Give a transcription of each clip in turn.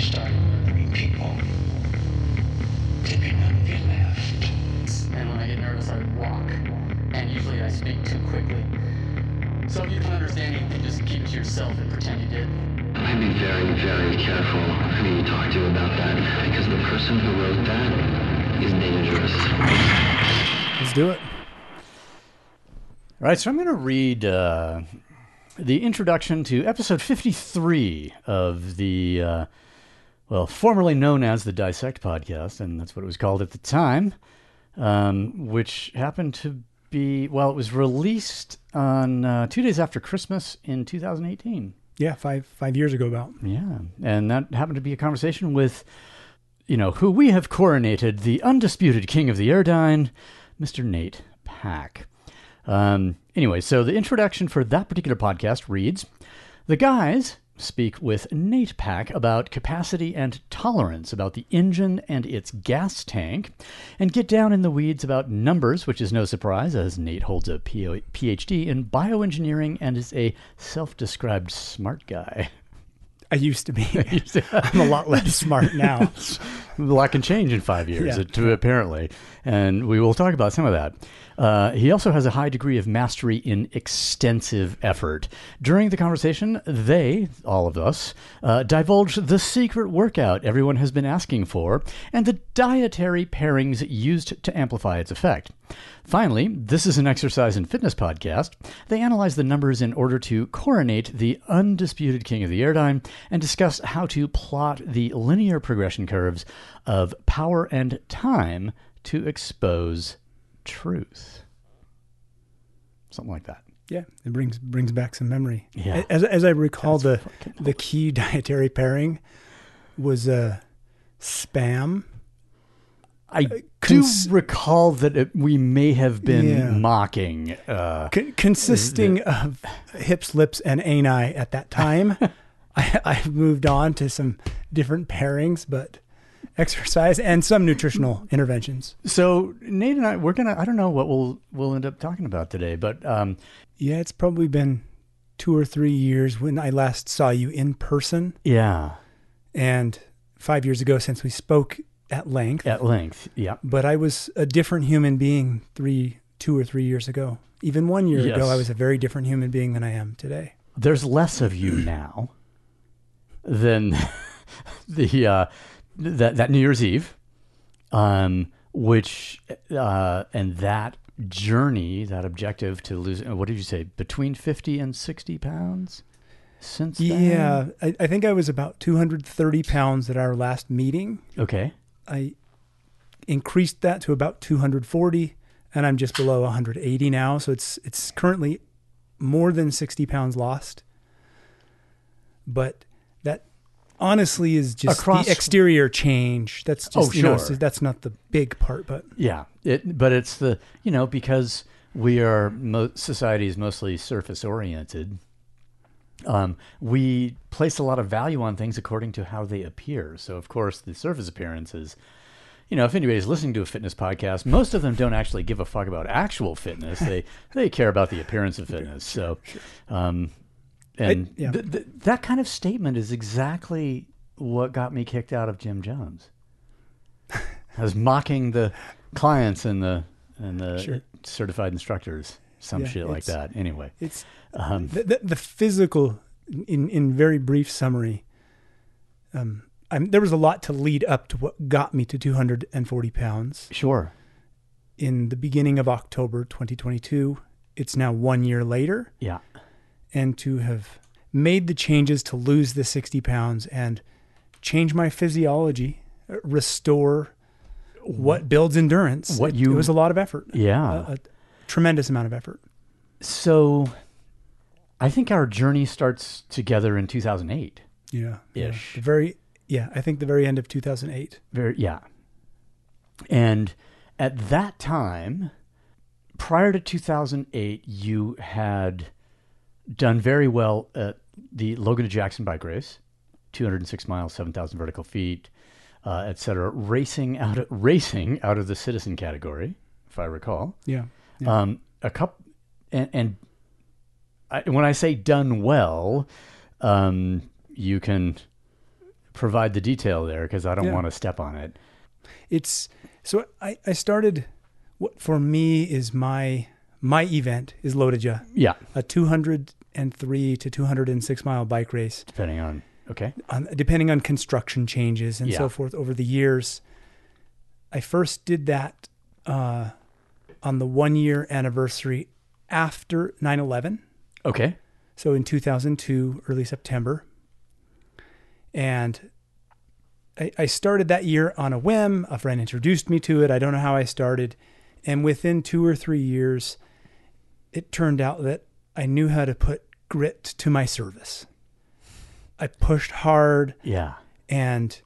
started murdering people. Dipping on your left. And when I get nervous, I walk. And usually I speak too quickly. So if you don't understand anything, just keep it to yourself and pretend you did. I'd be very, very careful who you talk to about that, because the person who wrote that is dangerous. Let's do it. All right, so I'm going to read uh, the introduction to episode 53 of the, uh, well, formerly known as the Dissect podcast, and that's what it was called at the time, um, which happened to be, well, it was released on uh, two days after Christmas in 2018. Yeah, five five years ago about. Yeah, and that happened to be a conversation with, you know, who we have coronated the undisputed king of the Airdyne, Mr. Nate Pack. Um, anyway, so the introduction for that particular podcast reads The guys speak with Nate Pack about capacity and tolerance, about the engine and its gas tank, and get down in the weeds about numbers, which is no surprise as Nate holds a PhD in bioengineering and is a self described smart guy. I used to be. I'm a lot less smart now. a lot can change in five years, Yeah. to, apparently. And we will talk about some of that. Uh, he also has a high degree of mastery in extensive effort. During the conversation, they, all of us, uh, divulged the secret workout everyone has been asking for and the dietary pairings used to amplify its effect. Finally, this is an exercise and fitness podcast. They analyze the numbers in order to coronate the undisputed king of the Airdyne and discuss how to plot the linear progression curves of power and time to expose truth. Something like that. Yeah, it brings brings back some memory. Yeah. As as I recall, That's the the key dietary pairing was uh, spam. I do recall that it, we may have been Yeah. mocking. Uh, Con- consisting of hips, lips, and ani at that time. I, I've moved on to some different pairings, but exercise and some nutritional interventions. so Nate and I, we're gonna. I don't know what we'll we'll end up talking about today, but um, Yeah, it's probably been two or three years when I last saw you in person, yeah, and five years ago since we spoke at length. at length, yeah. But I was a different human being three, two or three years ago. Even one year Yes. ago, I was a very different human being than I am today. there's less of you now than the uh, that that New Year's Eve, um, which uh, and that journey, that objective to lose. What did you say? Between fifty and sixty pounds. Since then? Yeah, I, I think I was about 230 pounds at our last meeting. Okay. I increased that to about 240, and I'm just below 180 now. So it's it's currently more than 60 pounds lost. But that honestly is just Across- the exterior change. That's just Oh, you know, sure. that's not the big part, but Yeah, it, but it's the you know because we are mo- society is mostly surface oriented. Um, we place a lot of value on things according to how they appear. So of course the surface appearance is, you know, if anybody's listening to a fitness podcast, most of them don't actually give a fuck about actual fitness. They they care about the appearance of fitness. So, um, and yeah. th- th- that kind of statement is exactly what got me kicked out of Gym Jones. I was mocking the clients and the and the Sure. certified instructors, some Yeah, shit like that. Anyway, it's um, the, the, the physical in in very brief summary um I'm, there was a lot to lead up to what got me to 240 pounds sure. in the beginning of october 2022 it's now one year later Yeah. And to have made the changes to lose the 60 pounds and change my physiology restore what builds endurance What it, you- it was a lot of effort Yeah. a, a tremendous amount of effort So, I think our journey starts together in 2008. yeah yeah. Ish. the very yeah i think the very end of 2008 Very yeah. And at that time, prior to 2008, you had done very well at the Logan to Jackson bike race, 206 miles, 7,000 vertical feet, uh, et cetera, racing out of, racing out of the citizen category, if I recall. yeah Yeah. Um, a couple, and, and I, when I say done well, um, you can provide the detail there because I don't Yeah. want to step on it. it's so I, I started what for me is my my event is LoToJa, Yeah, a 203 to 206 mile bike race, depending on okay. on, depending on construction changes and Yeah. so forth over the years. I first did that uh, on the one year anniversary after 9 11. Okay. So in 2002, early September. And I, I started that year on a whim. A friend introduced me to it. I don't know how I started. And within two or three years, it turned out that I knew how to put grit to my service. I pushed hard. Yeah. And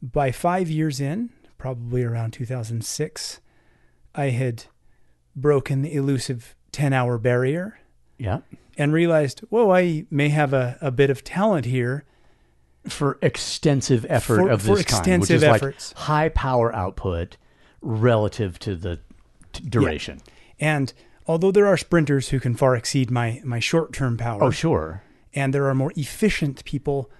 by five years in, probably around 2006, I had broken the elusive 10 hour barrier Yeah. and realized, whoa, I may have a, a bit of talent here. For extensive effort For- of for this kind, which extensive is like high power output relative to the t- duration. And although there are sprinters who can far exceed my, my short term power, Oh, sure. and there are more efficient people,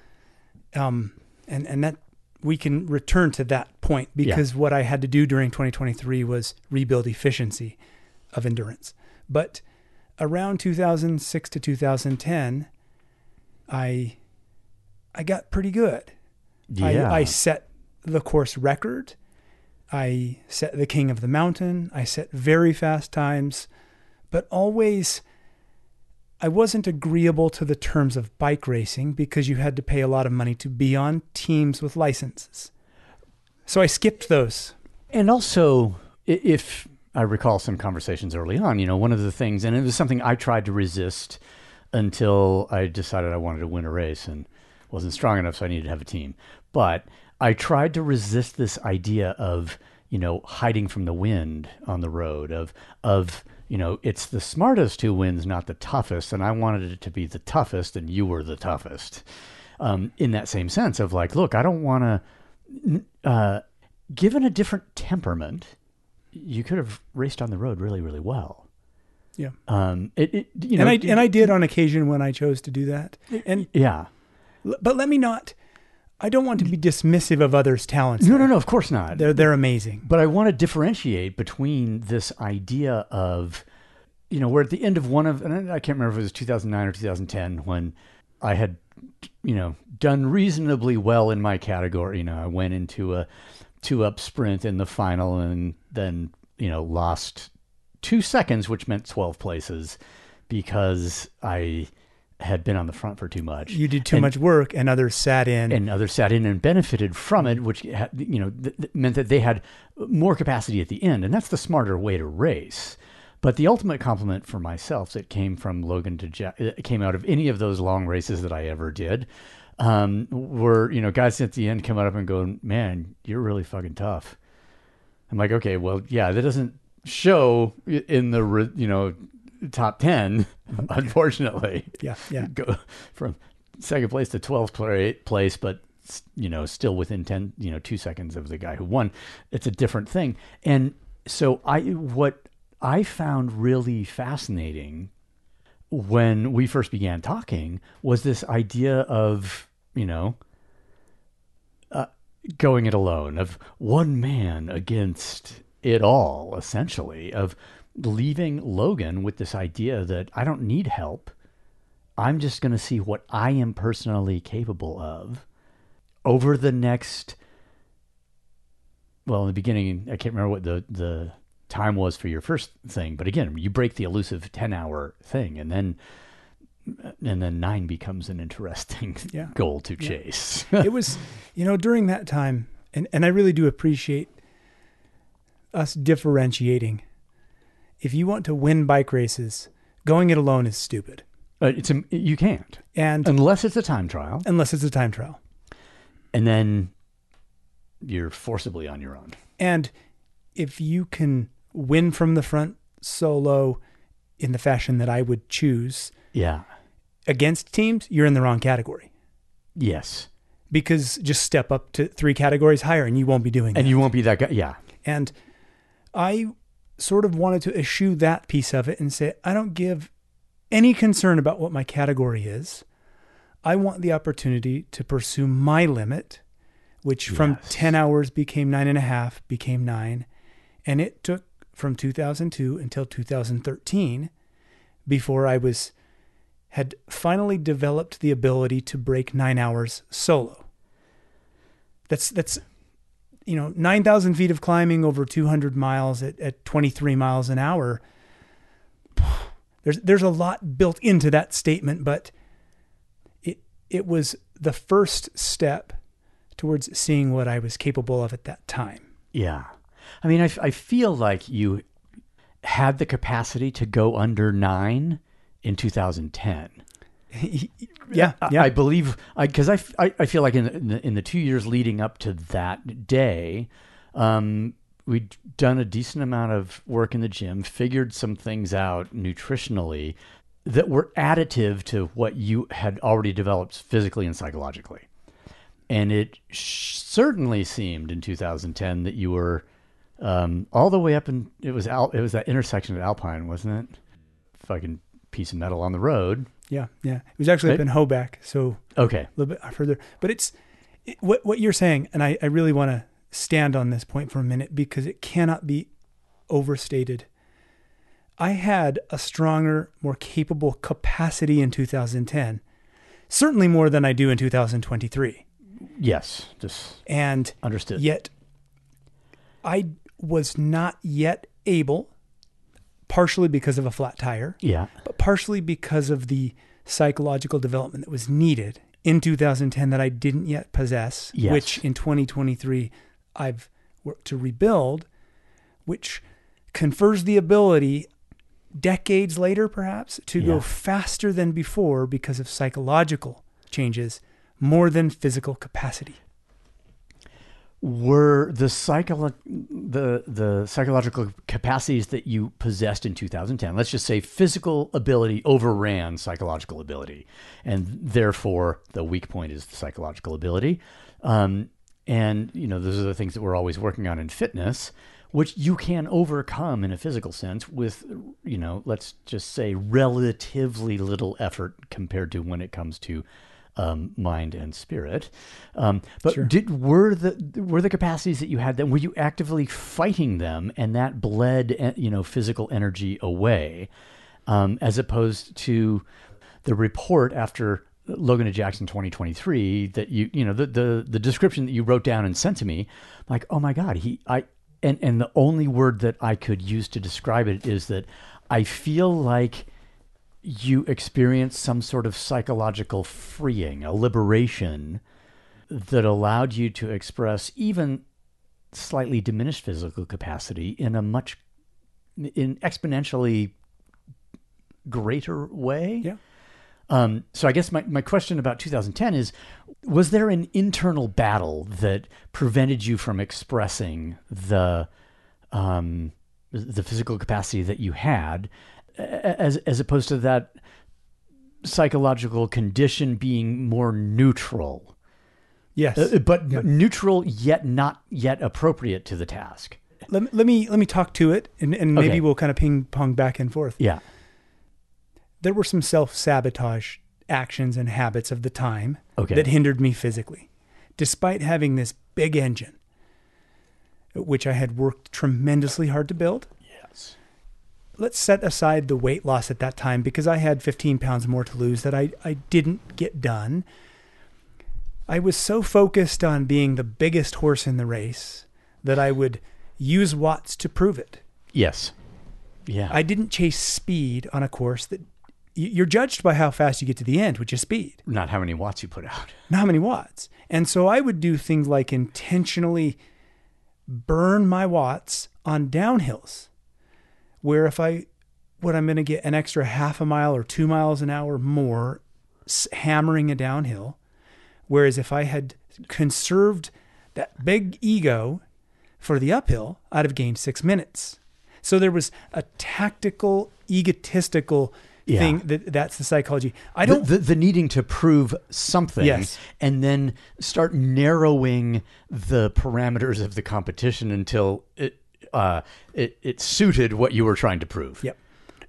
um, and, and that we can return to that point because what I had to do during 2023 was rebuild efficiency of endurance. But around 2006 to 2010, I I got pretty good. Yeah. I, I set the course record. I set the king of the mountain. I set very fast times, but always I wasn't agreeable to the terms of bike racing because you had to pay a lot of money to be on teams with licenses. So I skipped those. And also, if I recall some conversations early on, you know, one of the things, and it was something I tried to resist until I decided I wanted to win a race and wasn't strong enough, so I needed to have a team. But I tried to resist this idea of, you know, hiding from the wind on the road, of, of, you know, it's the smartest who wins, not the toughest. And I wanted it to be the toughest, and you were the toughest. Um, in that same sense of like, look, I don't want to uh, given a different temperament, you could have raced on the road really, really well. Yeah. Um, it, it you know, and I and I did on occasion when I chose to do that. And yeah. but let me not I don't want to be dismissive of others' talents. No, no, no. Of course not. They're they're amazing. But I want to differentiate between this idea of, you know, we're at the end of one of, and I can't remember if it was 2009 or 2010 when I had, you know, done reasonably well in my category. You know, I went into a two up sprint in the final and then, you know, lost two seconds, which meant 12 places because I had been on the front for too much. You did too And- much work, and others sat in. and others sat in and benefited from it, which had, you know th- th- meant that they had more capacity at the end, and that's the smarter way to race. But the ultimate compliment for myself that came from Logan to Jack, came out of any of those long races that I ever did, um, were you know guys at the end come up and going, "Man, you're really fucking tough." I'm like, okay, well, yeah, that doesn't show in the you know top ten, unfortunately yeah, yeah. go from second place to 12th place, but you know, still within 10, you know, two seconds of the guy who won. It's a different thing. And so I, what I found really fascinating when we first began talking was this idea of, you know, uh, going it alone, of one man against it all, essentially, of leaving Logan with this idea that I don't need help. I'm just going to see what I am personally capable of over the next. Well, in the beginning, I can't remember what the, the time was for your first thing, but again, you break the elusive 10 hour thing, and then and then nine becomes an interesting Yeah. goal to chase. it was, you know, during that time, and, and I really do appreciate us differentiating. If you want to win bike races, going it alone is stupid. Uh, it's a, you can't And unless it's a time trial, unless it's a time trial. and then you're forcibly on your own. And if you can win from the front solo in the fashion that I would choose Yeah. against teams, you're in the wrong category. Yes. Because just step up to three categories higher and you won't be doing And that. And you won't be that guy. Yeah. And I sort of wanted to eschew that piece of it and say, I don't give any concern about what my category is. I want the opportunity to pursue my limit which from 10 hours became nine and a half, became nine. And it took from 2002 until 2013 before I was had finally developed the ability to break nine hours solo. That's that's you know 9,000 feet of climbing over 200 miles at, at 23 miles an hour. There's there's a lot built into that statement, but it it was the first step towards seeing what I was capable of at that time. Yeah. I mean, I, I feel like you had the capacity to go under nine in 2010. yeah, I- yeah. I believe because I I feel like in the, in the in the two years leading up to that day, um, we'd done a decent amount of work in the gym, figured some things out nutritionally that were additive to what you had already developed physically and psychologically. And it sh- certainly seemed in 2010 that you were um, all the way up in it was Al- it was that intersection at Alpine, wasn't it? Fucking piece of metal on the road. Yeah, yeah. It was actually up in Hoback, so Okay. a little bit further. But it's it, what what you're saying, and I, I really want to stand on this point for a minute because it cannot be overstated. I had a stronger, more capable capacity in 2010, certainly more than I do in 2023. Yes. Just And understood. Yet, I was not yet able, partially because of a flat tire, Yeah. but partially because of the psychological development that was needed in 2010 that I didn't yet possess, Yes. which in 2023 I've worked to rebuild, which confers the ability decades later perhaps to Yeah. go faster than before because of psychological changes more than physical capacity. Were the psycholo- the the psychological capacities that you possessed in 2010, let's just say physical ability overran psychological ability, and therefore the weak point is the psychological ability. Um, and you know those are the things that we're always working on in fitness, which you can overcome in a physical sense with you know let's just say relatively little effort compared to when it comes to um, mind and spirit. Um, but Sure. did were the were the capacities that you had then were you actively fighting them and that bled eh, you know physical energy away, um, as opposed to the report after Logan and Jackson 2023 that you you know the the the description that you wrote down and sent to me like oh my god he I and and the only word that I could use to describe it is that I feel like you experience some sort of psychological freeing, a liberation that allowed you to express even slightly diminished physical capacity in a much in exponentially greater way. Yeah. Um, so I guess my, my question about 2010 is was there an internal battle that prevented you from expressing the um, the physical capacity that you had as as opposed to that psychological condition being more neutral Yes. uh, but neutral yet not yet appropriate to the task let, me- let me let me talk to it and, and maybe Okay. we'll kind of ping pong back and forth. yeah There were some self-sabotage actions and habits of the time Okay. that hindered me physically. Despite having this big engine which I had worked tremendously hard to build. Let's set aside the weight loss at that time because I had 15 pounds more to lose that I, I didn't get done. I was so focused on being the biggest horse in the race that I would use watts to prove it. yes yeah I didn't chase speed on a course that you're judged by how fast you get to the end, which is speed, not how many watts you put out not how many watts. And so I would do things like intentionally burn my watts on downhills, where if I, what I'm going to get an extra half a mile or two miles an hour more hammering a downhill. Whereas if I had conserved that big ego for the uphill, I'd have gained six minutes. So there was a tactical, egotistical Yeah. thing that that's the psychology. I don't the, the needing to prove something Yes. and then start narrowing the parameters of the competition until it uh, it, it suited what you were trying to prove. Yep.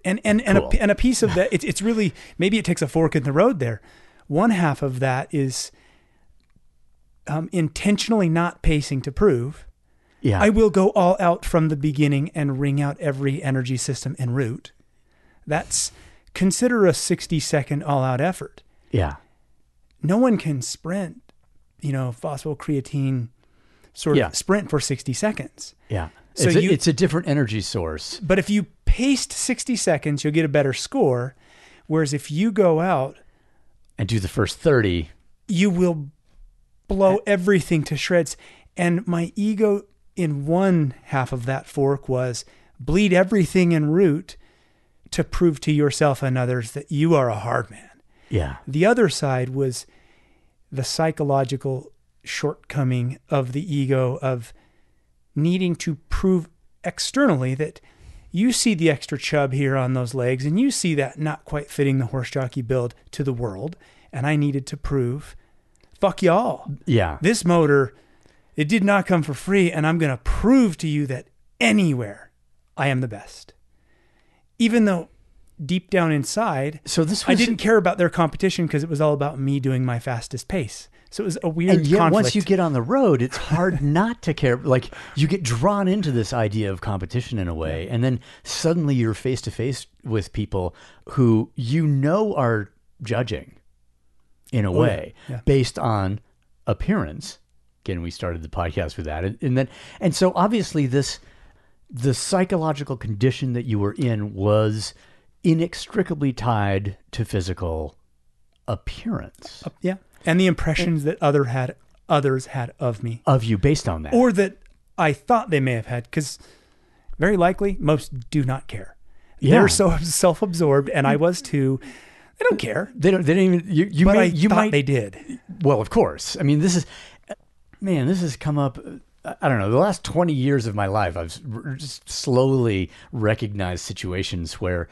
And and and, Cool. a, and a piece of that it's it's really maybe it takes a fork in the road there. One half of that is um, intentionally not pacing to prove, Yeah. I will go all out from the beginning and wring out every energy system en route. That's consider a 60 second all out effort. yeah. No one can sprint, you know, phosphocreatine sort Yeah. of sprint for 60 seconds. Yeah. So it's, a, it's a different energy source. But if you paste 60 seconds, you'll get a better score. Whereas if you go out, And do the first 30. you will blow everything to shreds. And my ego in one half of that fork was bleed everything en route to prove to yourself and others that you are a hard man. Yeah. The other side was the psychological shortcoming of the ego of needing to prove externally that you see the extra chub here on those legs and you see that not quite fitting the horse jockey build to the world. And I needed to prove, fuck y'all. Yeah. This motor, it did not come for free. And I'm going to prove to you that anywhere I am the best. Even though deep down inside, So this I didn't care about their competition because it was all about me doing my fastest pace. So it was a weird and yet conflict. once you get on the road it's hard not to care like you get drawn into this idea of competition in a way and then suddenly you're face to face with people who you know are judging in a oh, way Oh, yeah. based on appearance. Again we started the podcast with that and, and then and so obviously this the psychological condition that you were in was inextricably tied to physical appearance. Yeah, and the impressions that other had others had of me, of you based on that or that I thought they may have had, because very likely most do not care. Yeah. They're so self-absorbed, and I was too. They don't care, They don't. They don't even. You. You but may. I you thought might. they did. well, of course. I mean, this is. Man, this has come up. I don't know. The last twenty years of my life, I've just slowly recognized situations where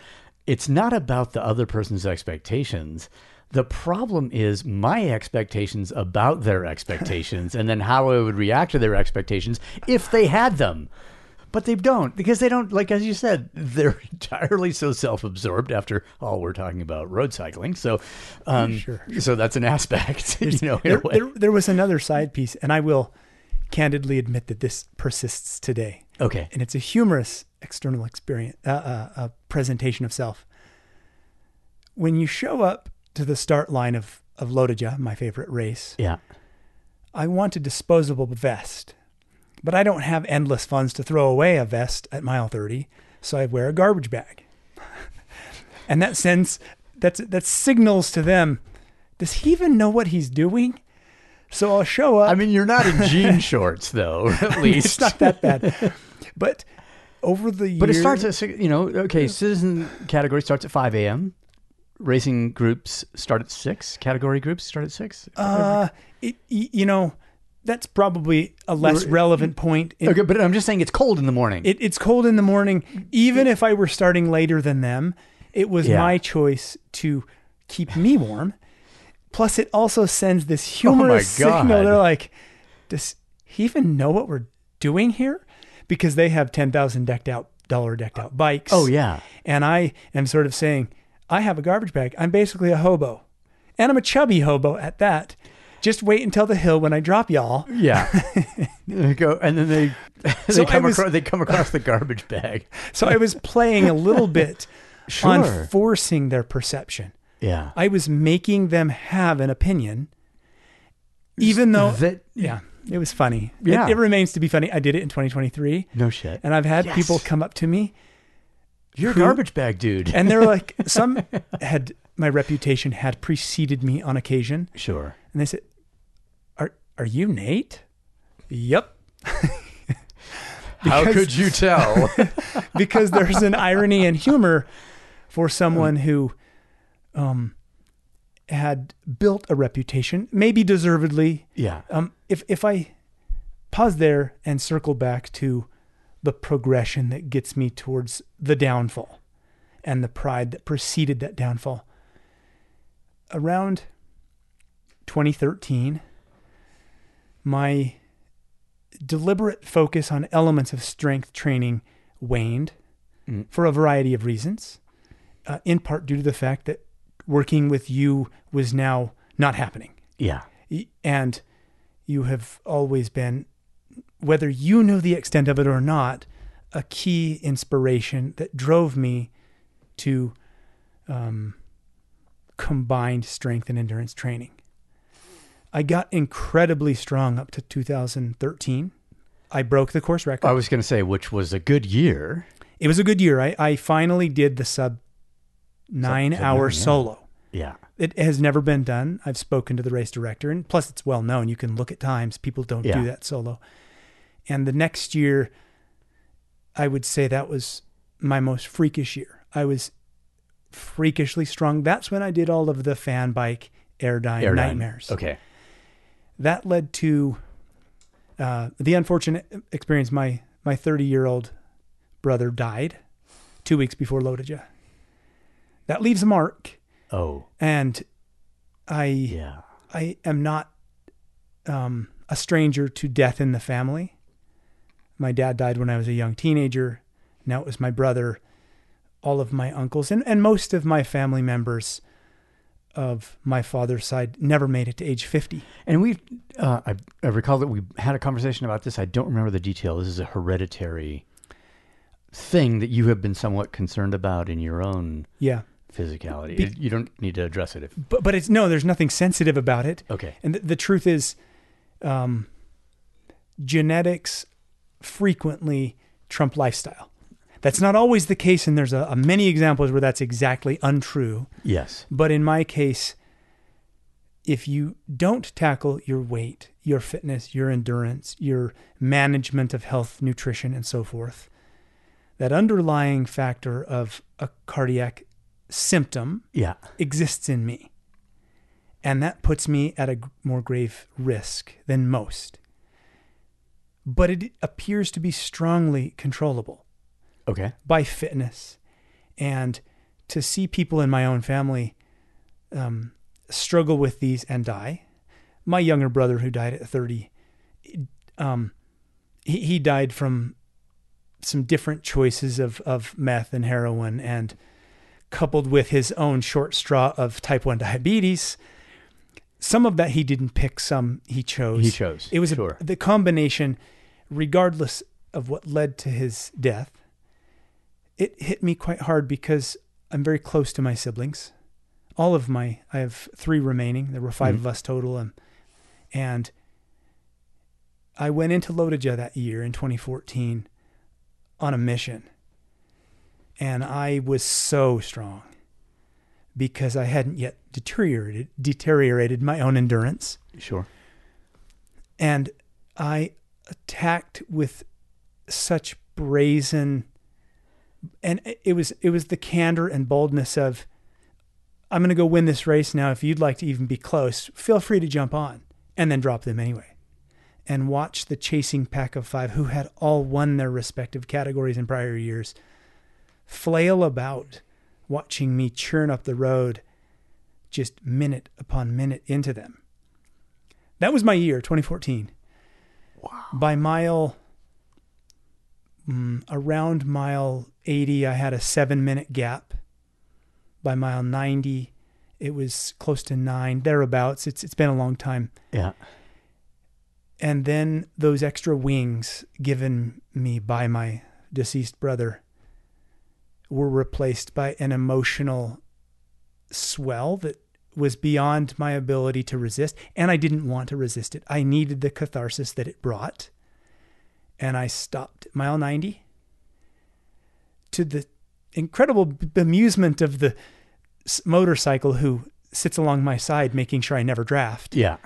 it's not about the other person's expectations. The problem is my expectations about their expectations, and then how I would react to their expectations if they had them. But they don't because they don't like as you said they're entirely so self-absorbed. After all, we're talking about road cycling, so um, Sure. so that's an aspect, you know. There, there, there was another side piece, and I will candidly admit that this persists today. okay, and it's a humorous external experience, uh, uh, uh, presentation of self. When you show up to the start line of of LoToJa, my favorite race, yeah, I want a disposable vest, but I don't have endless funds to throw away a vest at mile thirty, so I wear a garbage bag, and that sends that's that signals to them. Does he even know what he's doing? So I'll show up. I mean, you're not in jean shorts though, at least. it's not that bad, but over the years, But it starts at you know okay. Citizen category starts at five a.m. Racing groups start at six. Category groups start at six. Uh, it, you know, that's probably a less relevant point. In, okay, but I'm just saying it's cold in the morning. it, it's cold in the morning. Even if I were starting later than them, it was Yeah. my choice to keep me warm. Plus, it also sends this Oh humorous God. signal. They're like, does he even know what we're doing here? Because they have ten thousand decked out dollar decked out bikes. oh yeah. And I am sort of saying, I have a garbage bag. I'm basically a hobo. And I'm a chubby hobo at that. Just wait until the hill when I drop y'all. Yeah. They go and then they they So come was- across they come across the garbage bag. So I was playing a little bit Sure. on forcing their perception. Yeah. I was making them have an opinion, even though that yeah, it was funny. It- Yeah. it, remains to be funny. I did it in 2023, no shit. and I've had Yes. people come up to me You're a who- garbage bag dude. and they're like, some had my reputation had preceded me on occasion, sure. and they said, "Are are you Nate?" Yep. How Because- could you tell? because there's an irony and humor for someone who um, had built a reputation, maybe deservedly. yeah. Um, if if I pause there and circle back to the progression that gets me towards the downfall and the pride that preceded that downfall, around 2013, my deliberate focus on elements of strength training waned Mm. for a variety of reasons, uh, in part due to the fact that working with you was now not happening. Yeah. And you have always been, whether you knew the extent of it or not, a key inspiration that drove me to um, combined strength and endurance training. I got incredibly strong up to 2013. I broke the course record. I was going to say, which was a good year. it was a good year. I, I finally did the sub nine sub hour nine, yeah. solo. Yeah. It has never been done. I've spoken to the race director, and plus it's well known. You can look at times. People don't Yeah. do that solo. And the next year, I would say that was my most freakish year. I was freakishly strong. That's when I did all of the fan bike airdyne, Airdyne. nightmares. Okay. That led to uh, the unfortunate experience. My my 30 year old brother died two weeks before LoToJa. That leaves a mark, Oh, and I yeah. I am not um, a stranger to death in the family. My dad died when I was a young teenager. Now it was my brother, all of my uncles, and, and most of my family members of my father's side never made it to age 50. And we've, uh, I, I recall that we had a conversation about this. I don't remember the detail. This is a hereditary thing that you have been somewhat concerned about in your own Yeah. physicality. Be- you don't need to address it if. But, but it's no, there's nothing sensitive about it. Okay. And the, the truth is, um, genetics frequently trump lifestyle. That's not always the case, and there's a, a many examples where that's exactly untrue. Yes. But in my case, if you don't tackle your weight, your fitness, your endurance, your management of health, nutrition, and so forth, that underlying factor of a cardiac symptom Yeah. exists in me. And that puts me at a more grave risk than most. But it appears to be strongly controllable Okay. by fitness. And to see people in my own family um, struggle with these and die. My younger brother, who died at 30, um, he, he died from some different choices of, of meth and heroin, and coupled with his own short straw of type 1 diabetes. Some of that he didn't pick, some he chose. He chose, It was a- the combination, regardless of what led to his death, it hit me quite hard because I'm very close to my siblings. All of my, I have three remaining. There were 5 Mhm. of us total, and and I went into LoToJa that year in 2014 on a mission, and I was so strong because I hadn't yet deteriorated deteriorated my own endurance Sure. and I attacked with such brazen and it was it was the candor and boldness of I'm going to go win this race now. If you'd like to even be close feel free to jump on and then drop them anyway. And watch the chasing pack of 5 who had all won their respective categories in prior years flail about watching me churn up the road just minute upon minute into them. That was my year 2014 by mile mm, around mile 80 i had a seven minute gap. By mile 90 it was close to nine thereabouts. It's it's been a long time. Yeah. and then those extra wings given me by my deceased brother were replaced by an emotional swell that was beyond my ability to resist and I didn't want to resist it. I needed the catharsis that it brought. And I stopped mile 90 to the incredible bemusement of the motorcycle who sits along my side making sure I never draft. Yeah.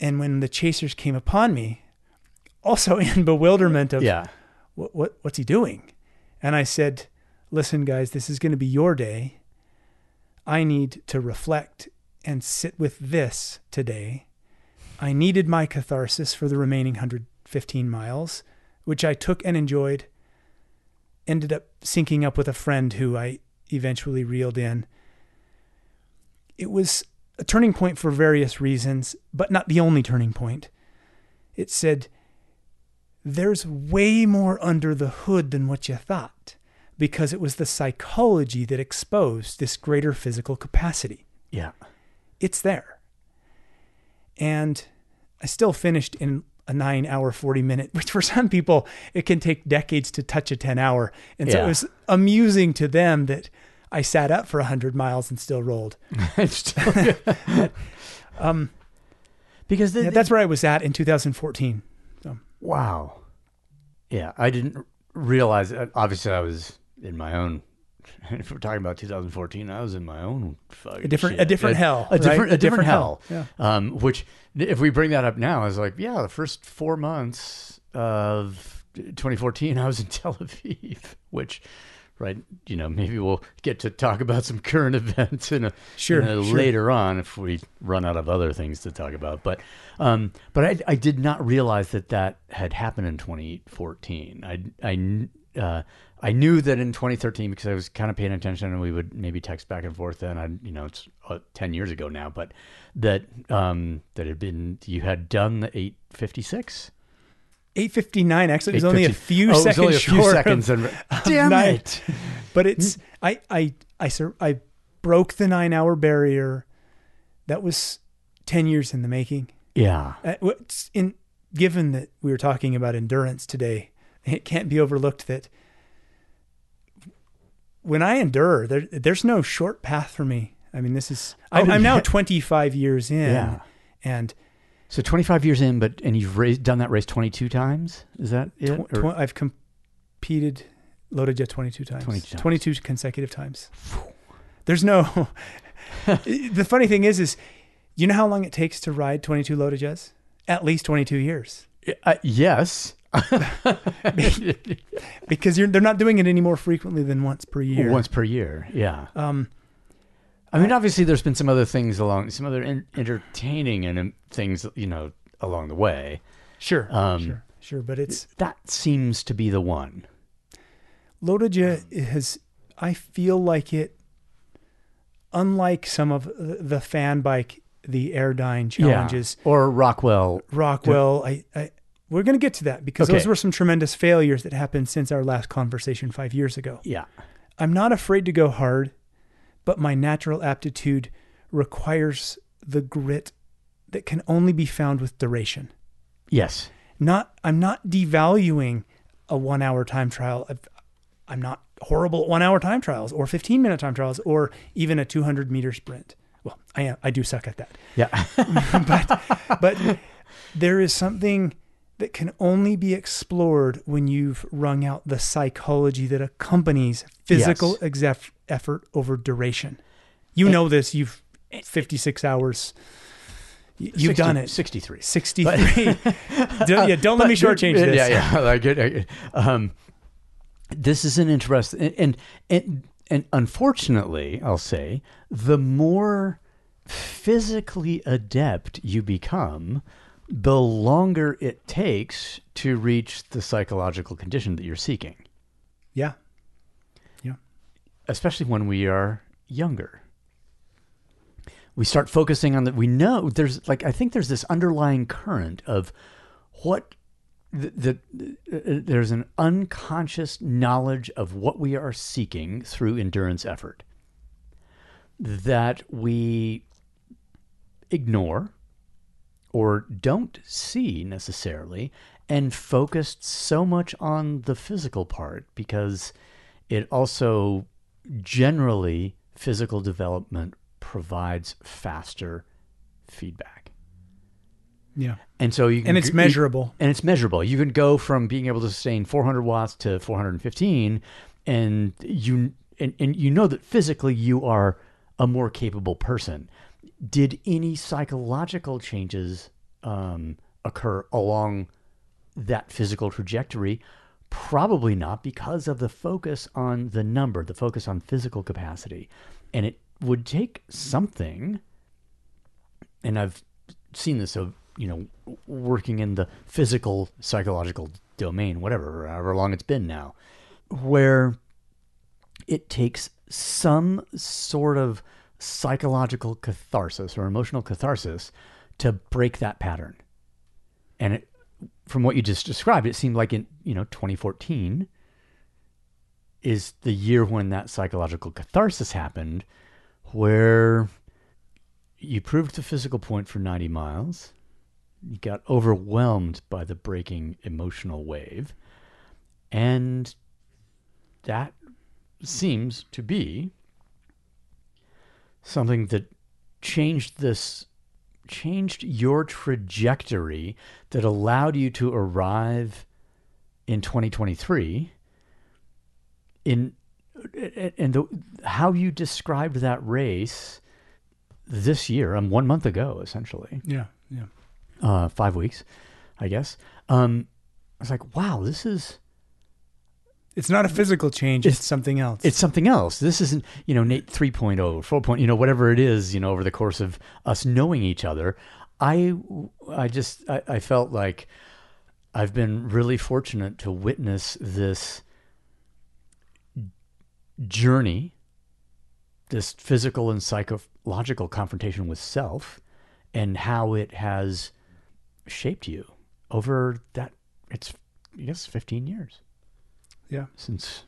And when the chasers came upon me, also in bewilderment of Yeah. what, what what's he doing? And I said, "Listen, guys, this is going to be your day. I need to reflect and sit with this today. I needed my catharsis for the remaining 115 miles, which I took and enjoyed. Ended up syncing up with a friend who I eventually reeled in. It was a turning point for various reasons, but not the only turning point. It said, there's way more under the hood than what you thought because it was the psychology that exposed this greater physical capacity. Yeah. It's there. And I still finished in a nine hour, 40 minute, which for some people, it can take decades to touch a 10 hour. And so Yeah. it was amusing to them that I sat up for 100 miles and still rolled. Still- because the, Yeah, that's where I was at in 2014. Wow. Yeah, I didn't realize. uh, Obviously, I was in my own. If we're talking about 2014, I was in my own fucking A different- shit. a different hell, a different, right? a A different, different hell. hell, Um, which, if we bring that up now, is like, yeah, the first four months of 2014, I was in Tel Aviv, which. Right, you know, maybe we'll get to talk about some current events in a, Sure, in a sure. later on if we run out of other things to talk about. But, um, but I, I did not realize that that had happened in 2014. I, I, uh, I knew that in 2013 because I was kind of paying attention and we would maybe text back and forth. And I, you know, it's uh, 10 years ago now, but that, um, that had been you had done the 856. 859, actually, it was only a few Oh, it was seconds only a few seconds. Of, and, damn it! but it's, I, I, I, I broke the nine hour barrier. That was 10 years in the making. Yeah, Uh, in given that we were talking about endurance today, it can't be overlooked that when I endure, there, there's no short path for me. I mean, this is I'm, Oh, I'm now 25 years in, Yeah. and So 25 years in, but and you've raised, done that race 22 times. Is that it? tw- tw- I've competed LoToJa 22 times, 22 times. 22 consecutive times. There's no. the funny thing is, is you know how long it takes to ride 22 LoToJas? At least 22 years. uh, yes. because you're, they're not doing it any more frequently than once per year. Once per year. Yeah. Um, I mean, obviously, there's been some other things along, some other en- entertaining and um, things, you know, along the way. sure, Um, sure, sure. But it's That seems to be the one. LoToJa has. I feel like it, unlike some of the the fan bike, the Airdyne challenges, Yeah. Or Rockwell. Rockwell. I, I we're going to get to that because those were some tremendous failures that happened since our last conversation five years ago. Yeah. I'm not afraid to go hard, but my natural aptitude requires the grit that can only be found with duration. Yes. Not I'm not devaluing a 1-hour time trial. I've- I'm not horrible at 1-hour time trials or 15-minute time trials or even a 200-meter sprint. Well, I am I do suck at that. Yeah. but but there is something that can only be explored when you've wrung out the psychology that accompanies physical Yes. exef- effort over duration. You know this. You've 56 hours. You've 60 done it. 63. 63. don't, yeah, don't let me shortchange this. Yeah, yeah. Like it, I- um, this is an interesting, and, and and and unfortunately, I'll say, the more physically adept you become, the longer it takes to reach the psychological condition that you're seeking, Yeah. Yeah. especially when we are younger. We start focusing on that. We know there's like I think there's this underlying current of what the, the, uh, there's an unconscious knowledge of what we are seeking through endurance effort that we ignore or don't see necessarily and focused so much on the physical part because it also generally physical development provides faster feedback Yeah. and so you can And it's measurable. and it's measurable. You can go from being able to sustain 400 watts to 415, and you and, and you know that physically you are a more capable person. Did any psychological changes um, occur along that physical trajectory? Probably not, because of the focus on the number, the focus on physical capacity, and it would take something and I've seen this of you know working in the physical psychological domain, whatever, however long it's been now, where it takes some sort of psychological catharsis or emotional catharsis to break that pattern. And it, from what you just described, it seemed like in you know 2014 is the year when that psychological catharsis happened, where you proved the physical point for 90 miles. you got overwhelmed by the breaking emotional wave. And that seems to be something that changed this changed your trajectory that allowed you to arrive in 2023 in and the, how you described that race this year um, one month ago essentially Yeah, yeah. uh, five weeks i guess um, i was like wow this is It's not a physical change. It's, something else. it's something else. This isn't, you know, Nate 3.0, 4. you know, whatever it is, you know, over the course of us knowing each other. I, I just, I, I felt like I've been really fortunate to witness this journey, this physical and psychological confrontation with self, and how it has shaped you over that, it's, I guess, 15 years yeah. since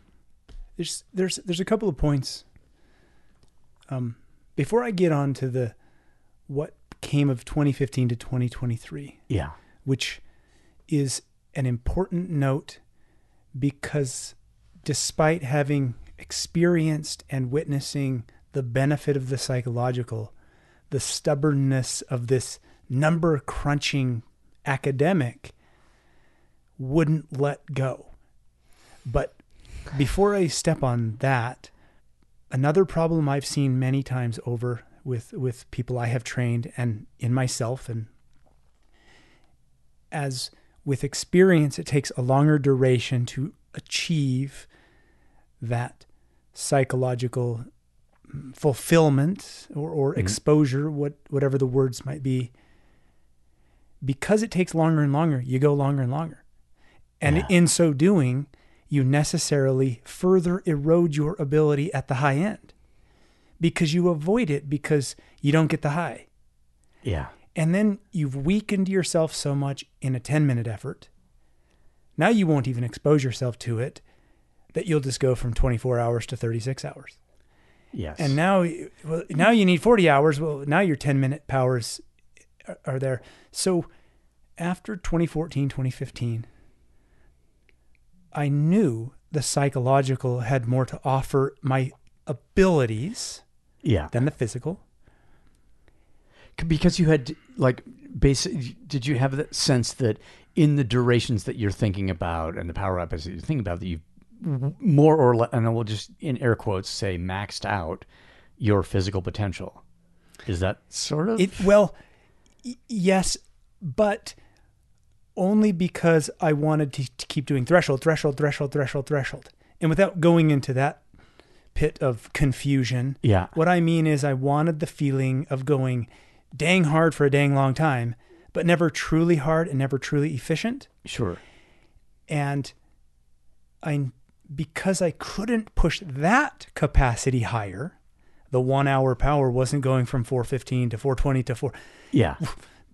There's there's there's a couple of points. Um, before I get on to the what came of 2015 to 2023, yeah which is an important note because despite having experienced and witnessing the benefit of the psychological, the stubbornness of this number crunching academic wouldn't let go. But before I step on that, another problem I've seen many times over with with people I have trained and in myself and as with experience it takes a longer duration to achieve that psychological fulfillment or, or mm-hmm. exposure what whatever the words might be. Because it takes longer and longer you go longer and longer. And Yeah. in so doing you necessarily further erode your ability at the high end because you avoid it because you don't get the high yeah and then you've weakened yourself so much in a 10 minute effort. Now you won't even expose yourself to it that you'll just go from 24 hours to 36 hours. yes And now well, now you need 40 hours. Well, now your 10 minute powers are, are there. So after 2014, 2015, I knew the psychological had more to offer my abilities yeah than the physical. because you had like basic did you have that sense that in the durations that you're thinking about and the power up that you're thinking about that you more or less and I will just in air quotes say maxed out your physical potential is that sort of It well, y- yes, but only because I wanted to, to keep doing threshold, threshold, threshold, threshold, threshold, and without going into that pit of confusion. yeah What I mean is, I wanted the feeling of going dang hard for a dang long time, but never truly hard and never truly efficient. sure And I, because I couldn't push that capacity higher, the one hour power wasn't going from 415 to 420 to 4 yeah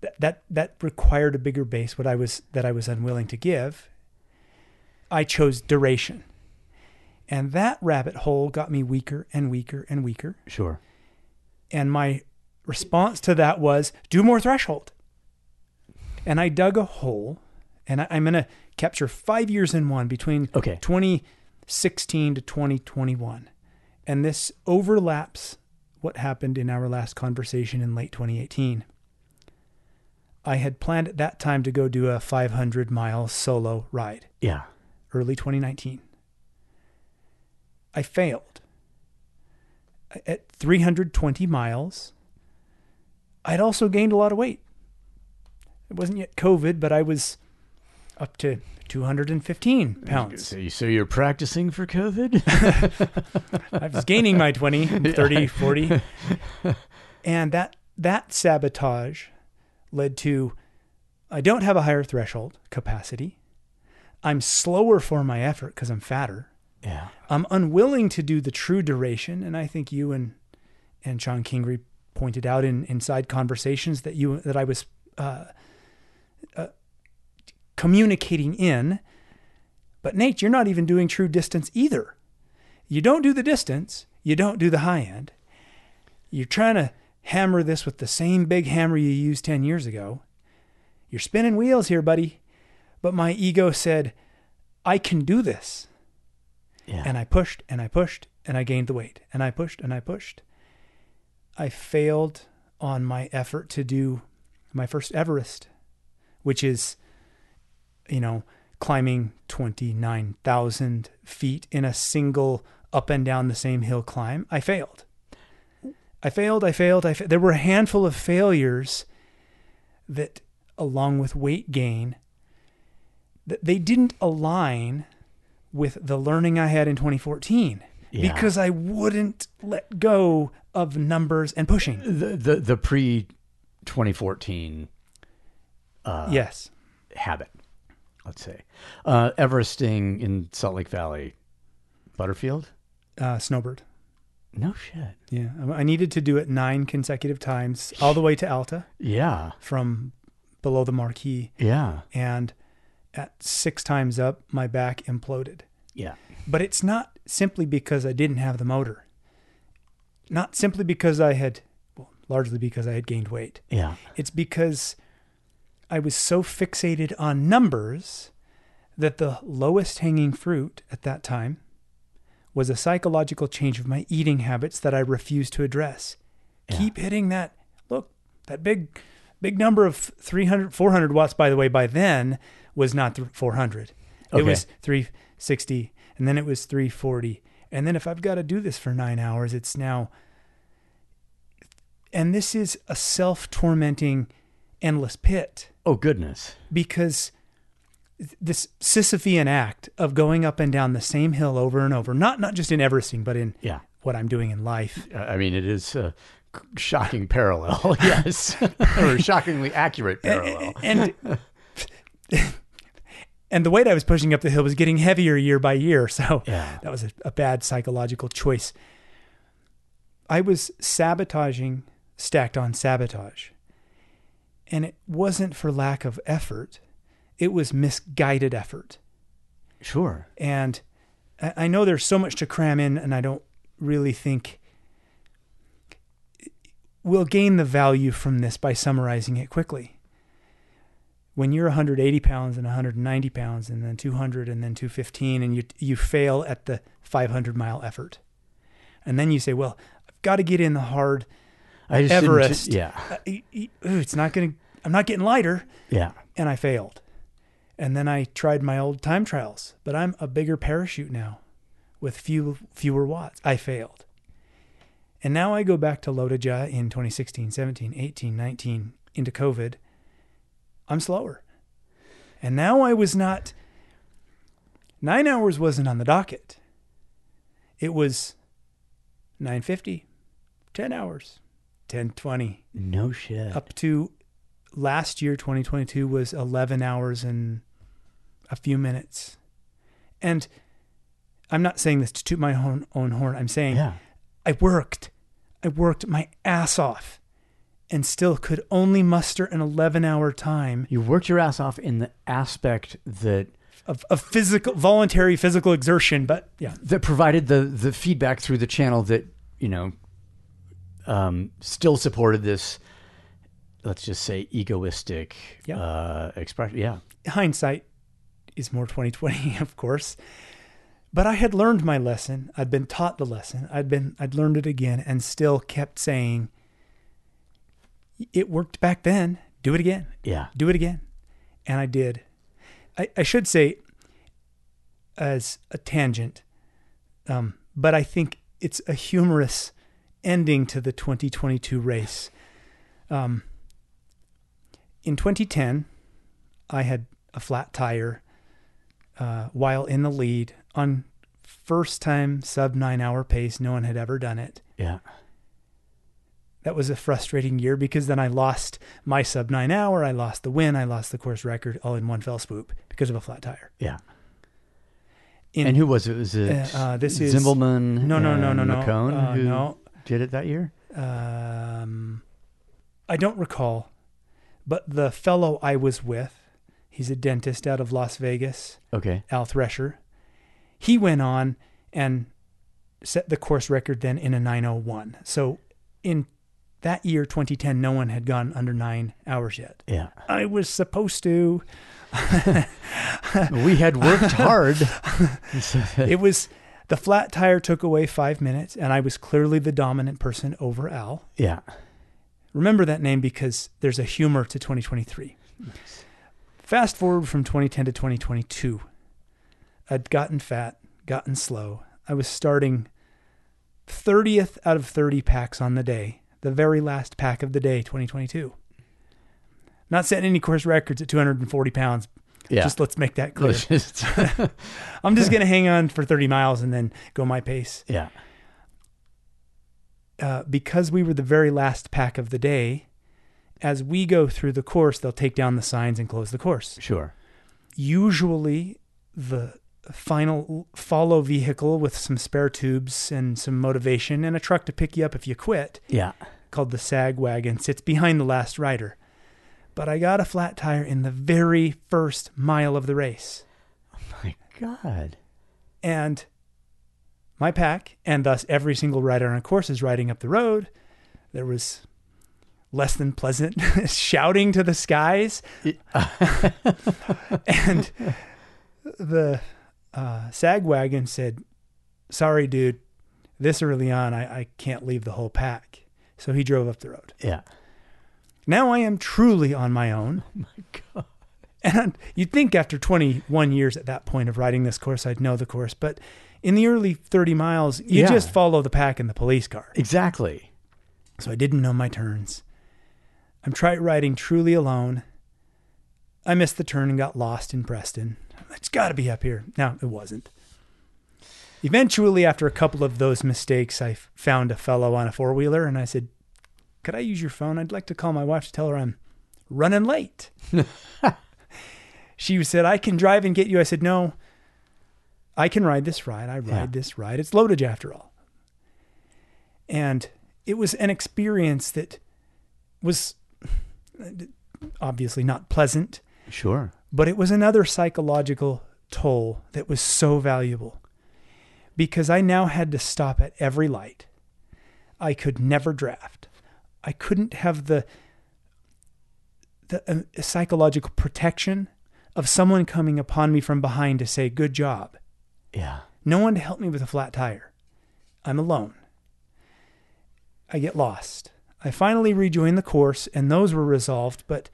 that that that required a bigger base what i was that i was unwilling to give. I chose duration. And that rabbit hole got me weaker and weaker and weaker. Sure. And my response to that was do more threshold. And i dug a hole and I, i'm going to capture five years in one between Okay. 2016 to 2021 and this overlaps what happened in our last conversation in late 2018 i had planned at that time to go do a 500 mile solo ride. Yeah. Early 2019 i failed. At 320 miles i'd also gained a lot of weight. It wasn't yet covid but i was up to 215 pounds. So, you- so you're practicing for covid? I was gaining my 20, 30, 40. And that that sabotage led to I don't have a higher threshold capacity. I'm slower for my effort because I'm fatter. yeah I'm unwilling to do the true duration, and I think you and and John Kingery pointed out in inside conversations that you that I was uh, uh, communicating in. But Nate, you're not even doing true distance either. You don't do the distance, you don't do the high end. You're trying to hammer this with the same big hammer you used 10 years ago. You're spinning wheels here, buddy. But my ego said, I can do this. Yeah. And I pushed and I pushed and I gained the weight and I pushed and I pushed. I failed on my effort to do my first Everest, which is, you know, climbing 29,000 feet in a single up and down the same hill climb. I failed. I failed. I failed. I fa- there were a handful of failures that, along with weight gain, that they didn't align with the learning I had in 2014 Yeah. because I wouldn't let go of numbers and pushing. the the, the pre 2014 uh, yes. habit, let's say. Uh, Everesting in Salt Lake Valley, Butterfield? Uh, snowbird. No shit. Yeah. I needed to do it nine consecutive times all the way to Alta Yeah. from below the marquee. Yeah. And at six times up, my back imploded. Yeah. But it's not simply because I didn't have the motor. Not simply because I had, well, largely because I had gained weight. Yeah. It's because I was so fixated on numbers that the lowest hanging fruit at that time was a psychological change of my eating habits that I refused to address. Yeah. Keep hitting that. Look, that big, big number of 300, 400 watts, by the way, by then was not th- 400. It was 360, and then it was 340. And then if I've got to do this for nine hours, it's now. And this is a self tormenting, endless pit Oh, goodness. because this Sisyphean act of going up and down the same hill over and over, not not just in Everesting, but in Yeah. what I'm doing in life. I mean, it is a shocking parallel. yes. or shockingly accurate parallel. And and the weight I was pushing up the hill was getting heavier year by year, so Yeah. that was a, a bad psychological choice. I was sabotaging stacked on sabotage. And it wasn't for lack of effort. It was misguided effort. Sure. And I know there's so much to cram in, and I don't really think we'll gain the value from this by summarizing it quickly. When you're 180 pounds and 190 pounds, and then 200 and then 215, and you you fail at the 500 mile effort, and then you say, "Well, I've got to get in the hard. I just Everest. yeah. Uh, it's not going to. I'm not getting lighter." Yeah. and I failed. And then I tried my old time trials, but I'm a bigger parachute now with few fewer watts. I failed. And now I go back to LoToJa in 2016, 17, 18, 19 into COVID. I'm slower. And now I was not 9 hours wasn't on the docket. It was 950, 10 hours, 1020 No shit. up to last year 2022 was 11 hours and a few minutes. And i'm not saying this to toot my own, own horn. I'm saying yeah. i worked. I worked my ass off and still could only muster an 11 hour time You worked your ass off in the aspect that of, of physical voluntary physical exertion but yeah. That provided the the feedback through the channel that you know um, still supported this let's just say egoistic Yeah. uh, expression. Yeah. Hindsight is more 2020 of course. But i had learned my lesson. I'd been taught the lesson. I'd been i'd learned it again and still kept saying it worked back then. Do it again. Yeah. Do it again. And i did. I, I should say as a tangent um, but i think it's a humorous ending to the 2022 race. Um, in 2010 i had a flat tire uh, while in the lead on first time sub nine hour pace no one had ever done it. Yeah. That was a frustrating year because then I lost my sub nine hour, I lost the win, I lost the course record all in one fell swoop because of a flat tire. yeah. In, and who was it? Was it Uh, uh, this is- Zimbelman no, no, no, no, no, McCone uh, who no. did it that year? Um, I don't recall, but the fellow I was with, he's a dentist out of Las Vegas, okay Al Thresher. He went on and set the course record then in a 901. So in that year, 2010, no one had gone under nine hours yet. Yeah. I was supposed to. We had worked hard. It was the flat tire took away five minutes, and I was clearly the dominant person over Al. yeah. Remember that name because there's a humor to 2023. Fast forward from 2010 to 2022. I'd gotten fat, gotten slow. I was starting 30th out of 30 packs on the day, the very last pack of the day, 2022. Not setting any course records at 240 pounds. Yeah. Just let's make that clear. Just- I'm just going to hang on for 30 miles and then go my pace. yeah. uh, because we were the very last pack of the day, as we go through the course, they'll take down the signs and close the course. Sure. Usually, the final follow vehicle with some spare tubes and some motivation and a truck to pick you up if you quit, Yeah. called the sag wagon, sits behind the last rider. But I got a flat tire in the very first mile of the race. Oh my God. and my pack, and thus every single rider on a course is riding up the road. There was less than pleasant shouting to the skies, and the uh, sag wagon said, "Sorry, dude, this early on, I, I can't leave the whole pack." So he drove up the road. Yeah. Now I am truly on my own. Oh my God. And you'd think after 21 years at that point of riding this course, I'd know the course. But in the early 30 miles, you Yeah. just follow the pack in the police car. Exactly. So I didn't know my turns. I'm try riding truly alone. I missed the turn and got lost in Preston. It's got to be up here. No, it wasn't. Eventually, after a couple of those mistakes, I f- found a fellow on a four wheeler and I said, Could I use your phone? I'd like to call my wife to tell her I'm running late. she said, I can drive and get you. I said, No, I can ride this ride. I ride Yeah. this ride. It's loaded after all. And it was an experience that was obviously not pleasant, Sure. but it was another psychological toll that was so valuable because I now had to stop at every light. I could never draft. I couldn't have the the uh, psychological protection of someone coming upon me from behind to say good job. Yeah. No one to help me with a flat tire. I'm alone. I get lost. I finally rejoined the course and those were resolved, but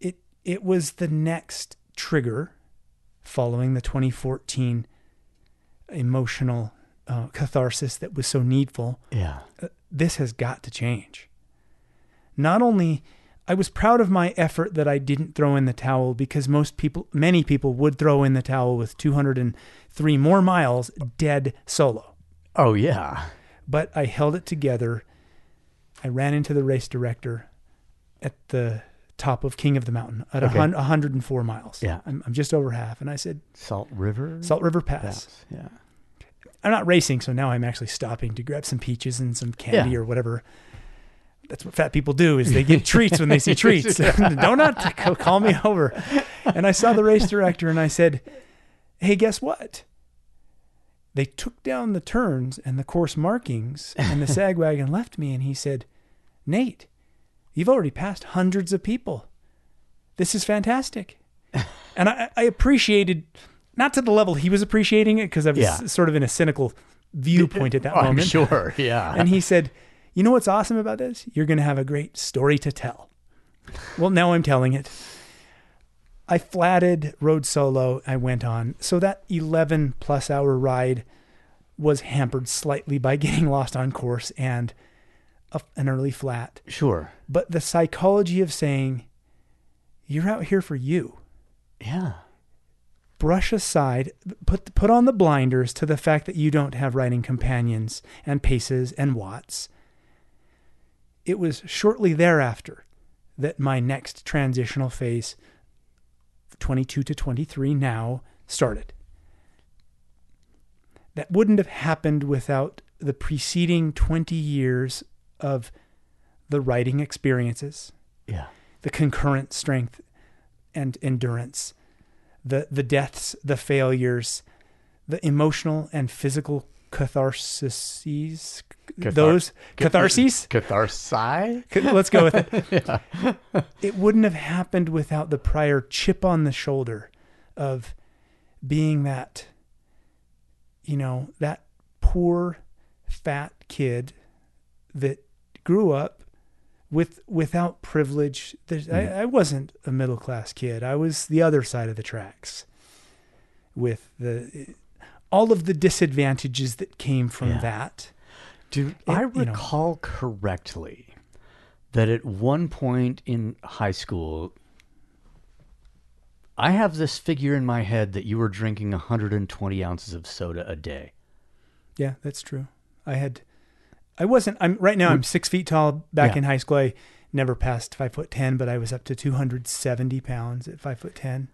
it it was the next trigger following the 2014 emotional uh, catharsis that was so needful. Yeah. Uh, this has got to change. Not only I was proud of my effort that I didn't throw in the towel because most people many people would throw in the towel with 203 more miles dead solo. Oh, yeah. But I held it together. I ran into the race director at the top of King of the Mountain at a Okay. hun- 104 miles. Yeah. I'm, I'm just over half. And I said, Salt River. Salt River Pass. Pass. Yeah. I'm not racing, so now I'm actually stopping to grab some peaches and some candy Yeah. or whatever. That's what fat people do is they get treats when they see treats. Don't call me over. And I saw the race director and I said, "Hey, guess what? They took down the turns and the course markings, and the sag wagon left me." And he said, "Nate, you've already passed hundreds of people. This is fantastic." And I, I appreciated, not to the level he was appreciating it, because I was Yeah. sort of in a cynical viewpoint at that oh, I'm moment. sure. Yeah. And he said, You know what's awesome about this? You're going to have a great story to tell. Well, now I'm telling it. I flatted, rode solo, I went on. So that 11 plus hour ride was hampered slightly by getting lost on course and a, an early flat. sure. But the psychology of saying, You're out here for you Yeah. brush aside, put put on the blinders to the fact that you don't have riding companions and paces and watts. It was shortly thereafter that my next transitional phase, 22 to 23 now, started. That wouldn't have happened without the preceding 20 years of the writing experiences, Yeah. the concurrent strength and endurance, the the deaths, the failures, the emotional and physical catharses, Cathar- those catharses. Catharsi? Let's go with it. It wouldn't have happened without the prior chip on the shoulder of being that, you know, that poor fat kid that grew up with without privilege. There's, I, mm. I wasn't a middle class kid. I was the other side of the tracks with the all of the disadvantages that came from Yeah. that. Do I you know. recall correctly that at one point in high school, I have this figure in my head that you were drinking 120 ounces of soda a day. Yeah, that's true. I had, I wasn't. I'm right now. I'm mm. six feet tall. Back Yeah. in high school, I never passed five foot ten, but I was up to 270 pounds at five foot ten.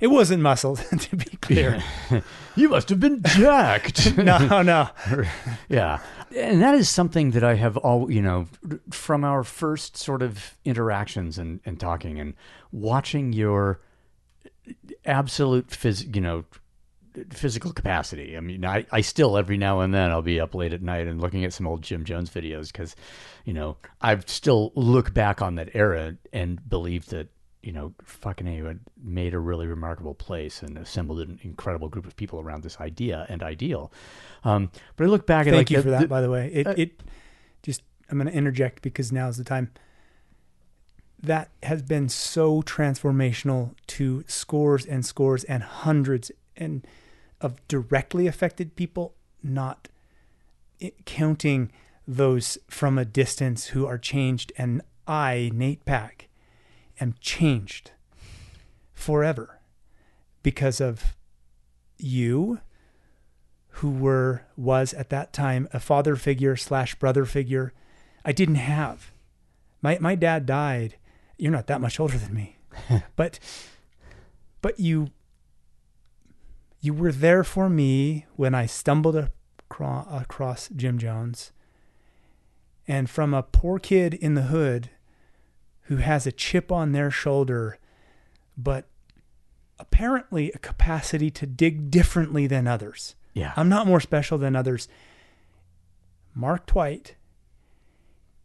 It wasn't muscle, to be clear. You must have been jacked. no, no. yeah. And that is something that I have all, you know, from our first sort of interactions and, and talking and watching your absolute phys, you know, physical capacity. I mean, I, I still every now and then I'll be up late at night and looking at some old Gym Jones videos because, you know, I've still look back on that era and believe that, you know, fucking A had made a really remarkable place and assembled an incredible group of people around this idea and ideal. Um, but I look back at Thank like you the- for that, the- by the way. It, uh, it just. I'm going to interject because now is the time. That has been so transformational to scores and scores and hundreds and of directly affected people, not counting those from a distance who are changed. And I, Nate Pack, am changed forever because of you, who were was at that time a father figure slash brother figure. I didn't have. My my dad died. You're not that much older than me, but but you you were there for me when I stumbled across, across Gym Jones. And from a poor kid in the hood who has a chip on their shoulder, but apparently a capacity to dig differently than others. yeah. I'm not more special than others. Mark Twight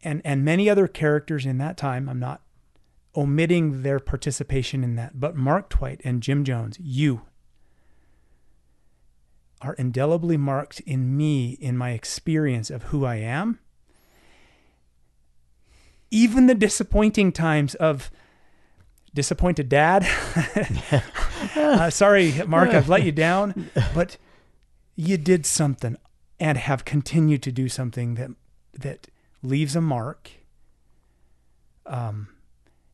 and and many other characters in that time, I'm not omitting their participation in that, but Mark Twight and Gym Jones, you are indelibly marked in me in my experience of who I am. Even the disappointing times of disappointed dad. uh, sorry, Mark, I've let you down, but you did something and have continued to do something that that leaves a mark um,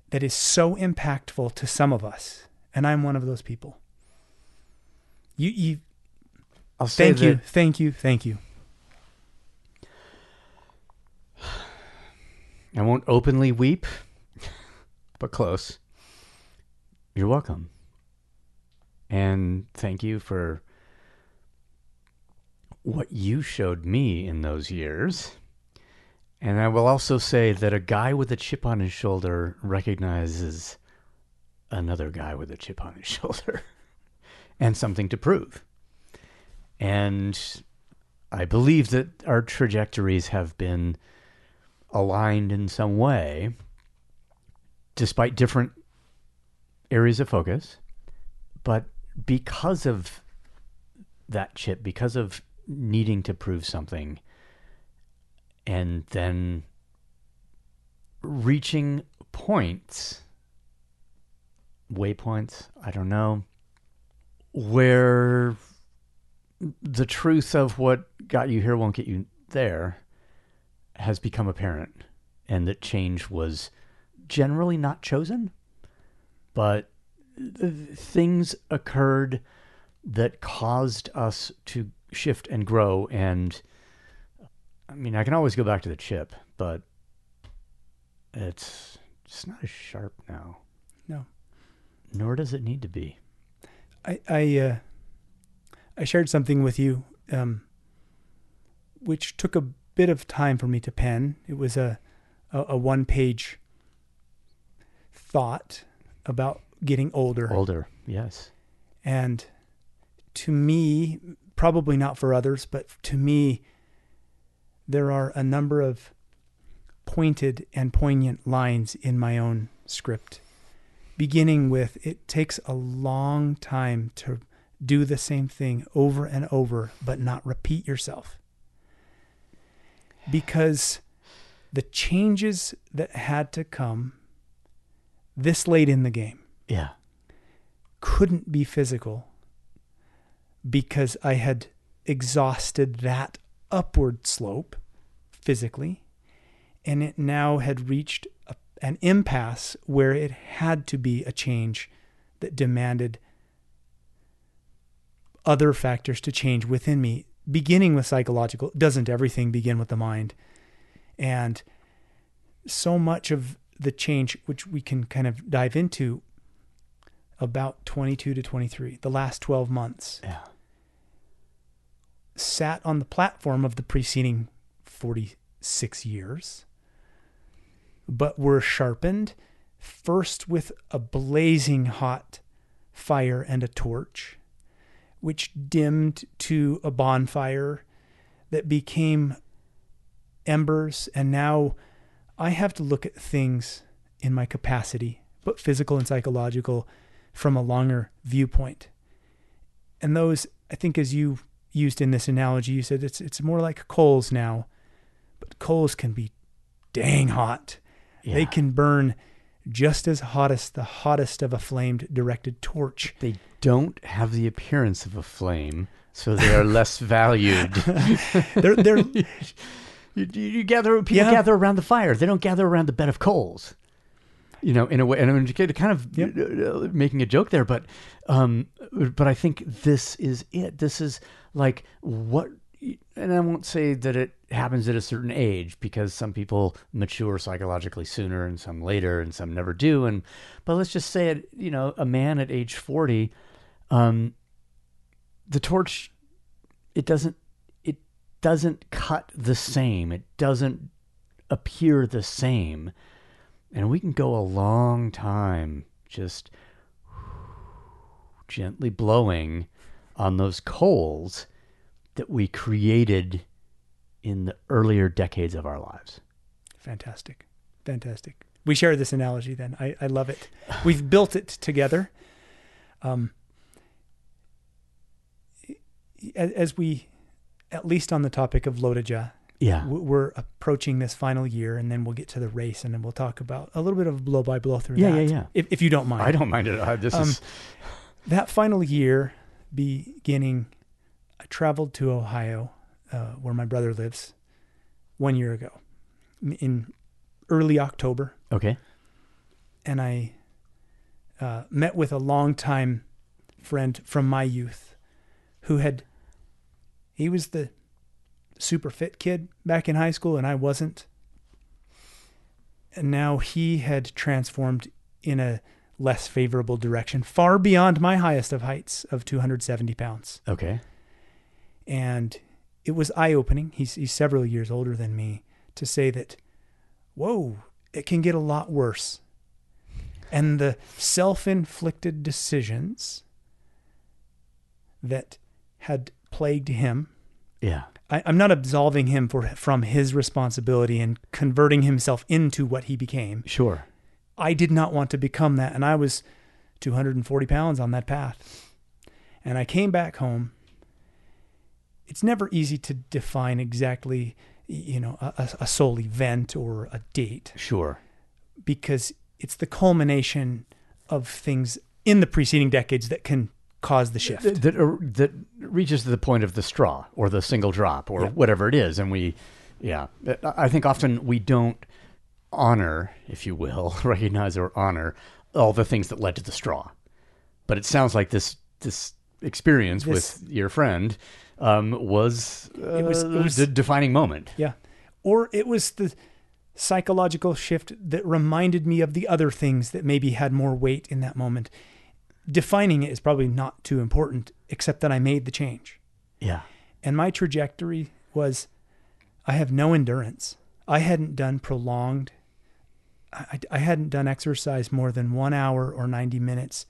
that is so impactful to some of us, and I'm one of those people. You, you I'll say thank you, thank you, thank you. I won't openly weep, but close. You're welcome. And thank you for what you showed me in those years. And I will also say that a guy with a chip on his shoulder recognizes another guy with a chip on his shoulder and something to prove. And I believe that our trajectories have been aligned in some way, despite different areas of focus. But because of that chip, because of needing to prove something, and then reaching points, waypoints, I don't know, where the truth of what got you here won't get you there has become apparent and that change was generally not chosen but th- things occurred that caused us to shift and grow. And i mean i can always go back to the chip but it's it's not as sharp now. No. nor does it need to be. I I uh, I shared something with you, um, which took a bit of time for me to pen. It was a a, a one page thought about getting older, older yes and to me, probably not for others, but to me, there are a number of pointed and poignant lines in my own script, beginning with it takes a long time to do the same thing over and over, but not repeat yourself. Because the changes that had to come this late in the game Yeah. couldn't be physical because I had exhausted that upward slope physically and it now had reached a, an impasse where it had to be a change that demanded other factors to change within me beginning with psychological doesn't everything begin with the mind and so much of the change which we can kind of dive into about 22 to 23 the last 12 months Yeah. sat on the platform of the preceding 46 years, but were sharpened first with a blazing hot fire and a torch, which dimmed to a bonfire that became embers. And now I have to look at things in my capacity, but physical and psychological, from a longer viewpoint. And those, I think, as you used in this analogy, you said it's it's more like coals now, but coals can be dang hot. They can burn just as hot as the hottest of a flamed directed torch. They don't have the appearance of a flame, so they are less valued. They're they're you, you, gather people Yeah. gather around the fire. They don't gather around the bed of coals. You know, in a way, and I'm kind of Yep. uh, making a joke there, but um, but I think this is it. This is like what, and I won't say that it happens at a certain age because some people mature psychologically sooner and some later and some never do. And but let's just say it. You know, a man at age forty, um, the torch, it doesn't it doesn't cut the same. It doesn't appear the same. And we can go a long time just gently blowing on those coals that we created in the earlier decades of our lives. fantastic, fantastic. We share this analogy. Then I I love it. We've built it together. Um, as we, at least on the topic of LoToJa, Yeah. we're approaching this final year, and then we'll get to the race, and then we'll talk about a little bit of blow by blow through Yeah, that. yeah, yeah. If, if you don't mind, I don't mind it. I, this Um, is that final year beginning i traveled to ohio uh, where my brother lives one year ago in- in early october okay. and i uh, met with a longtime friend from my youth who had he was the super fit kid back in high school and i wasn't and now he had transformed in a less favorable direction far beyond my highest of heights of 270 pounds Okay. and it was eye opening. He's, he's several years older than me to say that, whoa, it can get a lot worse. And the self inflicted decisions that had plagued him, Yeah. I, I'm not absolving him for, from his responsibility and converting himself into what he became. Sure. I did not want to become that. And I was 240 pounds on that path. And I came back home. It's never easy to define exactly, you know, a, a- a sole event or a date Sure. because it's the culmination of things in the preceding decades that can cause the shift. That, that, uh, that reaches to the point of the straw or the single drop or Yeah. whatever it is. And we, yeah, I I think often we don't honor, if you will, recognize or honor all the things that led to the straw. But it sounds like this this experience This- with your friend um, was, uh, It was- it was- the defining moment. Yeah. Or it was the psychological shift that reminded me of the other things that maybe had more weight in that moment. Defining it is probably not too important, except that I made the change. Yeah. And my trajectory was I have no endurance. I hadn't done prolonged, I, I hadn't done exercise more than one hour or 90 minutes.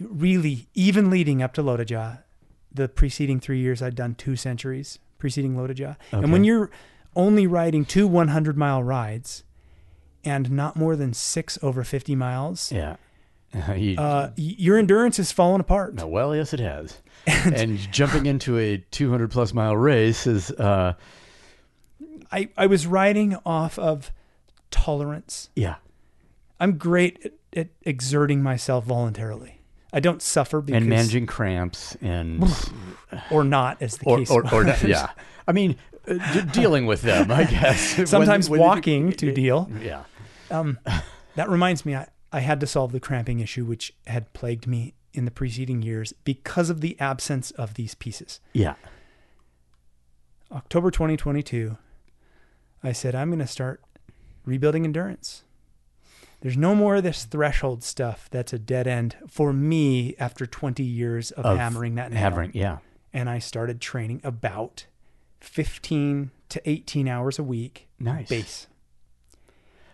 Really, even leading up to LoToJa, the preceding three years, I'd done two centuries preceding LoToJa. And when you're only riding two 100 mile rides and not more than six over 50 miles, Yeah. You- uh, your endurance has fallen apart. no, well, yes, it has. And, jumping into a 200 plus mile race is, uh, I, I was riding off of tolerance. yeah. I'm great at, at exerting myself voluntarily. I don't suffer because, And managing cramps and, or not, as the or, case or, or, was. yeah. I mean, uh, d- dealing with them, I guess. Sometimes when you- walking to deal. Yeah. That reminds me, I, I had to solve the cramping issue, which had plagued me in the preceding years because of the absence of these pieces. Yeah. October 2022, I said, I'm going to start rebuilding endurance. There's no more of this threshold stuff that's a dead end for me after 20 years of, Of hammering that nail. Hammering. Yeah. And I started training about 15 to 18 hours a week Nice. base.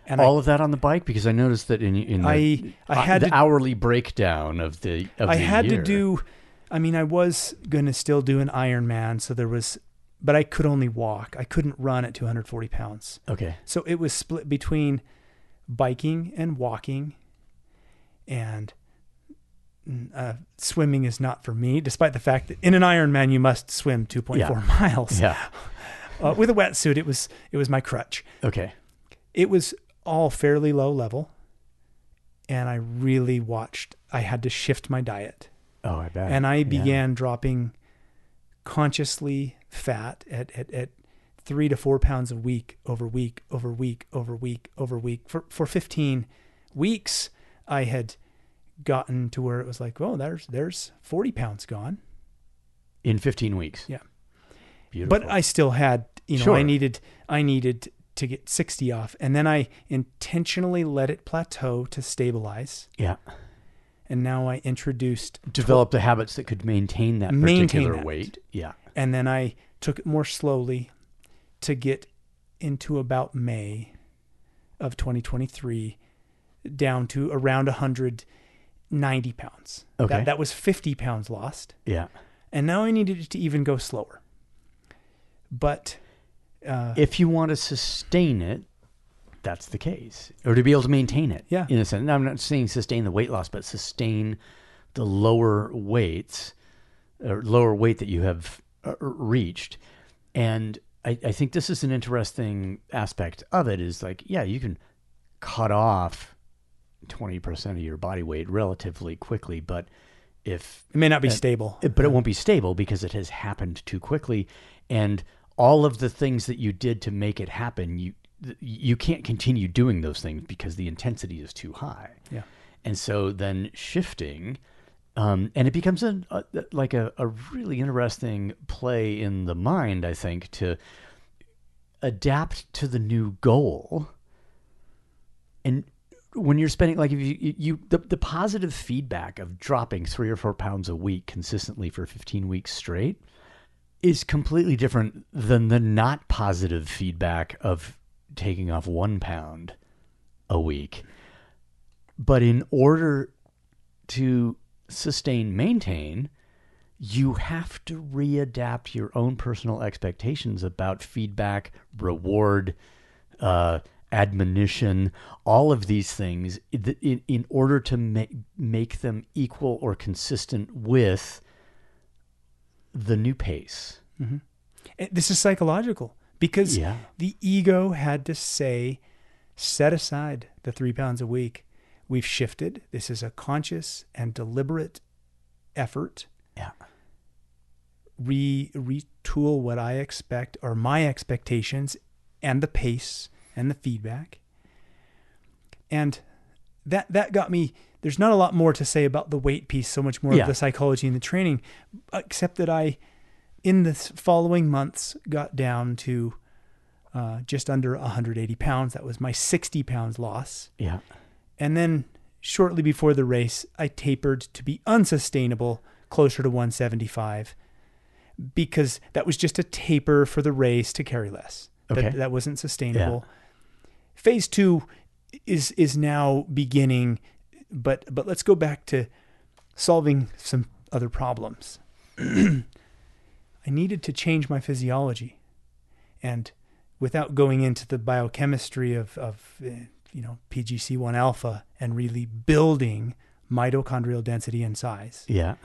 And All of that on the bike because I noticed that in in the, I- I uh, had the to- hourly breakdown of the of I the had year. to do. I mean, I was gonna still do an Ironman, so there was, but I could only walk. I couldn't run at 240 pounds. okay So it was split between biking and walking, and mm, uh, swimming is not for me. Despite the fact that in an Ironman you must swim 2.4 Yeah. miles. yeah Uh, with a wetsuit, it was it was my crutch. okay It was all fairly low level, and I really watched. I had to shift my diet. oh I bet and I Yeah. began dropping consciously fat at, at, at three to four pounds a week over week over week over week over week for, for 15 weeks I had gotten to where it was like, oh, there's, there's 40 pounds gone. in 15 weeks Yeah. beautiful But I still had, you know, Sure. I needed, I needed to get 60 off and then I intentionally let it plateau to stabilize. yeah And now I introduced develop the habits that could maintain that Maintain particular that. weight yeah and then I took it more slowly to get into about May of 2023 down to around 190 pounds. Okay. That, that was 50 pounds lost. yeah And now I needed it to even go slower. But uh, if you want to sustain it that's the case. Or to be able to maintain it Yeah. in a sense. Now, i'm not saying sustain the weight loss but sustain the lower weights or lower weight that you have uh, reached. And I, I think this is an interesting aspect of it is like yeah you can cut off 20% of your body weight relatively quickly but if it may not be stable. it- but it won't be stable because it has happened too quickly. And all of the things that you did to make it happen you you can't continue doing those things because the intensity is too high Yeah. and so then shifting um, and it becomes a, a like a, a really interesting play in the mind i think to adapt to the new goal and when you're spending like if you you, you the, the positive feedback of dropping three or four pounds a week consistently for 15 weeks straight is completely different than the not positive feedback of taking off one pound a week. But in order to sustain maintain you have to readapt your own personal expectations about feedback reward uh, admonition, all of these things in, in, order to make, make them equal or consistent with the new pace. Mm-hmm. And This is psychological because Yeah. the ego had to say, set aside the three pounds a week. We've shifted. This is a conscious and deliberate effort. Yeah. Re retool what I expect or my expectations and the pace and the feedback. And that that got me there's not a lot more to say about the weight piece, so much more Yeah. of the psychology and the training, except that I in the following months got down to uh, just under 180 pounds. That was my 60 pounds loss. Yeah. And then shortly before the race, I tapered to be unsustainable, closer to 175, because that was just a taper for the race to carry less. Okay. That, that wasn't sustainable. Phase two is is now beginning, but but let's go back to solving some other problems. I needed to change my physiology, and without going into the biochemistry of, of eh, you know, PGC1 alpha and really building mitochondrial density and size. Yeah.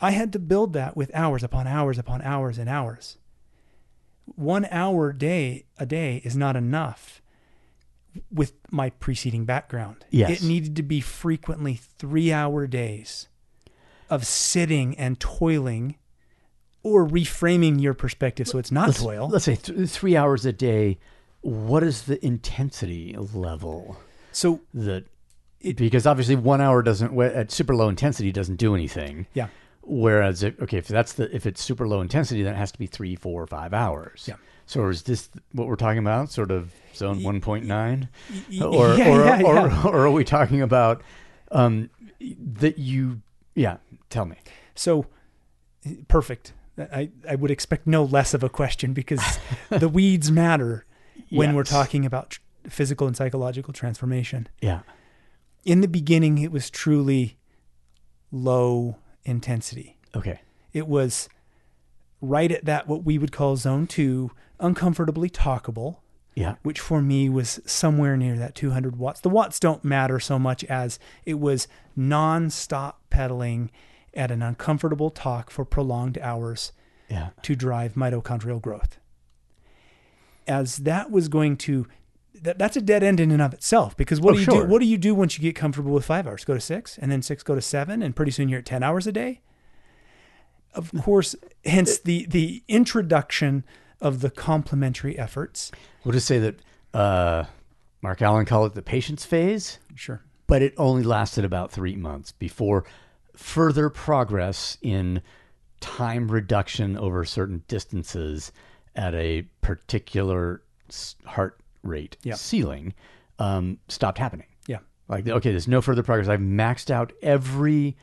I had to build that with hours upon hours upon hours and hours. One hour day a day is not enough with my preceding background. Yes. It needed to be frequently three hour days of sitting and toiling or reframing your perspective so it's not Let's, toil. let's say th- three hours a day. What is the intensity level So that? It- because obviously one hour doesn't at super low intensity doesn't do anything. yeah. Whereas if, okay, if that's the if it's super low intensity, then it has to be three, four, or five hours. Yeah. So is this what we're talking about? Sort of zone one point nine, or yeah, or, yeah, or, yeah. or are we talking about um, that you? Yeah, tell me. So perfect. I, I would expect no less of a question because the weeds matter when we're talking about tr- physical and psychological transformation. Yeah. In the beginning, it was truly low intensity. Okay. It was right at that, what we would call zone two, uncomfortably talkable, Yeah. which for me was somewhere near that 200 watts. The watts don't matter so much as it was non-stop pedaling at an uncomfortable talk for prolonged hours Yeah. to drive mitochondrial growth. As that was going to that, that's a dead end in and of itself because what Oh, do you sure. do what do you do once you get comfortable with 5 hours go to 6 and then 6 go to 7 and pretty soon you're at 10 hours a day of course hence the the introduction of the complementary efforts We'll just say that uh, Mark Allen called it the patience phase, sure but it only lasted about three months before further progress in time reduction over certain distances at a particular heart rate Yeah. ceiling um, stopped happening. yeah Like, okay, there's no further progress. I've maxed out every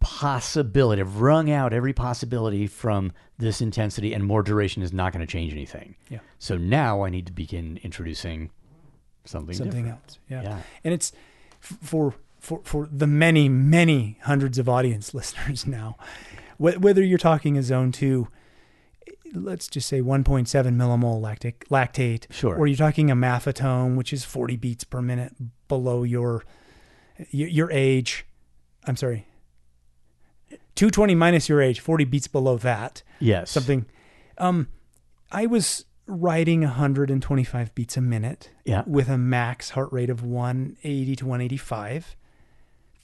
possibility. I've wrung out every possibility from this intensity, and more duration is not going to change anything. Yeah. So now I need to begin introducing something, something different. else yeah. Yeah. and it's f- for for for the many many hundreds of audience listeners now Wh- whether you're talking a zone 2 let's just say 1.7 millimole lactic lactate Sure. or you're talking a maffetone which is 40 beats per minute below your, your age i'm sorry 220 minus your age 40 beats below that Yes. something um i was writing 125 beats a minute Yeah. with a max heart rate of 180 to 185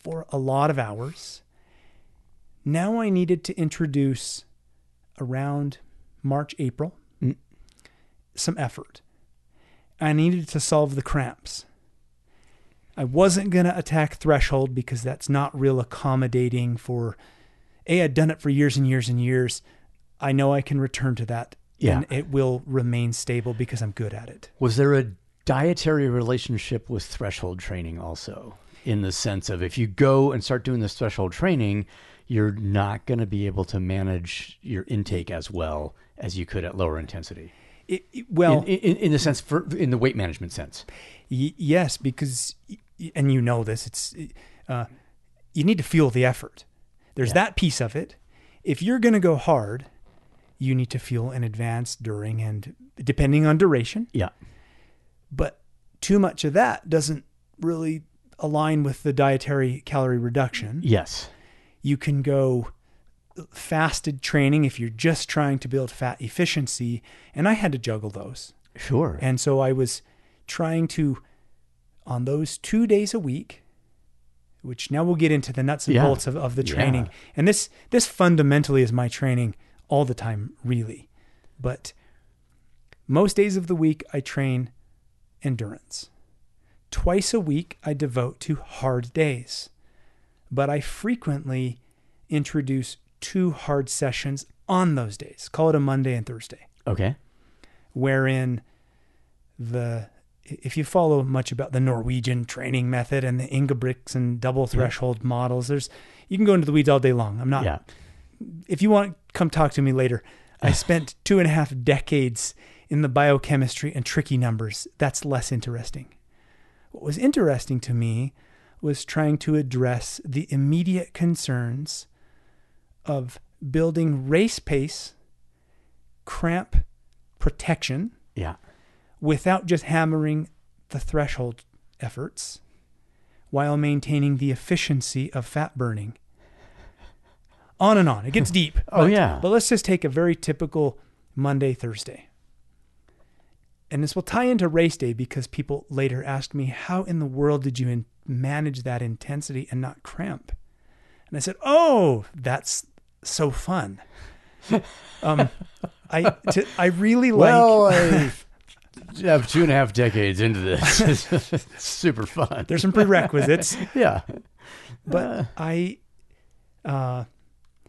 for a lot of hours now i needed to introduce around march april Mm. some effort i needed to solve the cramps i wasn't going to attack threshold because that's not real accommodating for a i'd done it for years and years and years i know i can return to that Yeah. and it will remain stable because i'm good at it Was there a dietary relationship with threshold training also? In the sense of if you go and start doing this threshold training, you're not going to be able to manage your intake as well as you could at lower intensity. It, it- well, in, in, in the sense for in the weight management sense. y- yes, because and you know this, it's uh, you need to feel the effort. There's Yeah. that piece of it. If you're going to go hard, you need to feel in advance, during, and depending on duration. Yeah. But too much of that doesn't really align with the dietary calorie reduction. Yes. You can go fasted training if you're just trying to build fat efficiency, and I had to juggle those. Sure. And so I was trying to, on those two days a week, which now we'll get into the nuts and Yeah. bolts of, of the Yeah. training. And this this fundamentally is my training all the time, really. But most days of the week I train endurance. Twice a week I devote to hard days. But I frequently introduce two hard sessions on those days. Call it a Monday and Thursday okay. wherein the if you follow much about the Norwegian training method and the Ingebrigtsen double threshold models, there's you can go into the weeds all day long. I'm not. Yeah. If you want, come talk to me later. I spent two and a half decades in the biochemistry and tricky numbers. That's less interesting. What was interesting to me was trying to address the immediate concerns of building race pace, cramp protection Yeah. Without just hammering the threshold efforts while maintaining the efficiency of fat burning. On and on. It gets deep. Oh, but- yeah. But let's just take a very typical Monday, Thursday. And this will tie into race day because people later asked me, How in the world did you in- manage that intensity and not cramp? And I said, Oh, that's so fun. um, I, to, I really like. Well, I have two and a half decades into this. it's super fun. there's some prerequisites. yeah. but I, uh,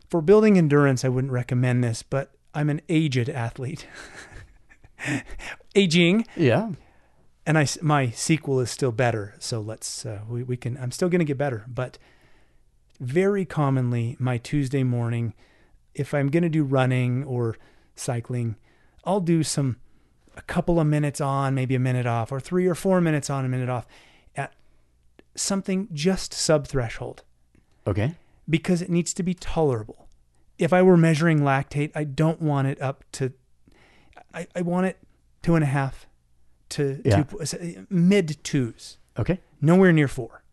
for building endurance, I wouldn't recommend this, but I'm an aged athlete. Aging, Yeah. and I, my sequel is still better. So let's, uh, we, we can, I'm still going to get better, but very commonly my Tuesday morning, if I'm going to do running or cycling, I'll do some, a couple of minutes on, maybe a minute off, or three or four minutes on, a minute off at something just sub threshold Okay. because it needs to be tolerable. If I were measuring lactate, I don't want it up to, I, I want it two and a half to Yeah. two, uh, mid twos, Okay. nowhere near four.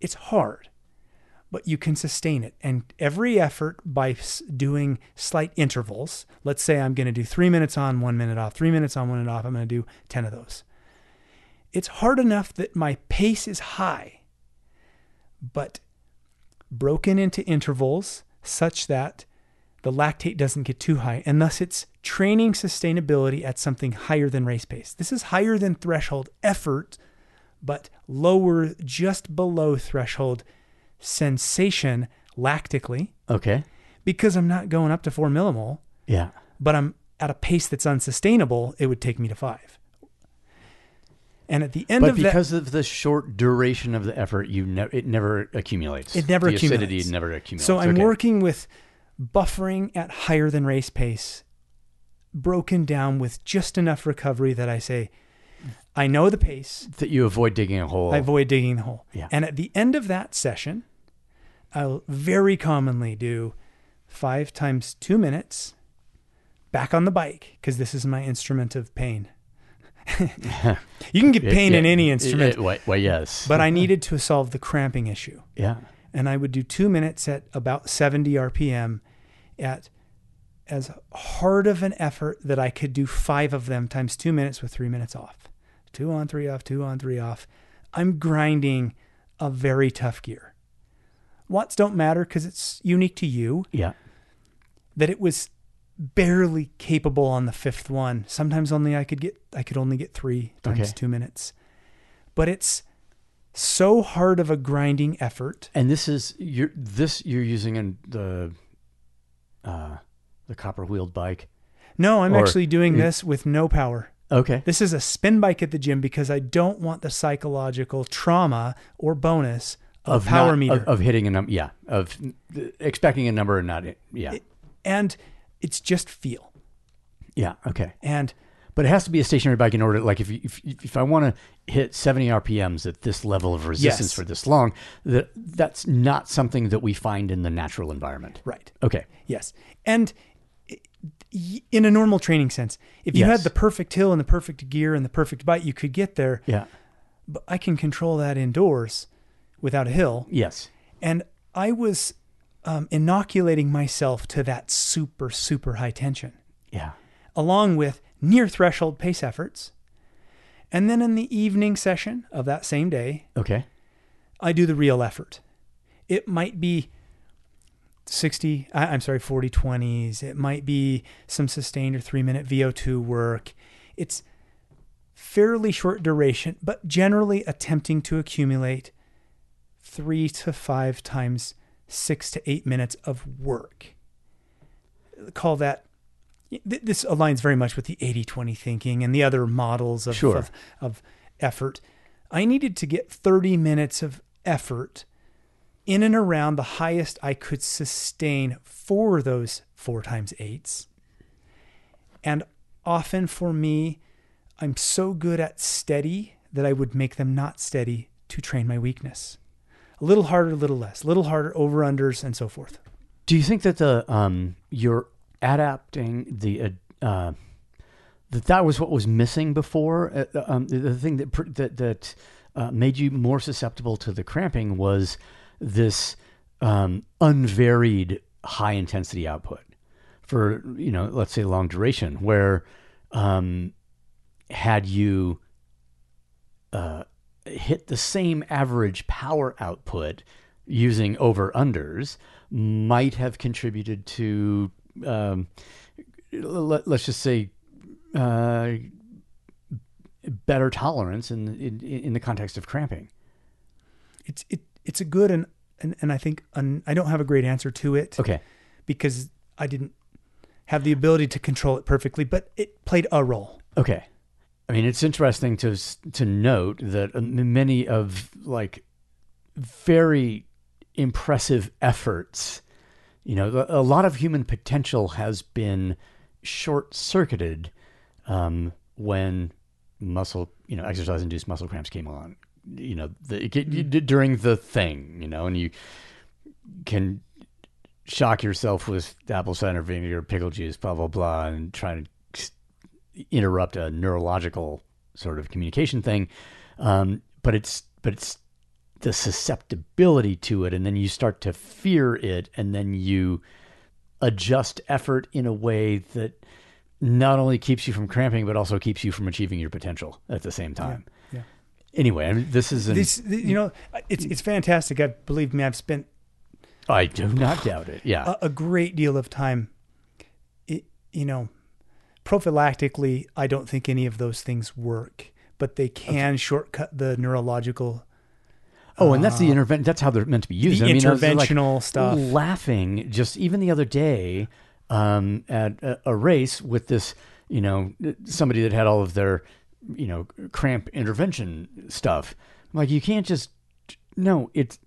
It's hard, but you can sustain it. And every effort by doing slight intervals, let's say I'm going to do three minutes on, one minute off, three minutes on, one minute off, I'm going to do 10 of those. It's hard enough that my pace is high, but broken into intervals such that the lactate doesn't get too high, and thus it's training sustainability at something higher than race pace. This is higher than threshold effort, but lower, just below threshold sensation lactically, Okay. because I'm not going up to four millimole, Yeah. but I'm at a pace that's unsustainable. It would take me to five. And at the end But of that, because of the short duration of the effort, you ne- it never accumulates. It never the acidity never accumulates. So I'm Okay. working with buffering at higher than race pace, broken down with just enough recovery that I say, I know the pace. that you avoid digging a hole. I avoid digging the hole. Yeah. And at the end of that session, I'll very commonly do five times two minutes back on the bike because this is my instrument of pain. you can get pain in any instrument, it- why, yes. but I needed to solve the cramping issue yeah. and I would do two minutes at about 70 RPM at as hard of an effort that I could do five of them times two minutes with three minutes off. Two on, three off, two on, three off. I'm grinding a very tough gear. Watts don't matter because it's unique to you Yeah. that it was barely capable on the fifth one. Sometimes only I could get I could only get three times Okay. two minutes. But it's so hard of a grinding effort. And this is you're this you're using in the uh the copper wheeled bike. No, I'm Or- actually doing this with no power. Okay. This is a spin bike at the gym because I don't want the psychological trauma or bonus of, power not- meter. of, of hitting a number. Yeah. Of expecting a number and not. Yeah. and it's just feel. yeah. Okay. And But it has to be a stationary bike in order. Like if you, if if I want to hit 70 RPMs at this level of resistance Yes. for this long, that that's not something that we find in the natural environment. right. Okay. Yes. And in a normal training sense, if you Yes. had the perfect hill and the perfect gear and the perfect bike, you could get there. Yeah. But I can control that indoors without a hill. Yes. And I was um, inoculating myself to that super, super high tension. Yeah. along with near threshold pace efforts. And then in the evening session of that same day, Okay. I do the real effort. It might be 60, I- I'm sorry, 40 20s. It might be some sustained or three minute VO2 work. It's fairly short duration, but generally attempting to accumulate three to five times six to eight minutes of work. Call that. This aligns very much with the 80 20 thinking and the other models of, Sure. of, of effort. I needed to get 30 minutes of effort in and around the highest I could sustain for those four times eights. And often for me, I'm so good at steady that I would make them not steady to train my weakness. A little harder, a little less, a little harder, over unders, and so forth. Do you think that the um you're adapting the uh, uh that that was what was missing before. Uh, uh, um, the, the thing that that that uh, made you more susceptible to the cramping was this um, unvaried high intensity output for you know let's say long duration where um, had you uh, hit the same average power output using over unders might have contributed to um, let, us just say uh, better tolerance in, in in the context of cramping. It's it it's a good and and, and I think un, I don't have a great answer to it okay because I didn't have the ability to control it perfectly, but it played a role. Okay. I mean, it's interesting to to note that uh, many of like very impressive efforts, you know, a lot of human potential has been short circuited um, when muscle, you know, exercise induced muscle cramps came on. You know, the, it, during the thing, you know, and you can shock yourself with apple cider vinegar, pickle juice, blah blah blah, and try to interrupt a neurological sort of communication thing. Um, but it's but it's the susceptibility to it, and then you start to fear it, and then you adjust effort in a way that not only keeps you from cramping, but also keeps you from achieving your potential at the same time. Yeah. Anyway, I mean, this is an, This, you know, it's it's fantastic. I believe me, I've spent I do not doubt it. Yeah. a, a great deal of time. It, you know, prophylactically, I don't think any of those things work, but they can shortcut the neurological Oh, and that's the intervention. That's how they're meant to be used. the I mean, I was, like, interventional stuff. Laughing just even the other day um, at a, a race with this, you know, somebody that had all of their, you know, cramp intervention stuff. I'm like, you can't just no. It's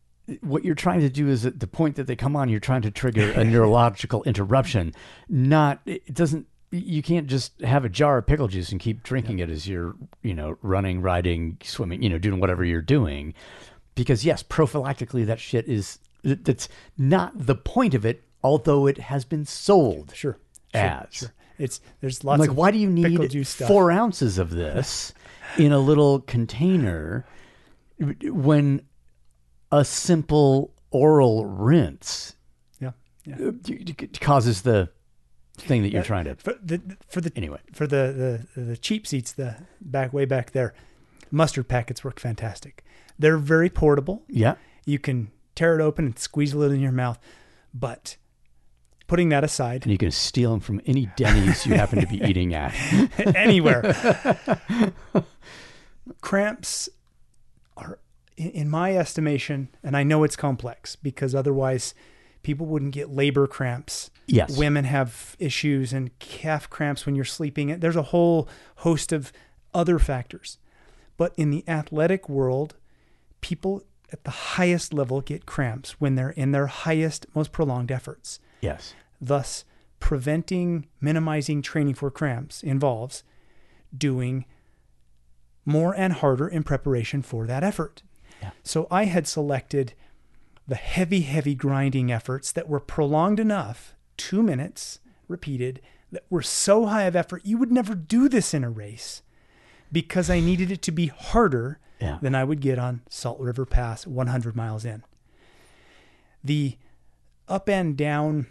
what you're trying to do is at the point that they come on, you're trying to trigger a neurological interruption. Not it doesn't. You can't just have a jar of pickle juice and keep drinking it as you're, you know, running, riding, swimming, you know, doing whatever you're doing. Because yes, prophylactically, that shit is that's not the point of it. Although it has been sold Sure. as. Sure. It's there's I'm lots like, of why do you need four ounces of this in a little container when a simple oral rinse Yeah. Yeah. uh, causes the thing that you're trying to? For the for the Anyway. for the the the cheap seats the back way back there, mustard packets work fantastic. They're very portable. Yeah. You can tear it open and squeeze a little in your mouth, but putting that aside, And you can steal them from any Denny's you happen to be eating at. anywhere. Cramps are, in, in my estimation, and I know it's complex because otherwise people wouldn't get labor cramps. Yes. Women have issues and calf cramps when you're sleeping. There's a whole host of other factors. But in the athletic world, people at the highest level get cramps when they're in their highest, most prolonged efforts. Yes. Thus, preventing, minimizing training for cramps involves doing more and harder in preparation for that effort. Yeah. So I had selected the heavy, heavy grinding efforts that were prolonged enough, two minutes repeated, that were so high of effort, you would never do this in a race because I needed it to be harder Yeah. than I would get on Salt River Pass 100 miles in. The up and down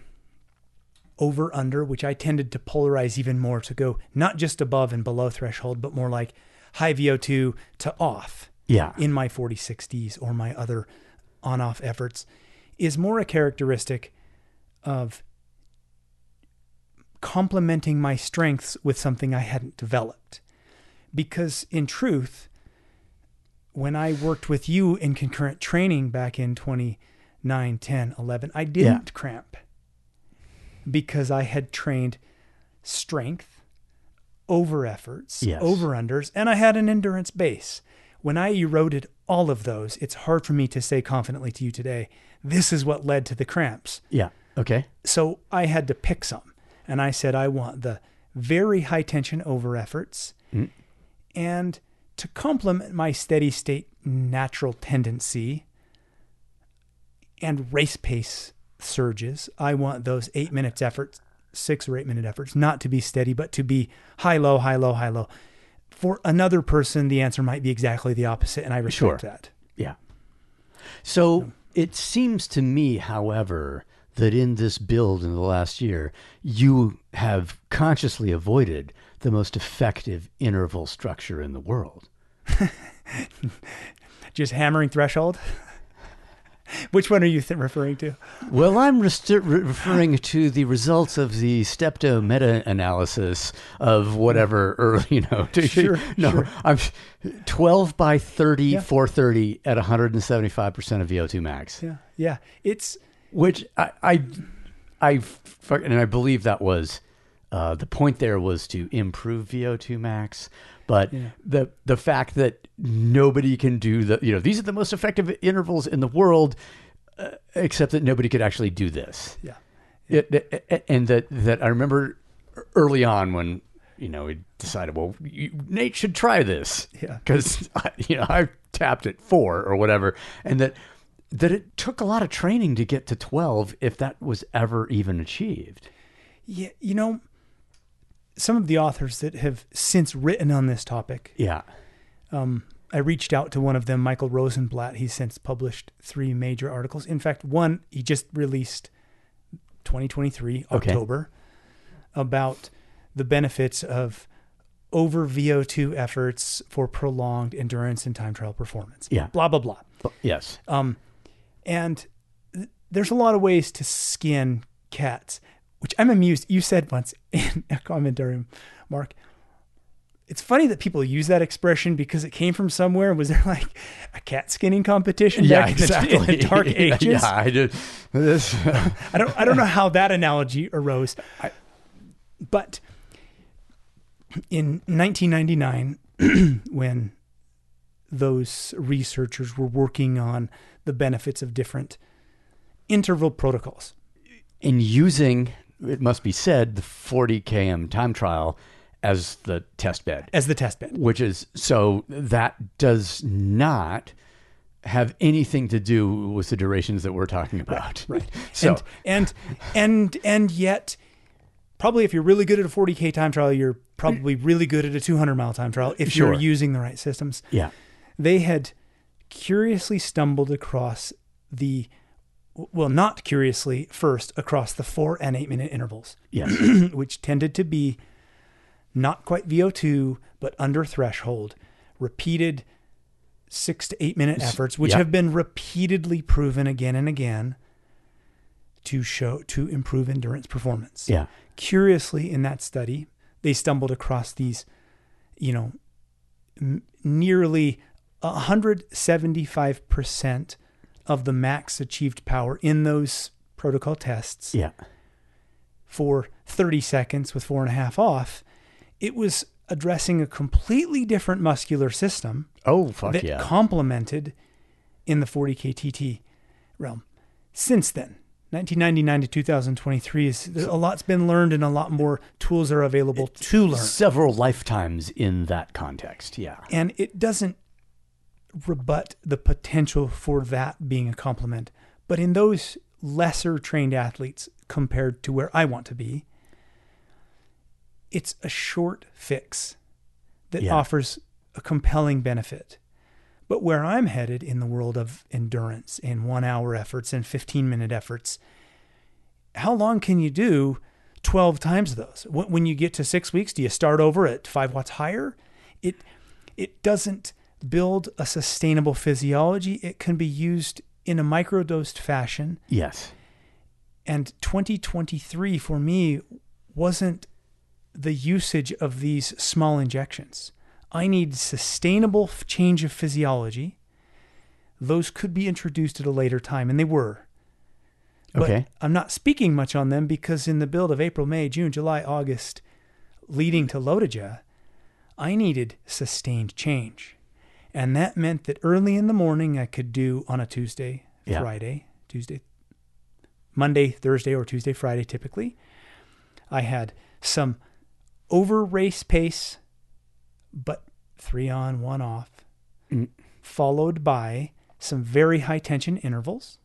over under, which I tended to polarize even more to go not just above and below threshold, but more like high VO2 to off Yeah. in my 4060s or my other on off efforts, is more a characteristic of complementing my strengths with something I hadn't developed. Because in truth, when I worked with you in concurrent training back in 29, 10, 11, I didn't cramp because I had trained strength, over efforts, Yes. over unders, and I had an endurance base. When I eroded all of those, it's hard for me to say confidently to you today, this is what led to the cramps. Yeah. Okay. So I had to pick some. And I said, I want the very high tension over efforts. Mm. And to complement my steady state natural tendency and race pace surges, I want those eight minutes efforts six or eight minute efforts, not to be steady, but to be high, low, high, low, high, low. For another person, the answer might be exactly the opposite, and I respect Sure. that. Yeah. So it seems to me, however, that in this build in the last year, you have consciously avoided the most effective interval structure in the world. Just hammering threshold. Which one are you th- referring to? Well, I'm re- referring to the results of the stepto meta analysis of whatever early, you know, to, Sure, no, sure. I'm 12 by 30, Yeah. 430 at 175% of VO2 max. Yeah, yeah. It's which I, I, I, and I believe that was uh, the point. There was to improve VO2 max, but Yeah. the the fact that nobody can do the, you know, these are the most effective intervals in the world, uh, except that nobody could actually do this. yeah. It, it- and that that I remember early on when you know we decided, well, you, Nate should try this, Yeah. because you know I tapped at four or whatever, and that that it took a lot of training to get to twelve if that was ever even achieved. Yeah, you know, some of the authors that have since written on this topic, Yeah, um, I reached out to one of them, Michael Rosenblat. He's since published three major articles. In fact, one he just released 2023 Okay. October about the benefits of over VO2 efforts for prolonged endurance and time trial performance. Yeah. Blah blah blah. yes, Um, and th- there's a lot of ways to skin cats, which I'm amused. You said once in a commentary, Mark. It's funny that people use that expression because it came from somewhere. Was there like a cat skinning competition yeah, back in the- exactly. in the, dark ages? Yeah, I did. This, I don't I don't know how that analogy arose. but in 1999 when those researchers were working on the benefits of different interval protocols. in using, it must be said, the 40 km time trial as the test bed. As the test bed. which is so that does not have anything to do with the durations that we're talking about. Right. So and, and and and yet probably if you're really good at a 40k time trial, you're probably really good at a 200 mile time trial if Sure. you're using the right systems. yeah, they had curiously stumbled across the well not curiously first across the 4 and 8 minute intervals. Yeah, which tended to be not quite VO2 but under threshold. Repeated 6 to 8 minute efforts which yeah. have been repeatedly proven again and again to show to improve endurance performance. Yeah, curiously in that study they stumbled across these you know m- nearly 175% of the max achieved power in those protocol tests yeah, for 30 seconds with four and a half off it was addressing a completely different muscular system oh fuck that yeah, complemented in the 40k TT realm. Since then, 1999 to 2023 is a lot's been learned and a lot more tools are available to learn. several lifetimes in that context. Yeah, And it doesn't rebut the potential for that being a compliment. But in those lesser trained athletes compared to where I want to be, it's a short fix that Yeah. offers a compelling benefit. But where I'm headed in the world of endurance and one hour efforts and 15 minute efforts, how long can you do 12 times those? When when you get to six weeks, do you start over at five watts higher? It, it doesn't build a sustainable physiology. It can be used in a microdosed fashion. yes, And 2023 for me wasn't the usage of these small injections. I need sustainable change of physiology. Those could be introduced at a later time, and they were. But Okay. I'm not speaking much on them because in the build of April, May, June, July, August, leading to LoToJa, I needed sustained change. And that meant that early in the morning I could do on a Tuesday, Yeah. Friday, Tuesday, Monday, Thursday, or Tuesday, Friday typically. I had some over race pace, but three on, one off, Mm. followed by some very high tension intervals.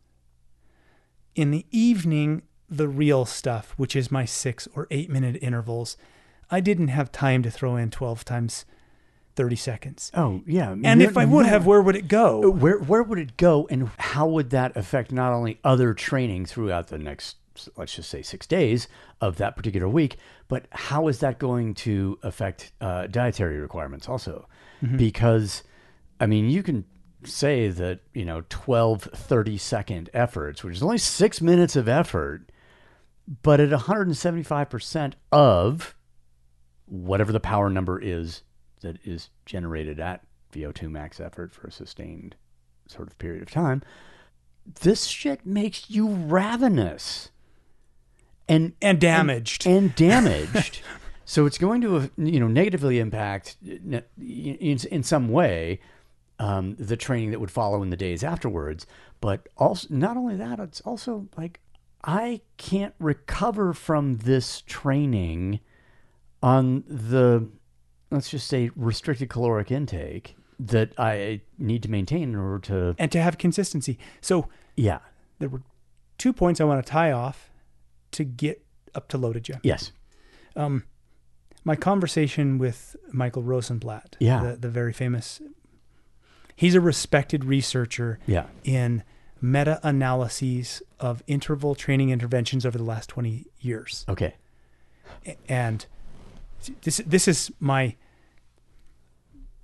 In the evening, the real stuff, which is my six or eight minute intervals, I didn't have time to throw in 12 times 30 seconds. Oh yeah. And if I would have, where would it go? where where would it go, and how would that affect not only other training throughout the next, let's just say, six days of that particular week, but how is that going to affect uh, dietary requirements also? Because, I mean, you can say that you know 12 30 second efforts which is only six minutes of effort but at 175% of whatever the power number is that is generated at VO2 max effort for a sustained sort of period of time, this shit makes you ravenous and and damaged. and damaged. so it's going to you know negatively impact in in some way um, the training that would follow in the days afterwards. But also, not only that, it's also like I can't recover from this training on the let's just say restricted caloric intake that I need to maintain in order to and to have consistency. So yeah there were two points I want to tie off to get up to LoToJa. yes Um, My conversation with Michael Rosenblat, Yeah. the, the very famous, he's a respected researcher yeah in meta analyses of interval training interventions over the last 20 years. okay and this this is my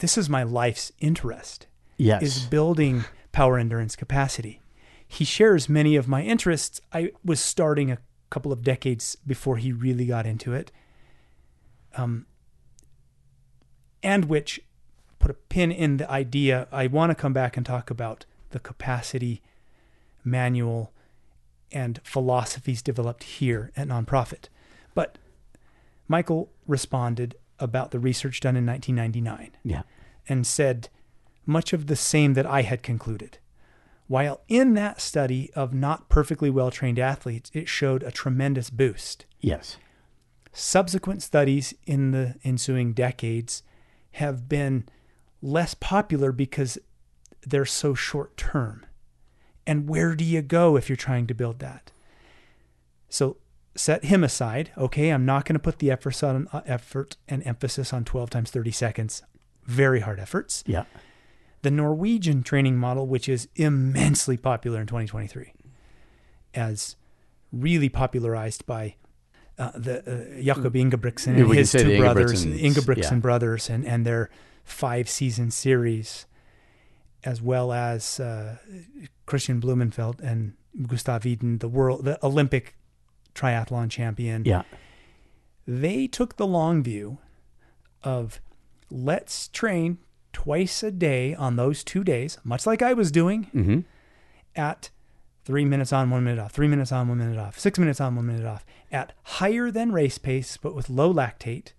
this is my life's interest yes is building power endurance capacity. He shares many of my interests. I was starting a couple of decades before he really got into it. Um and which put a pin in the idea I want to come back and talk about the capacity manual and philosophies developed here at nonprofit. But Michael responded about the research done in 1999 yeah and said much of the same that I had concluded. While in that study of not perfectly well trained athletes, it showed a tremendous boost. yes Subsequent studies in the ensuing decades have been less popular because they're so short term. And where do you go if you're trying to build that? So set him aside. Okay, I'm not going to put the effort on uh, effort and emphasis on 12 times 30 seconds. Very hard efforts. yeah The Norwegian training model, which is immensely popular in 2023, as really popularized by uh, the uh, Jakob Ingebrigtsen and we his two brothers, Ingebrigtsen yeah. brothers, and, and their five season series, as well as uh, Kristian Blummenfelt and Gustav Iden, the world, the Olympic triathlon champion yeah they took the long view of let's train twice a day on those two days, much like I was doing mm-hmm. at three minutes on, one minute off, three minutes on, one minute off, six minutes on, one minute off, at higher than race pace, but with low lactate.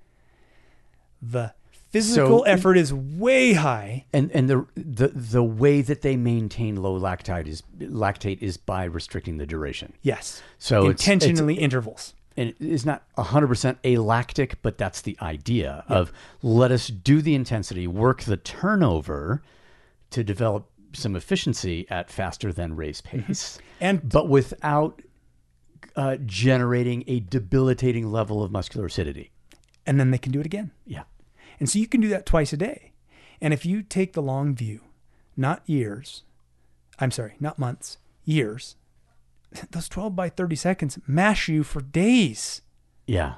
The physical So- effort is way high. And and the the the way that they maintain low lactate is lactate is by restricting the duration. Yes. So it's- intentionally intervals. And it is not 100% alactic, but that's the idea of let us do the intensity, work the turnover to develop some efficiency at faster than race pace, And but without uh, generating a debilitating level of muscular acidity. and then they can do it again. Yeah. And so you can do that twice a day. And if you take the long view, not years, I'm sorry, not months, years, those 12 by 30 seconds mash you for days. Yeah.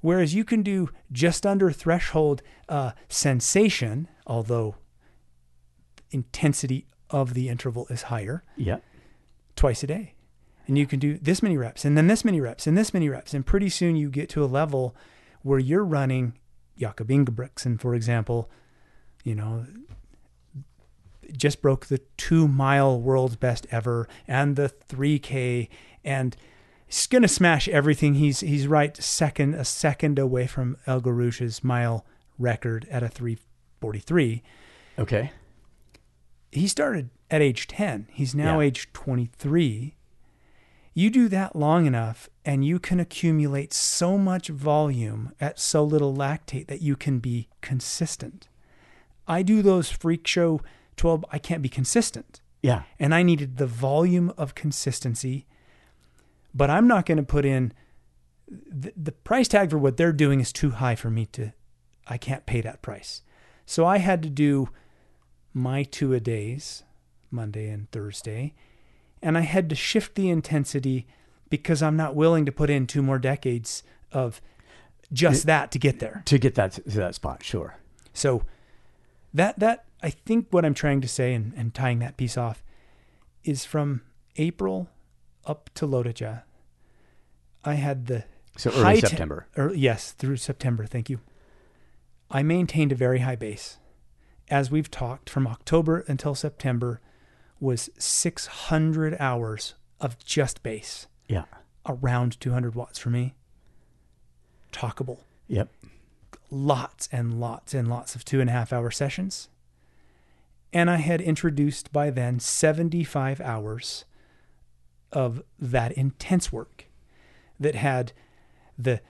Whereas you can do just under threshold uh, sensation, although intensity of the interval is higher, Yeah. twice a day. And you can do this many reps and then this many reps and this many reps. And pretty soon you get to a level where you're running Jakob Ingebrigtsen, for example, you know, just broke the two mile world's best ever and the 3K and he's going to smash everything. He's, he's right second, a second away from El Guerrouj's mile record at a 343 Okay. he started at age 10. He's now Yeah. age 23. You do that long enough and you can accumulate so much volume at so little lactate that you can be consistent. I do those freak show 12, I can't be consistent. Yeah. And I needed the volume of consistency, but I'm not going to put in the, the price tag for what they're doing is too high for me to, I can't pay that price. So I had to do my two a days, Monday and Thursday, and I had to shift the intensity because I'm not willing to put in two more decades of just that to get there. To get that to that spot, sure. So that that I think what I'm trying to say and, and tying that piece off is from April up to LoToJa. I had the So early te- September. or yes, through September. Thank you. I maintained a very high base. As we've talked, from October until September was 600 hours of just base, Yeah. around 200 watts for me. Talkable Yep. lots and lots and lots of two and a half hour sessions. And I had introduced by then 75 hours of that intense work that had the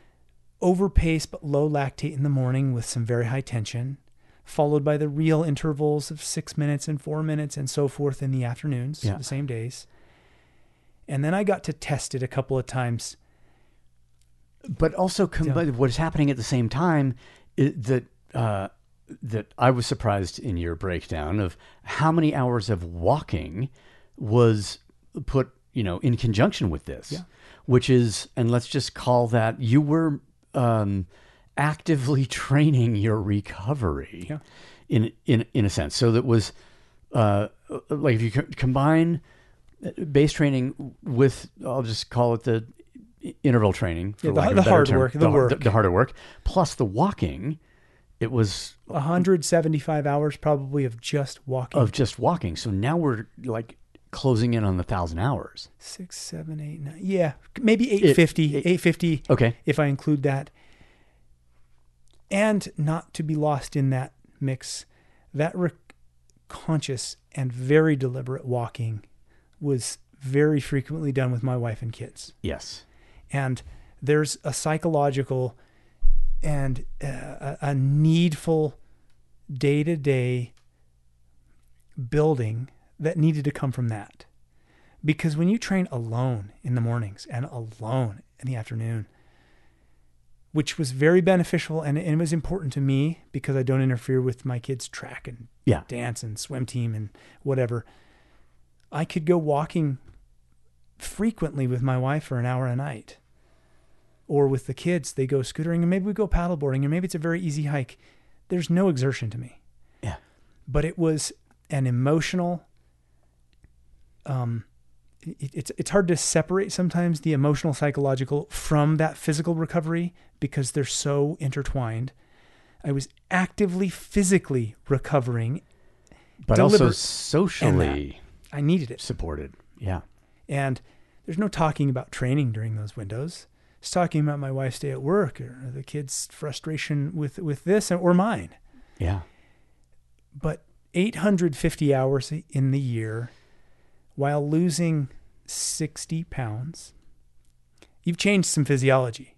overpace but low lactate in the morning with some very high tension, followed by the real intervals of six minutes and four minutes and so forth in the afternoons, Yeah. the same days. And then I got to test it a couple of times. but also combined, what is happening at the same time is that uh, that I was surprised in your breakdown of how many hours of walking was put, you know, in conjunction with this, Yeah. which is, and let's just call that you were um, actively training your recovery, Yeah. in in in a sense. So that was uh, like if you co- combine base training with, I'll just call it the interval training for Yeah, the- lack of the hard term. work, the har- work. the, harder work plus the walking it was 175 hours probably of just walking. of just walking so now we're like closing in on the thousand hours six, seven, eight, nine. Yeah, maybe 850, it- 850 okay if I include that. And not to be lost in that mix, that re- conscious and very deliberate walking was very frequently done with my wife and kids. yes And there's a psychological and uh, a, a needful day to day building that needed to come from that. Because when you train alone in the mornings and alone in the afternoon, which was very beneficial and it was important to me because I don't interfere with my kids' track and yeah dance and swim team and whatever. I could go walking frequently with my wife for an hour a night. Or with the kids, they go scootering and maybe we go paddleboarding and maybe it's a very easy hike. There's no exertion to me. yeah But it was an emotional um it's it's hard to separate sometimes the emotional psychological from that physical recovery because they're so intertwined. I was actively physically recovering. but also socially I needed it. supported yeah And there's no talking about training during those windows. It's talking about my wife's day at work or the kids' frustration with, with this or mine. yeah But 850 hours in the year while losing 60 pounds, you've changed some physiology.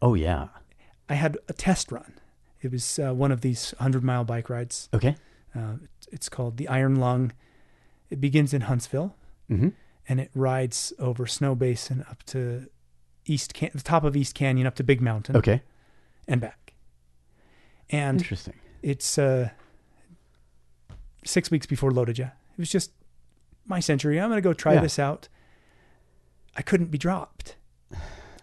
oh yeah I had a test run. It was uh, one of these 100 mile bike rides. okay Uh, it's called the Iron Lung. It begins in Huntsville. mm-hmm. and it rides over Snowbasin up to East Can- the top of East Canyon up to Big Mountain okay and back. And interesting it's uh, six weeks before LoToJa. It was just my century. I'm going to go try Yeah. this out. I couldn't be dropped.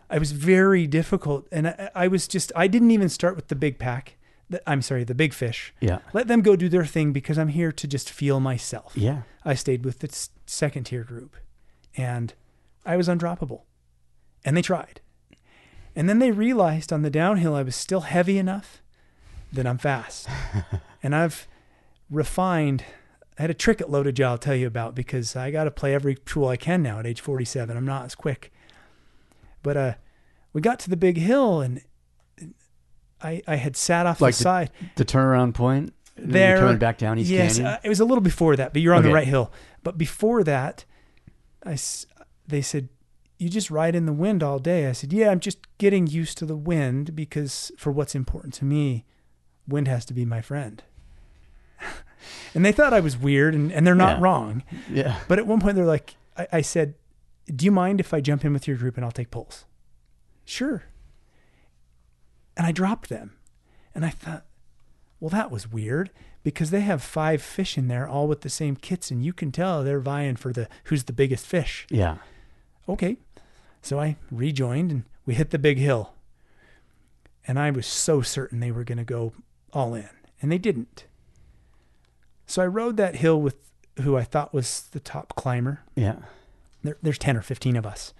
I was very difficult, and I, I was just I didn't even start with the big pack. The, I'm sorry, the big fish. yeah Let them go do their thing because I'm here to just feel myself. yeah I stayed with the second tier group and I was undroppable. And they tried. And then they realized on the downhill I was still heavy enough that I'm fast. and I've refined. I had a trick at Loaded I'll tell you about because I got to play every tool I can now at age 47. I'm not as quick. But uh, we got to the big hill and I, I had sat off Like the the- side. the turnaround point? There you're coming back down east yes canyon? uh, it was a little before that but you're on the right hill. But before that i they said you just ride in the wind all day. I said yeah i'm just getting used to the wind because for what's important to me wind has to be my friend and they thought i was weird and, and they're not Yeah. wrong yeah but at one point they're like I, I said Do you mind if I jump in with your group and I'll take poles? Sure. And I dropped them. And I thought, well, that was weird because they have five fish in there, all with the same kits, and you can tell they're vying for the who's the biggest fish. Yeah. Okay. So I rejoined and we hit the big hill. And I was so certain they were going to go all in, and they didn't. So I rode that hill with who I thought was the top climber. Yeah. There, there's 10 or 15 of us.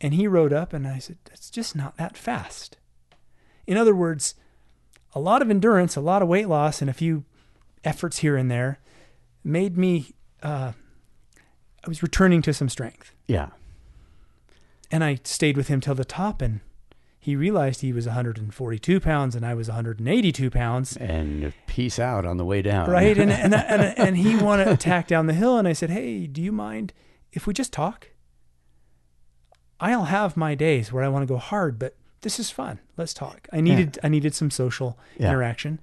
And he rode up, and I said, It's just not that fast. In other words, a lot of endurance, a lot of weight loss, and a few efforts here and there made me, uh, I was returning to some strength. Yeah. And I stayed with him till the top, and he realized he was 142 pounds and I was 182 pounds. And peace out on the way down. Right. And, and, and, and he wanted to attack down the hill. And I said, Hey, do you mind if we just talk? I'll have my days where I want to go hard, but this is fun. Let's talk. I needed, I needed some social Yeah. interaction.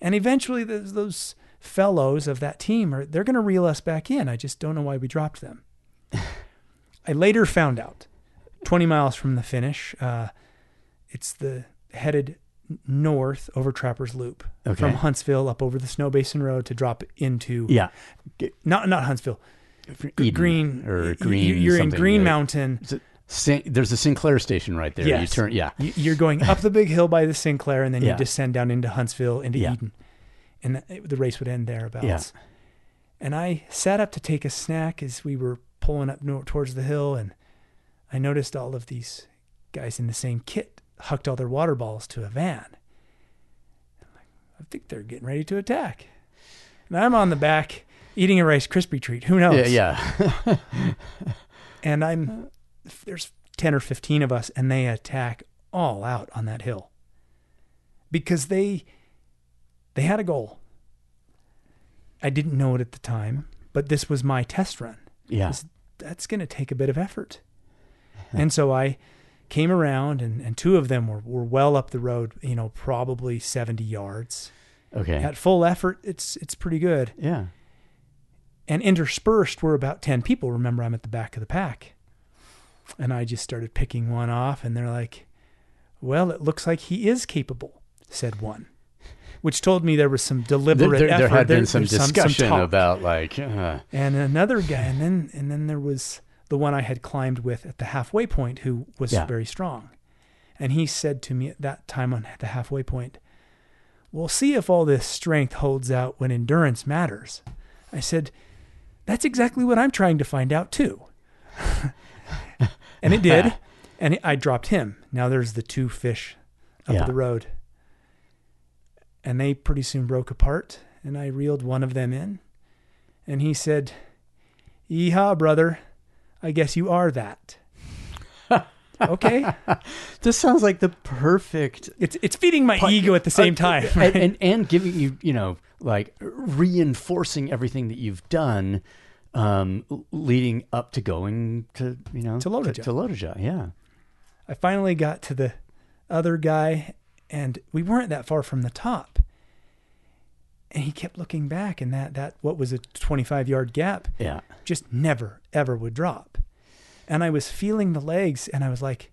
And eventually those, those fellows of that team are, they're going to reel us back in. I just don't know why we dropped them. I later found out 20 miles from the finish, uh, it's the headed north over Trappers Loop Okay. from Huntsville up over the Snowbasin Road to drop into Yeah. not not Huntsville Eden Green or Green. You're in Green right? Mountain. Sin- there's a Sinclair station right there. You turn, yeah. You're going up the big hill by the Sinclair, and then Yeah. you descend down into Huntsville into Yeah. Eden, and the, the race would end thereabouts. Yeah. And I sat up to take a snack as we were pulling up north towards the hill, and I noticed all of these guys in the same kit hucked all their water balls to a van. Like, I think they're getting ready to attack. And I'm on the back eating a Rice Krispie treat. Who knows? Yeah. Yeah. and I'm there's 10 or 15 of us and they attack all out on that hill because they they had a goal I didn't know it at the time but this was my test run yeah. This- that's going to take a bit of effort and so I came around and, and two of them were, were well up the road you know probably 70 yards Okay. at full effort it's it's pretty good Yeah. and interspersed were about 10 people. Remember, I'm at the back of the pack. And I just started picking one off, and they're like, Well, it looks like he is capable, said one, which told me there was some deliberate there, there effort. had been There- some discussion talk. about like. Uh, And another guy, and then, and then there was the one I had climbed with at the halfway point who was Yeah. very strong. And he said to me at that time on the halfway point, We'll see if all this strength holds out when endurance matters. I said, That's exactly what I'm trying to find out too. and it did. And I dropped him. Now there's the two fish up Yeah. the road. And they pretty soon broke apart. And I reeled one of them in. And he said, Yeehaw, brother. I guess you are that. okay. this sounds like the perfect It's it's feeding my ego at the same time. and, right? and and giving you you know like reinforcing everything that you've done um leading up to going to you know To LoToJa. to, LoToJa, yeah I finally got to the other guy, and we weren't that far from the top. And he kept looking back, and that that what was a 25 yard gap yeah just never ever would drop. And I was feeling the legs, and I was like,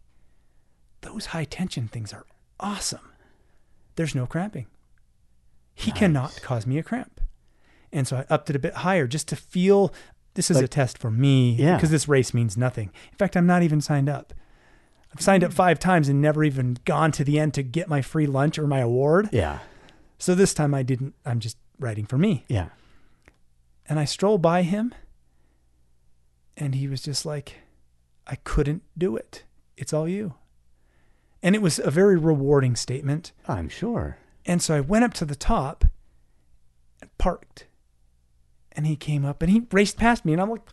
those high tension things are awesome. There's no cramping. He cannot cause me a cramp. And so I upped it a bit higher just to feel this is a test for me Yeah. because this race means nothing. In fact, I'm not even signed up. I've signed up hmm. five times and never even gone to the end to get my free lunch or my award. yeah So this time I didn't, I'm just writing for me. yeah And I strolled by him and he was just like, I couldn't do it. It's all you. And it was a very rewarding statement. i'm sure And so I went up to the top and parked. And he came up and he raced past me. And I'm like,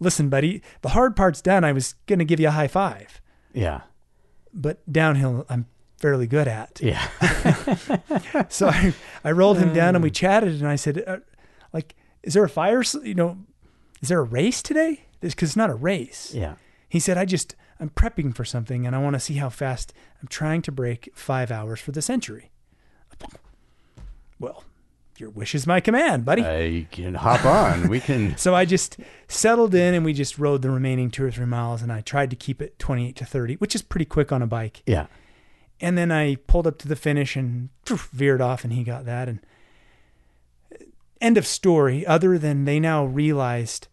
listen, buddy, the hard part's done. I was going to give you a high five. yeah But downhill, I'm fairly good at. yeah So I, I rolled him down and we chatted. And I said, uh, like, is there a fire? You know, is there a race today? Because it's not a race. yeah He said, I just, I'm prepping for something and I want to see how fast I'm trying to break five hours for the century. Well, your wish is my command, buddy. I can hop on. We can. So I just settled in and we just rode the remaining two or three miles and I tried to keep it 28 to 30, which is pretty quick on a bike. Yeah. And then I pulled up to the finish and poof, veered off and he got that. And end of story, other than they now realized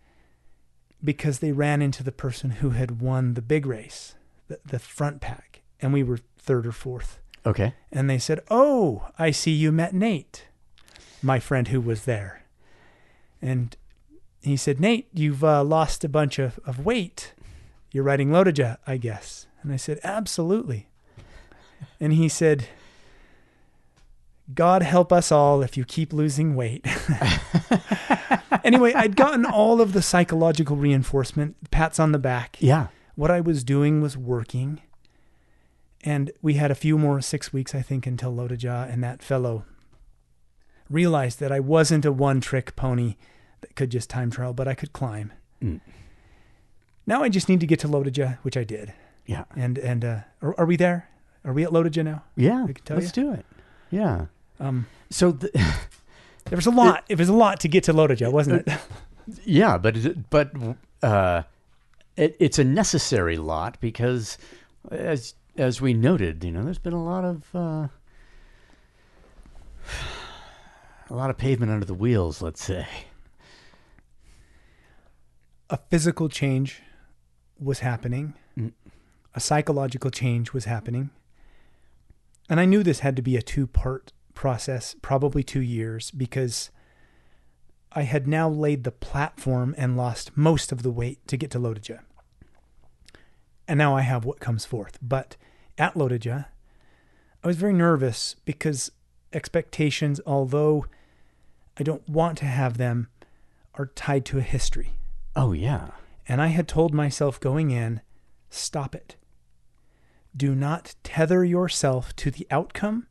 because they ran into the person who had won the big race, the, the front pack, and we were third or fourth. Okay. And they said, Oh, I see you met Nate, my friend who was there. And he said, Nate, you've uh, lost a bunch of, of weight. You're riding LoToJa, I guess. And I said, Absolutely. And he said, God help us all if you keep losing weight. anyway, I'd gotten all of the psychological reinforcement, pats on the back. Yeah. What I was doing was working. And we had a few more six weeks, I think, until LoToJa, and that fellow realized that I wasn't a one trick pony that could just time trial, but I could climb. Mm. Now I just need to get to LoToJa, which I did. Yeah. And and uh, are, are we there? Are we at LoToJa now? Yeah. I can tell Let's do it. Yeah. Um, So, the, there was a lot. It was a lot to get to LoToJa, wasn't it? yeah, but but uh, it, it's a necessary lot because, as as we noted, you know, there's been a lot of uh, a lot of pavement under the wheels. Let's say. a physical change was happening, Mm. a psychological change was happening. And I knew this had to be a two part process, probably two years, because I had now laid the platform and lost most of the weight to get to LoToJa. And now I have what comes forth. But at LoToJa, I was very nervous because expectations, although I don't want to have them, are tied to a history. Oh yeah. And I had told myself going in, stop it. Do not tether yourself to the outcome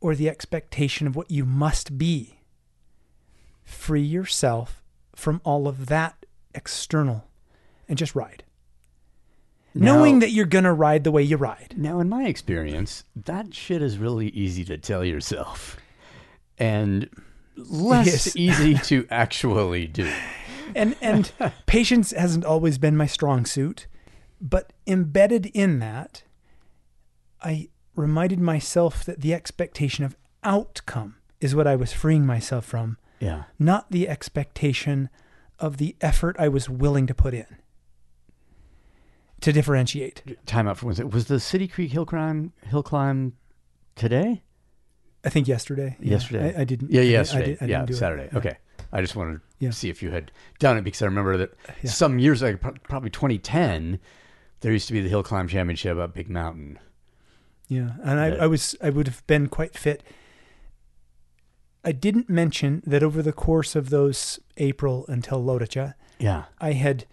or the expectation of what you must be. Free yourself from all of that external and just ride. Knowing that you're going to ride the way you ride. Now, in my experience, that shit is really easy to tell yourself, and less Yes. easy to actually do. and and patience hasn't always been my strong suit but embedded in that i reminded myself that the expectation of outcome is what i was freeing myself from Yeah. not the expectation of the effort i was willing to put in to differentiate Time out for one second. Was the City Creek hill climb hill climb today? i think yesterday Yeah, Yesterday. i, I didn't Yeah, I- I yesterday. I didn't yeah, do it. Saturday. Okay. I just wanted to Yeah. see if you had done it because I remember that Yeah. some years like probably 2010, there used to be the hill climb championship up Big Mountain. Yeah, and I, I was I would have been quite fit. I didn't mention that over the course of those April until LoToJa, Yeah. I had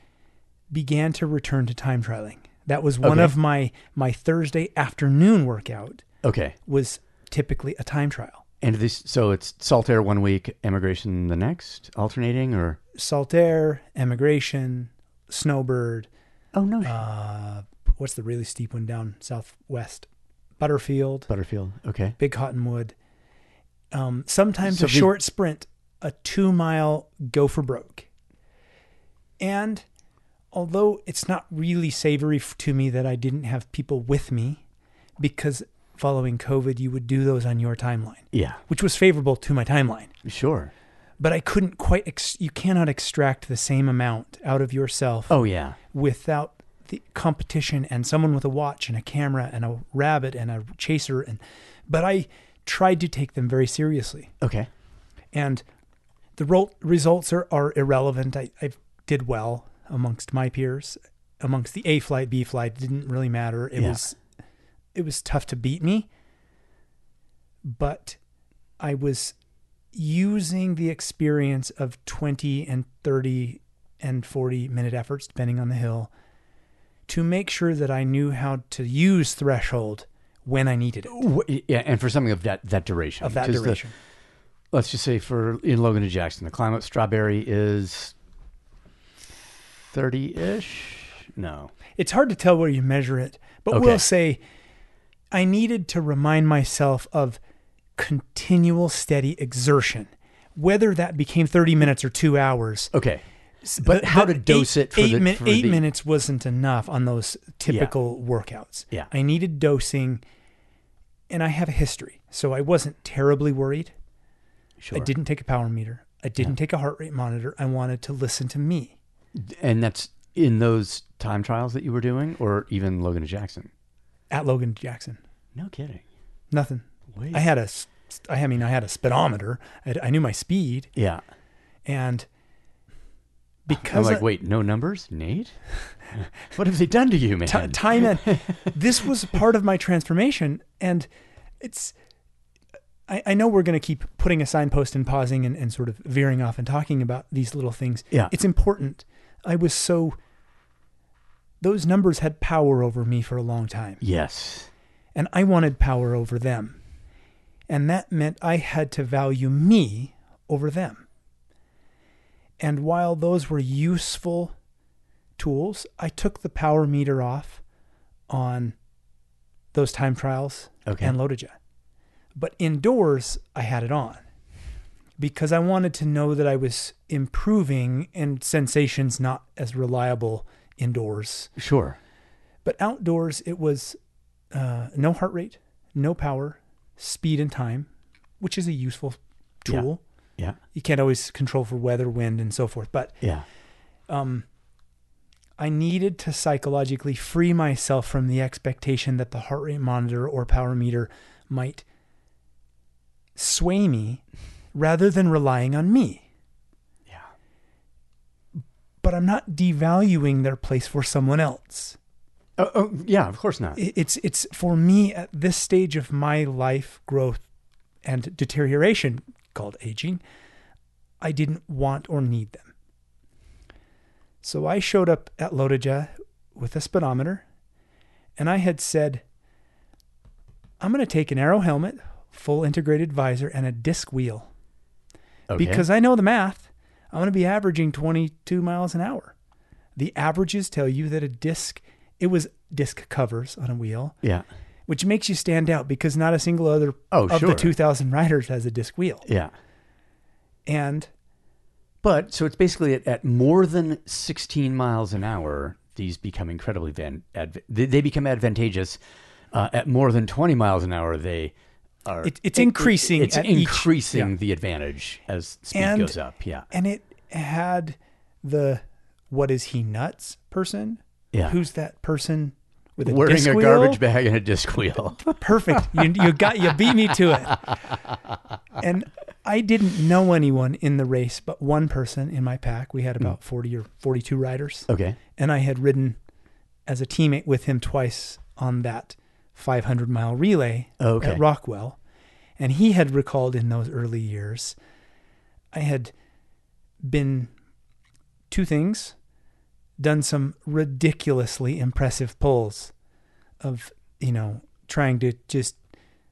began to return to time trialing. That was one Okay. of my my Thursday afternoon workout Okay. was typically a time trial. And this so it's Saltair one week, emigration the next, alternating or Saltair, Emigration, Snowbird, oh no, uh, what's the really steep one down southwest? Butterfield, Butterfield. Okay. Big Cottonwood. Um, sometimes So a the- short sprint, a two mile go for broke. And although it's not really savory to me that I didn't have people with me, because following COVID, you would do those on your timeline, Yeah. which was favorable to my timeline. Sure. But I couldn't quite, ex- you cannot extract the same amount out of yourself Oh yeah. without the competition and someone with a watch and a camera and a rabbit and a chaser and but I tried to take them very seriously Okay. and the ro- results are, are irrelevant I, I did well amongst my peers amongst the A flight B flight didn't really matter it Yeah. was it was tough to beat me but I was using the experience of 20 and 30 and 40 minute efforts, depending on the hill, to make sure that I knew how to use threshold when I needed it Yeah, and for something of that that duration. of that 'Cause the- duration. let's just say for in Logan to Jackson, the climb up Strawberry is thirty ish. No. it's hard to tell where you measure it, but Okay. we'll say I needed to remind myself of continual, steady exertion. Whether that became 30 minutes or two hours, Okay. But how to dose eight, it for eight, the, min- for eight the- minutes wasn't enough on those typical workouts. Yeah. I needed dosing, and I have a history, so I wasn't terribly worried. Sure. I didn't take a power meter. I didn't take a heart rate monitor. I wanted to listen to me. And that's in those time trials that you were doing, or even Logan Jackson. At Logan Jackson, No kidding. nothing. Wait. I had a, I mean, I had a speedometer. I, I knew my speed, yeah. and I'm like, I- wait, no numbers, Nate? what have they done to you, man? Ti- time and this was part of my transformation and it's I, I know we're going to keep putting a signpost and pausing and, and sort of veering off and talking about these little things Yeah. it's important i was so those numbers had power over me for a long time yes. and i wanted power over them and that meant i had to value me over them and while those were useful tools, I took the power meter off on those time trials Okay. and Lotoja. But indoors, I had it on because I wanted to know that I was improving and sensations not as reliable indoors. Sure. But outdoors, it was uh, no heart rate, no power, speed and time, which is a useful tool. Yeah. You can't always control for weather, wind, and so forth. But Yeah. um, I needed to psychologically free myself from the expectation that the heart rate monitor or power meter might sway me rather than relying on me. Yeah. But I'm not devaluing their place for someone else. Oh, oh, yeah, of course not. It's it's for me at this stage of my life growth and deterioration called aging. I didn't want or need them. So I showed up at Lotoja with a speedometer and I had said, I'm going to take an aero helmet, full integrated visor, and a disc wheel Okay. because I know the math. I'm going to be averaging 22 miles an hour. The averages tell you that a disc, it was disc covers on a wheel, yeah. Which makes you stand out because not a single other Oh, of sure. the 2,000 riders has a disc wheel. Yeah. And But so it's basically at, at more than 16 miles an hour, these become incredibly van, adv- they, become advantageous. Uh, at more than 20 miles an hour, they are. It- it's increasing it's at each- increasing yeah. the advantage as speed And- goes up. Yeah. and it had the what is he nuts person? Yeah. Who's that person with a Wearing a garbage bag and a disc wheel. Perfect. You, you got you beat me to it. And I didn't know anyone in the race but one person in my pack. We had Hmm. about 40 or 42 riders. okay. And I had ridden as a teammate with him twice on that 500 mile relay Okay. at Rockwell. And he had recalled in those early years, I had been two things done some ridiculously impressive pulls of, you know, trying to just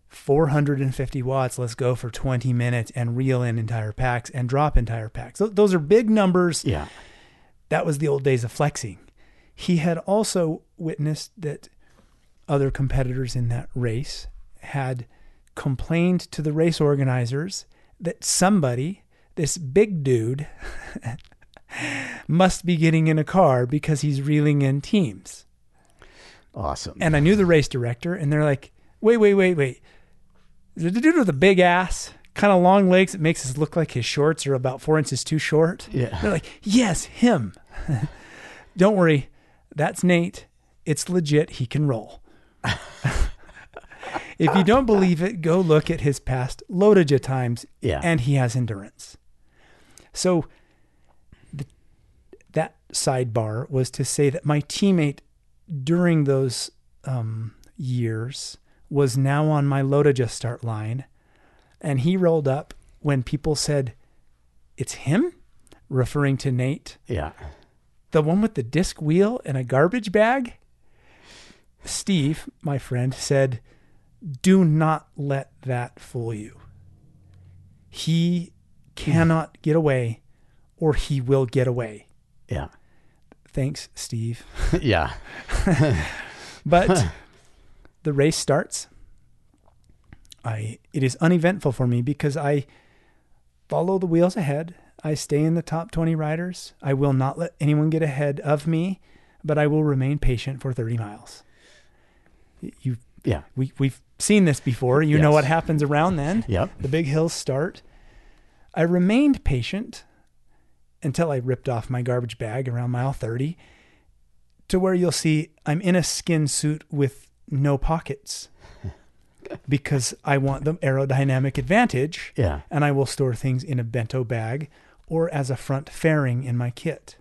450 watts, let's go for 20 minutes and reel in entire packs and drop entire packs. Th- those are big numbers. Yeah. That was the old days of flexing. He had also witnessed that other competitors in that race had complained to the race organizers that somebody, this big dude, must be getting in a car because he's reeling in teams. Awesome. And I knew the race director, and they're like, wait, wait, wait, wait. The dude with the big ass, kind of long legs, it makes us look like his shorts are about four inches too short. Yeah. They're like, yes, him. Don't worry. That's Nate. It's legit. He can roll. if you don't believe it, go look at his past Lotoja times. Yeah. And he has endurance. So sidebar was to say that my teammate during those um, years was now on my Lotoja start line. And he rolled up when people said, It's him? Referring to Nate, yeah. the one with the disc wheel and a garbage bag. Steve, my friend, said, Do not let that fool you. He cannot get away, or he will get away. Yeah. Thanks, Steve. yeah. But the race starts. I it is uneventful for me because I follow the wheels ahead. I stay in the top 20 riders. I will not let anyone get ahead of me, but I will remain patient for 30 miles. You Yeah. we we've seen this before. You know what happens around then. Yep. The big hills start. I remained patient until I ripped off my garbage bag around mile 30 to where you'll see I'm in a skin suit with no pockets because I want the aerodynamic advantage Yeah. and I will store things in a bento bag or as a front fairing in my kit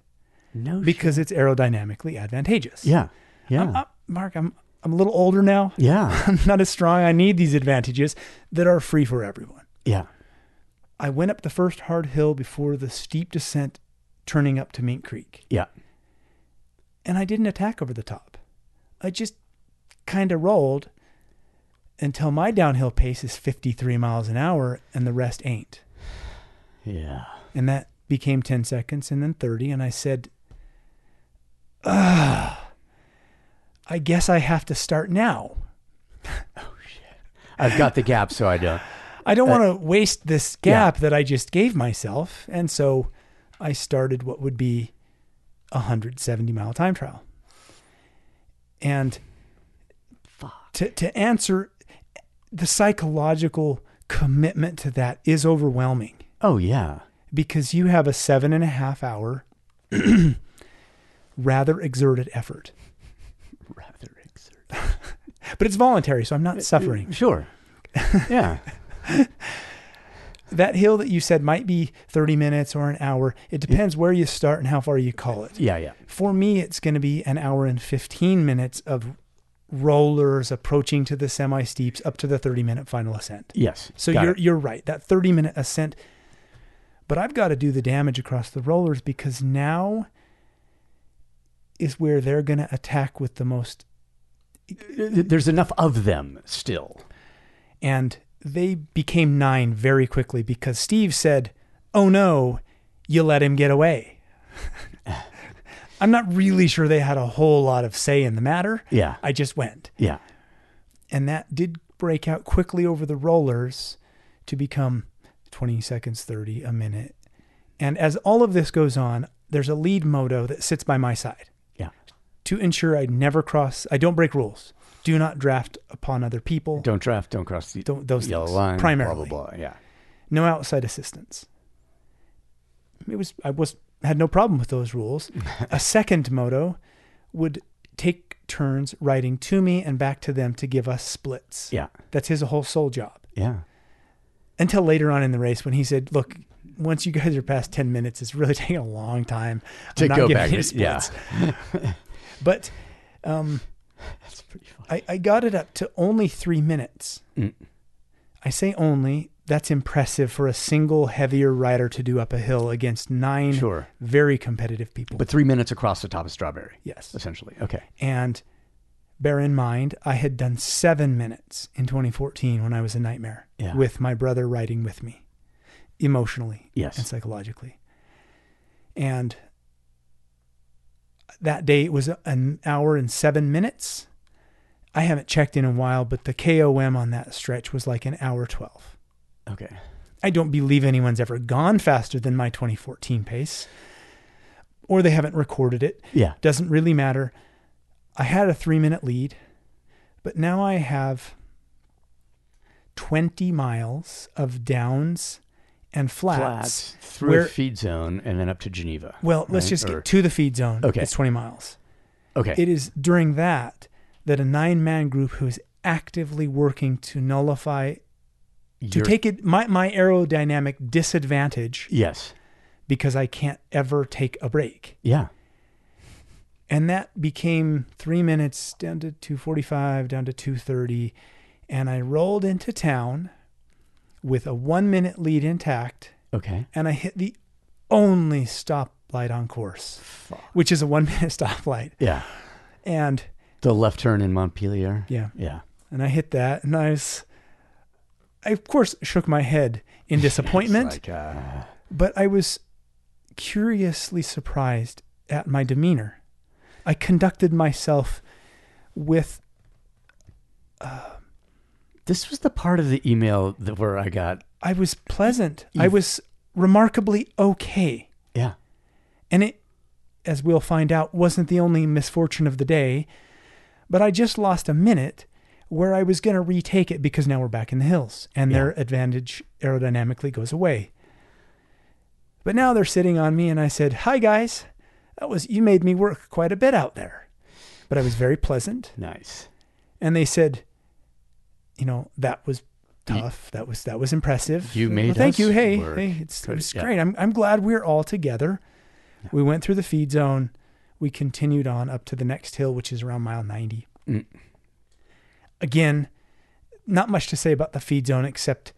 No. because it's aerodynamically advantageous. Yeah. Yeah. I'm- I'm- Mark, I'm I'm a little older now. yeah. I'm not as strong. I need these advantages that are free for everyone. Yeah. I went up the first hard hill before the steep descent turning up to Mink Creek, Yeah. and I didn't attack over the top. I just kind of rolled until my downhill pace is 53 miles an hour and the rest ain't. Yeah. And that became 10 seconds and then 30. And I said, ah, I guess I have to start now. Oh, shit. I've got the gap, so I don't. I don't Uh, want to waste this gap that I just gave myself. And so I started what would be a 170 mile time trial. And to, to answer the psychological commitment to that is overwhelming Oh yeah. because you have a seven and a half hour rather exerted effort. Rather exert. But it's voluntary, so I'm not suffering. Sure. Yeah. That hill that you said might be 30 minutes or an hour. It depends where you start and how far you call it. Yeah. Yeah. For me, it's going to be an hour and 15 minutes of rollers approaching to the semi steeps up to the 30 minute final ascent. Yes. So you're it. you're right. That 30 minute ascent. But I've got to do the damage across the rollers because now is where they're going to attack with the most There's enough of them still. and they became 9 very quickly because Steve said, "Oh no, you let him get away." I'm not really sure they had a whole lot of say in the matter. Yeah. I just went. Yeah. and that did break out quickly over the rollers to become 20 seconds 30 a minute and as all of this goes on there's a lead moto that sits by my side Yeah. to ensure i never cross i don't break rules do not draft upon other people Don't draft. Don't cross the Don't- those yellow things, line. primarily. Blah blah blah. Yeah. no outside assistance it was i was had no problem with those rules a second moto would take turns riding to me and back to them to give us splits Yeah. that's his whole sole job Yeah. until later on in the race when he said, "Look, once you guys are past ten minutes, it's really taking a long time To go back, you yeah. splits." but um, That's pretty fun. I, I got it up to only three minutes. Mm. I say only. That's impressive for a single heavier rider to do up a hill against nine Sure. very competitive people. But three minutes across the top of Strawberry, yes, essentially. Okay. and bear in mind, I had done seven minutes in 2014 when I was a nightmare Yeah. with my brother riding with me, emotionally Yes. and psychologically. And that day it was an hour and seven minutes. I haven't checked in a while, but the KOM on that stretch was like an hour 12. Okay. I don't believe anyone's ever gone faster than my 2014 pace, or they haven't recorded it. Yeah. Doesn't really matter. I had a three minute lead, but now I have 20 miles of downs and flats. Flats through where- a feed zone and then up to Geneva. Well, let's right? just Or- get to the feed zone. Okay. It's 20 miles. Okay. It is during that that a nine man group who is actively working to nullify, to You're- take it, my, my aerodynamic disadvantage Yes. because I can't ever take a break. Yeah. and that became three minutes down to 245 down to 230 and i rolled into town with a one minute lead intact Okay. and i hit the only stoplight on course which is a one minute stoplight Yeah. and The left turn in Montpelier. yeah Yeah. and i hit that and i was i of course shook my head in disappointment like, uh, but I was curiously surprised at my demeanor. I conducted myself with uh, This was the part of the email that where I got I was pleasant. I was remarkably okay. yeah. And it, as we'll find out, wasn't the only misfortune of the day. But I just lost a minute where I was going to retake it because now we're back in the hills and their advantage aerodynamically goes away. But now they're sitting on me, and I said, Hi, guys. That was, you made me work quite a bit out there. But I was very pleasant. Nice. And they said, You know, that was tough. That was, that was impressive. You Well, made Thank us you. Hey, hey, it's, it Good. was Yeah. great. I'm, I'm glad we're all together. We went through the feed zone. We continued on up to the next hill, which is around mile 90. Mm. Again, not much to say about the feed zone except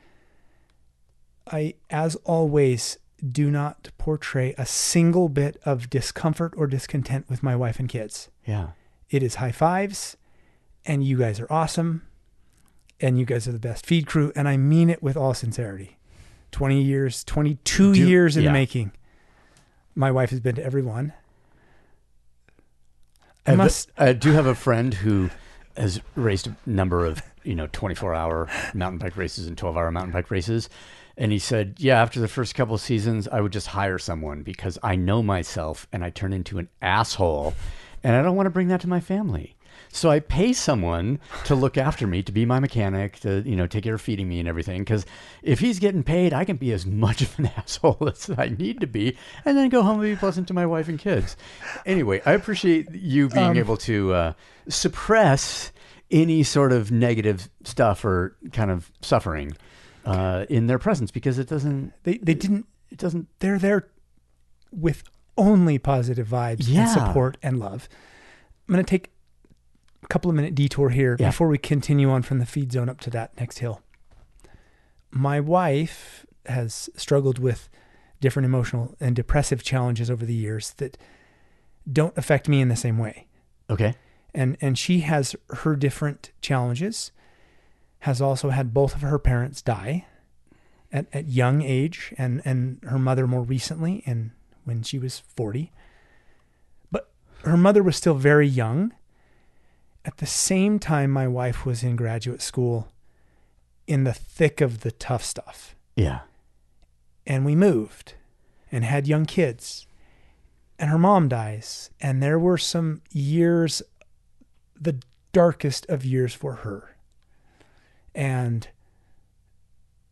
I, as always, do not portray a single bit of discomfort or discontent with my wife and kids. Yeah. It is high fives, and you guys are awesome, and you guys are the best feed crew, and I mean it with all sincerity. 20 years, 22 Do- years in yeah. the making. My wife has been to every one. I must, I do have a friend who has raced a number of, you know, 24 hour mountain bike races and 12 hour mountain bike races. And he said, Yeah, after the first couple of seasons, I would just hire someone because I know myself and I turn into an asshole. And I don't want to bring that to my family. So I pay someone to look after me, to be my mechanic, to, you know, take care of feeding me and everything. Because if he's getting paid, I can be as much of an asshole as I need to be and then go home and be pleasant to my wife and kids. Anyway, I appreciate you being Um, able to uh, suppress any sort of negative stuff or kind of suffering uh, in their presence because it doesn't, they, they didn't, it doesn't, they're there with only positive vibes Yeah. and support and love. I'm going to take couple of minute detour here Yeah. before we continue on from the feed zone up to that next hill. My wife has struggled with different emotional and depressive challenges over the years that don't affect me in the same way. okay. And and she has her different challenges. Has also had both of her parents die at, at young age and, and her mother more recently and when she was 40. But her mother was still very young. At the same time my wife was in graduate school in the thick of the tough stuff. Yeah. And we moved and had young kids. And her mom dies. And there were some years, the darkest of years for her. And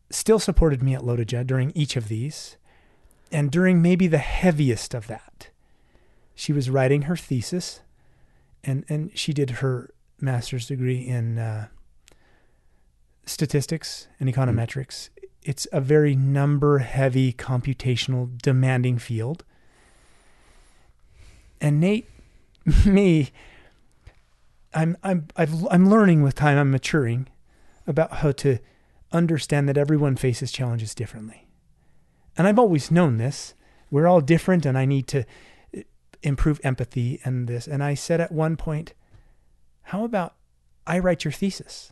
still supported me at Lotoja during each of these. And during maybe the heaviest of that, she was writing her thesis and, and she did her master's degree in uh, statistics and econometrics. It's a very number heavy, computational, demanding field. And Nate, me, I'm I'm I've, I'm learning with time. I'm maturing about how to understand that everyone faces challenges differently. And I've always known this. We're all different, and I need to improve empathy and this. And I said at one point, "How about I write your thesis?"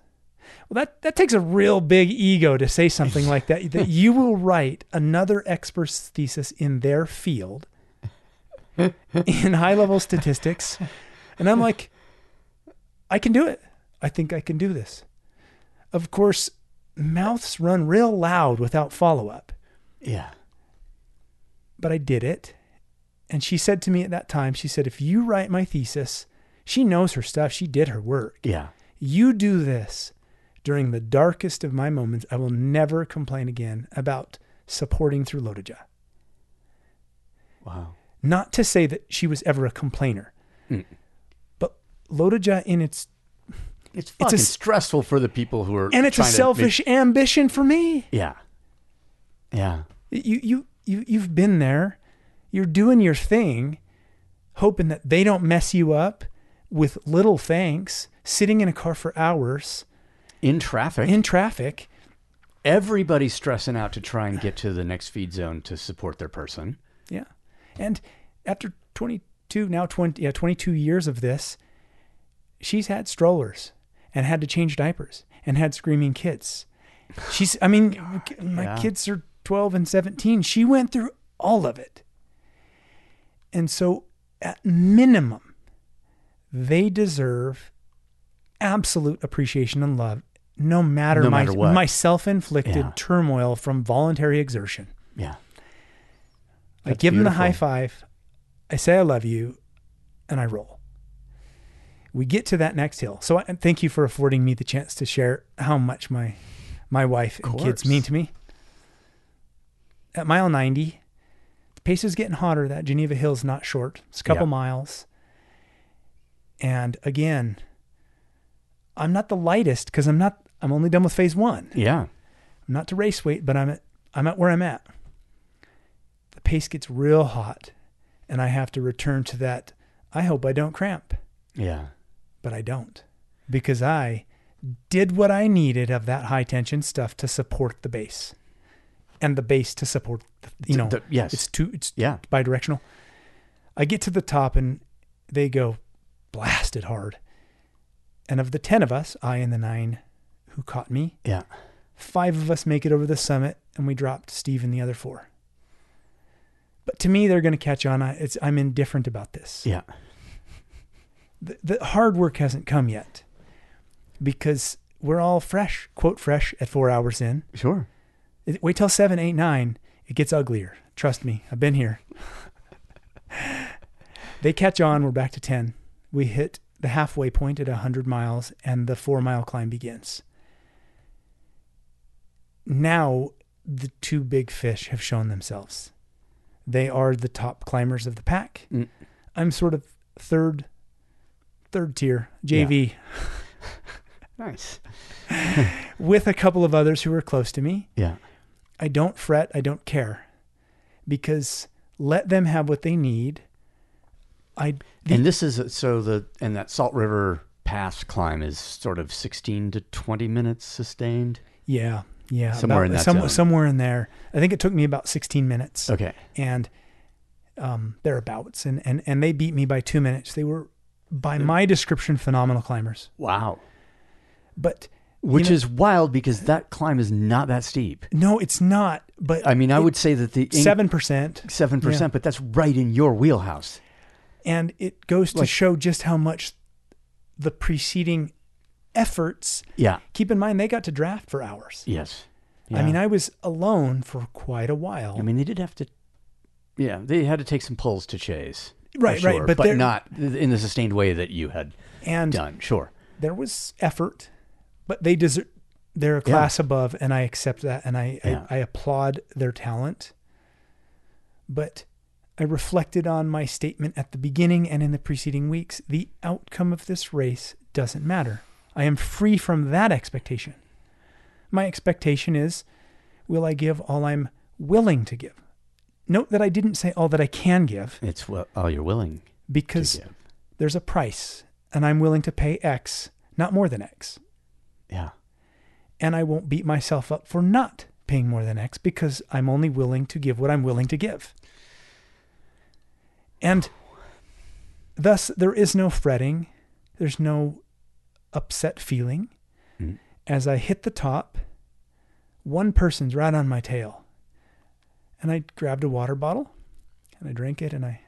Well, that that takes a real big ego to say something like that. That you will write another expert's thesis in their field in high level statistics, and I'm like, I can do it. I think I can do this. Of course, mouths run real loud without follow up, Yeah. but I did it. And she said to me at that time, she said, if you write my thesis, she knows her stuff. She did her work. Yeah. You do this during the darkest of my moments. I will never complain again about supporting through Lotoja. Wow. Not to say that she was ever a complainer, Mm. but Lotoja in its It's a fucking s- stressful for the people who are and it's a to make- selfish ambition for me. yeah. Yeah. You you you you've been there. You're doing your thing, hoping that they don't mess you up with little thanks, sitting in a car for hours In traffic. in traffic. everybody's stressing out to try and get to the next feed zone to support their person. Yeah. And after 22, now 20, yeah, 22 years of this, she's had strollers and had to change diapers and had screaming kids. She's, I mean, my yeah. kids are 12 and 17. She went through all of it. And so, at minimum, they deserve absolute appreciation and love, no matter, No my, matter my self-inflicted Yeah. turmoil from voluntary exertion. Yeah. I That's give them the high five. I say I love you, and I roll. We get to that next hill. So I, thank you for affording me the chance to share how much my my wife and kids mean to me. At mile 90, the pace is getting hotter. That Geneva Hill's not short. It's a couple Yeah. miles. And again, I'm not the lightest because I'm not I'm only done with phase one. Yeah. I'm not to race weight, but I'm at I'm at where I'm at. The pace gets real hot, and I have to return to that. I hope I don't cramp, Yeah. but I don't because I did what I needed of that high tension stuff to support the base, and the base to support. The, you know, The- yes. it's two. It's Yeah. bidirectional. I get to the top and they go blasted hard. And of the 10 of us, I and the nine who caught me, Yeah. five of us make it over the summit and we dropped Steve and the other four. But to me, they're going to catch on. I, it's, I'm indifferent about this. Yeah. The, the hard work hasn't come yet because we're all fresh, quote, fresh at four hours in. Sure. It- Wait till seven, eight, nine. It gets uglier. Trust me, I've been here. they catch on. We're back to 10. We hit the halfway point at 100 miles, and the four mile climb begins. Now, the two big fish have shown themselves. They are the top climbers of the pack. Mm. I'm sort of third, third tier, JV, Nice. with a couple of others who are close to me. Yeah. I don't fret, I don't care. Because let them have what they need. I the- and this is so the and that Salt River Pass climb is sort of 16 to 20 minutes sustained. yeah, yeah, Somewhere in that some- zone. somewhere in there. I think it took me about 16 minutes Okay. and um thereabouts and and and they beat me by 2 minutes. They were by my description phenomenal climbers. Wow. But Which know- is wild because that climb is not that steep. no, it's not, but I mean, I it- would say that the 7% seven percent, but that's right in your wheelhouse. and it goes to Like- show just how much the preceding efforts Yeah. keep in mind they got to draft for hours. Yes. I mean, I was alone for quite a while. I mean, they did have to. Yeah, they had to take some pulls to chase. Right, right, sure, but but they're- not in the sustained way that you had and done. Sure. there was effort, but they deserve. They're a class above, and I accept that, and I, Yeah. I I applaud their talent. But I reflected on my statement at the beginning and in the preceding weeks. The outcome of this race doesn't matter. I am free from that expectation. My expectation is, will I give all I'm willing to give? Note that I didn't say all that I can give It's well, all you're willing because to give. there's a price and I'm willing to pay X, not more than X. Yeah. And I won't beat myself up for not paying more than X because I'm only willing to give what I'm willing to give. And thus, there is no fretting, there's no upset feeling. Mm. As I hit the top, one person's right on my tail. And I grabbed a water bottle and I drank it and I,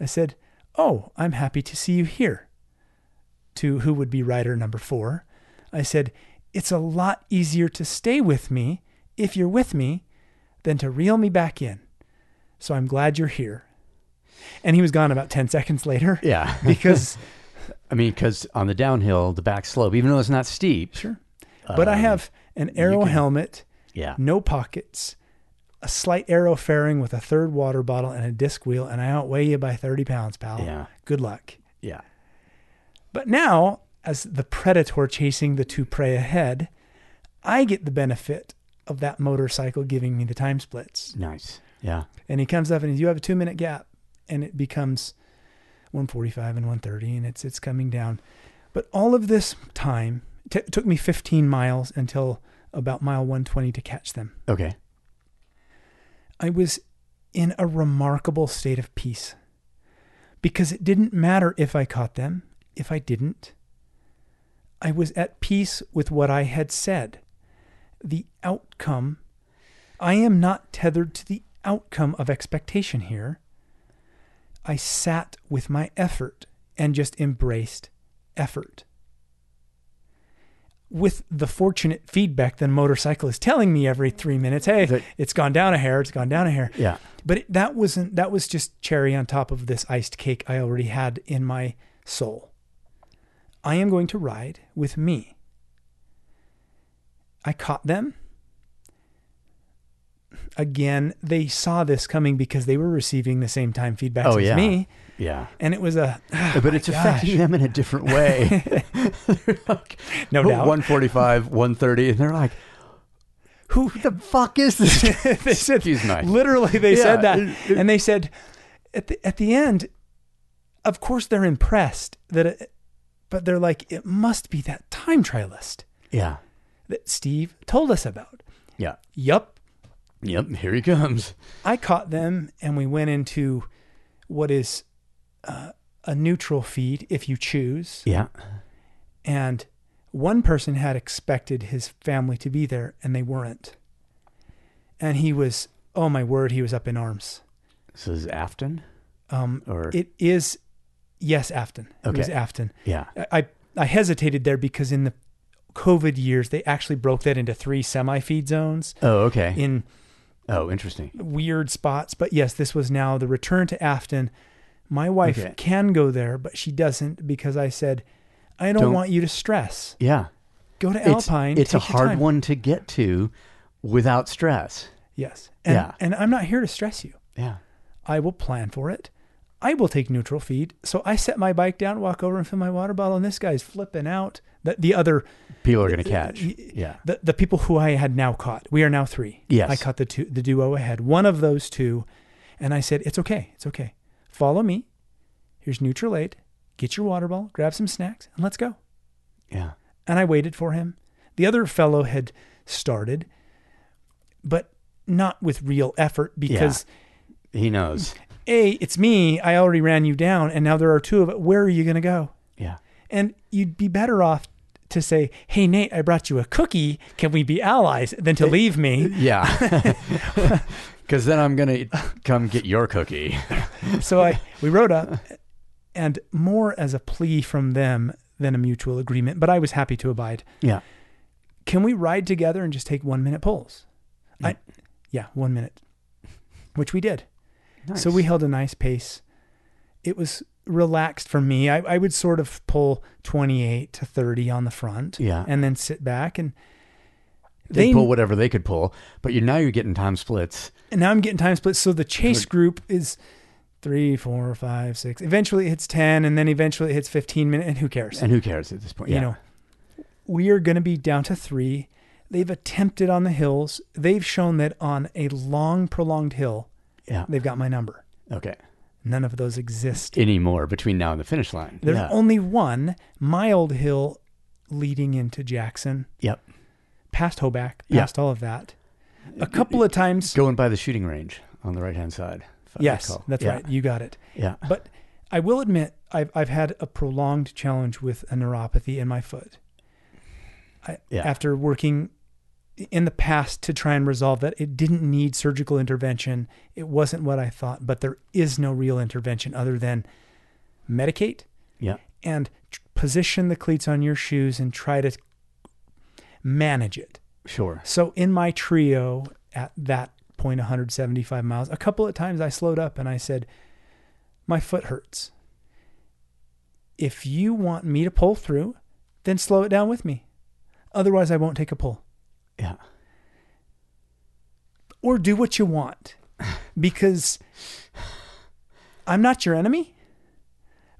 I said, Oh, I'm happy to see you here. To who would be rider number four, I said, It's a lot easier to stay with me if you're with me than to reel me back in. So I'm glad you're here. And he was gone about 10 seconds later Yeah. because, I mean, because on the downhill, the back slope, even though it's not steep. sure. But I um, have an aero can- helmet, Yeah. no pockets, a slight aero fairing with a third water bottle and a disc wheel, and I outweigh you by 30 pounds, pal. Yeah. Good luck. Yeah. But now, as the predator chasing the two prey ahead, I get the benefit of that motorcycle giving me the time splits. Nice. Yeah. And he comes up and he's, you have a two minute gap, and it becomes 145 and 130, and it's it's coming down. But all of this time t- it took me 15 miles until about mile 120 to catch them. Okay. I was in a remarkable state of peace because it didn't matter if I caught them, if I didn't. I was at peace with what I had said. The outcome, I am not tethered to the outcome of expectation here. I sat with my effort and just embraced effort. with the fortunate feedback that a motorcycle is telling me every three minutes, hey, That- it's gone down a hair, it's gone down a hair. Yeah. But it, that wasn't that was just cherry on top of this iced cake I already had in my soul. I am going to ride with me. I caught them. Again, they saw this coming because they were receiving the same time feedback Oh, as yeah. me. Yeah. And it was a but it's affecting them in a different way. Like, No doubt. 145, 130, and they're like, who the fuck is this? they said Excuse me. literally they Yeah, said that it- it- and they said at the at the end of course they're impressed that it, but they're like it must be that time trialist yeah. that Steve told us about. Yeah. Yup. Yep. Here he comes. I caught them and we went into what is uh, a neutral feed if you choose. Yeah. And one person had expected his family to be there and they weren't. And he was, oh my word, he was up in arms. This is Afton? Um, Or- it is, yes, Afton. It was Afton. Yeah. I, I hesitated there because in the COVID years, they actually broke that into three semi feed zones Oh, okay. in oh, interesting. weird spots. But yes, this was now the return to Afton. My wife Okay. can go there, but she doesn't because I said, I don't, Don't- want you to stress. Yeah. Go to It's, Alpine. it's a hard time." one to get to without stress. Yes. And, Yeah. and I'm not here to stress you. Yeah. I will plan for it. I will take neutral feed. So I set my bike down, walk over and fill my water bottle, and this guy's flipping out. The, the other, People are going to catch. Yeah. the, the people who I had now caught. We are now three. Yes. I caught the two, the duo ahead. One of those two, and I said, "It's okay. It's okay. Follow me. Here's neutral aid. Get your water bottle, grab some snacks, and let's go." Yeah. And I waited for him. The other fellow had started, but not with real effort because He knows. A, it's me. I already ran you down, and now there are two of it. Where are you going to go? Yeah. And you'd be better off to say, "Hey, Nate, I brought you a cookie. Can we be allies?" Than to eh, leave me. Yeah. Because then I'm going to come get your cookie. So I we rode up, and more as a plea from them than a mutual agreement. But I was happy to abide. Yeah. Can we ride together and just take one minute pulls? I, yeah, one minute, which we did. So we held a nice pace. It was relaxed for me. I, I would sort of pull 28 to 30 on the front Yeah. and then sit back. And They pull whatever they could pull, but you now you're getting time splits. and now I'm getting time splits. So the chase group is three, four, five, six. Eventually it hits 10 and then eventually it hits 15 minutes. And who cares? And who cares at this point? Yeah. you know, we are going to be down to three. They've attempted on the hills. They've shown that on a long, prolonged hill, yeah. they've got my number. Okay. None of those exist. Anymore between now and the finish line. There's yeah. only one mild hill leading into Jackson, Yep. past Hoback, past all of that. A couple of times. Going by the shooting range on the right hand side. yes, that's Yeah. right. You got it. Yeah. But I will admit, I've, I've had a prolonged challenge with a neuropathy in my foot. I, Yeah. After working in the past to try and resolve that, it didn't need surgical intervention. It wasn't what I thought, but there is no real intervention other than medicate Yeah. and tr- position the cleats on your shoes and try to manage it. Sure. So in my trio at that point 175 miles, a couple of times I slowed up and I said, "My foot hurts. If you want me to pull through, then slow it down with me. Otherwise, I won't take a pull. Yeah. Or do what you want because I'm not your enemy,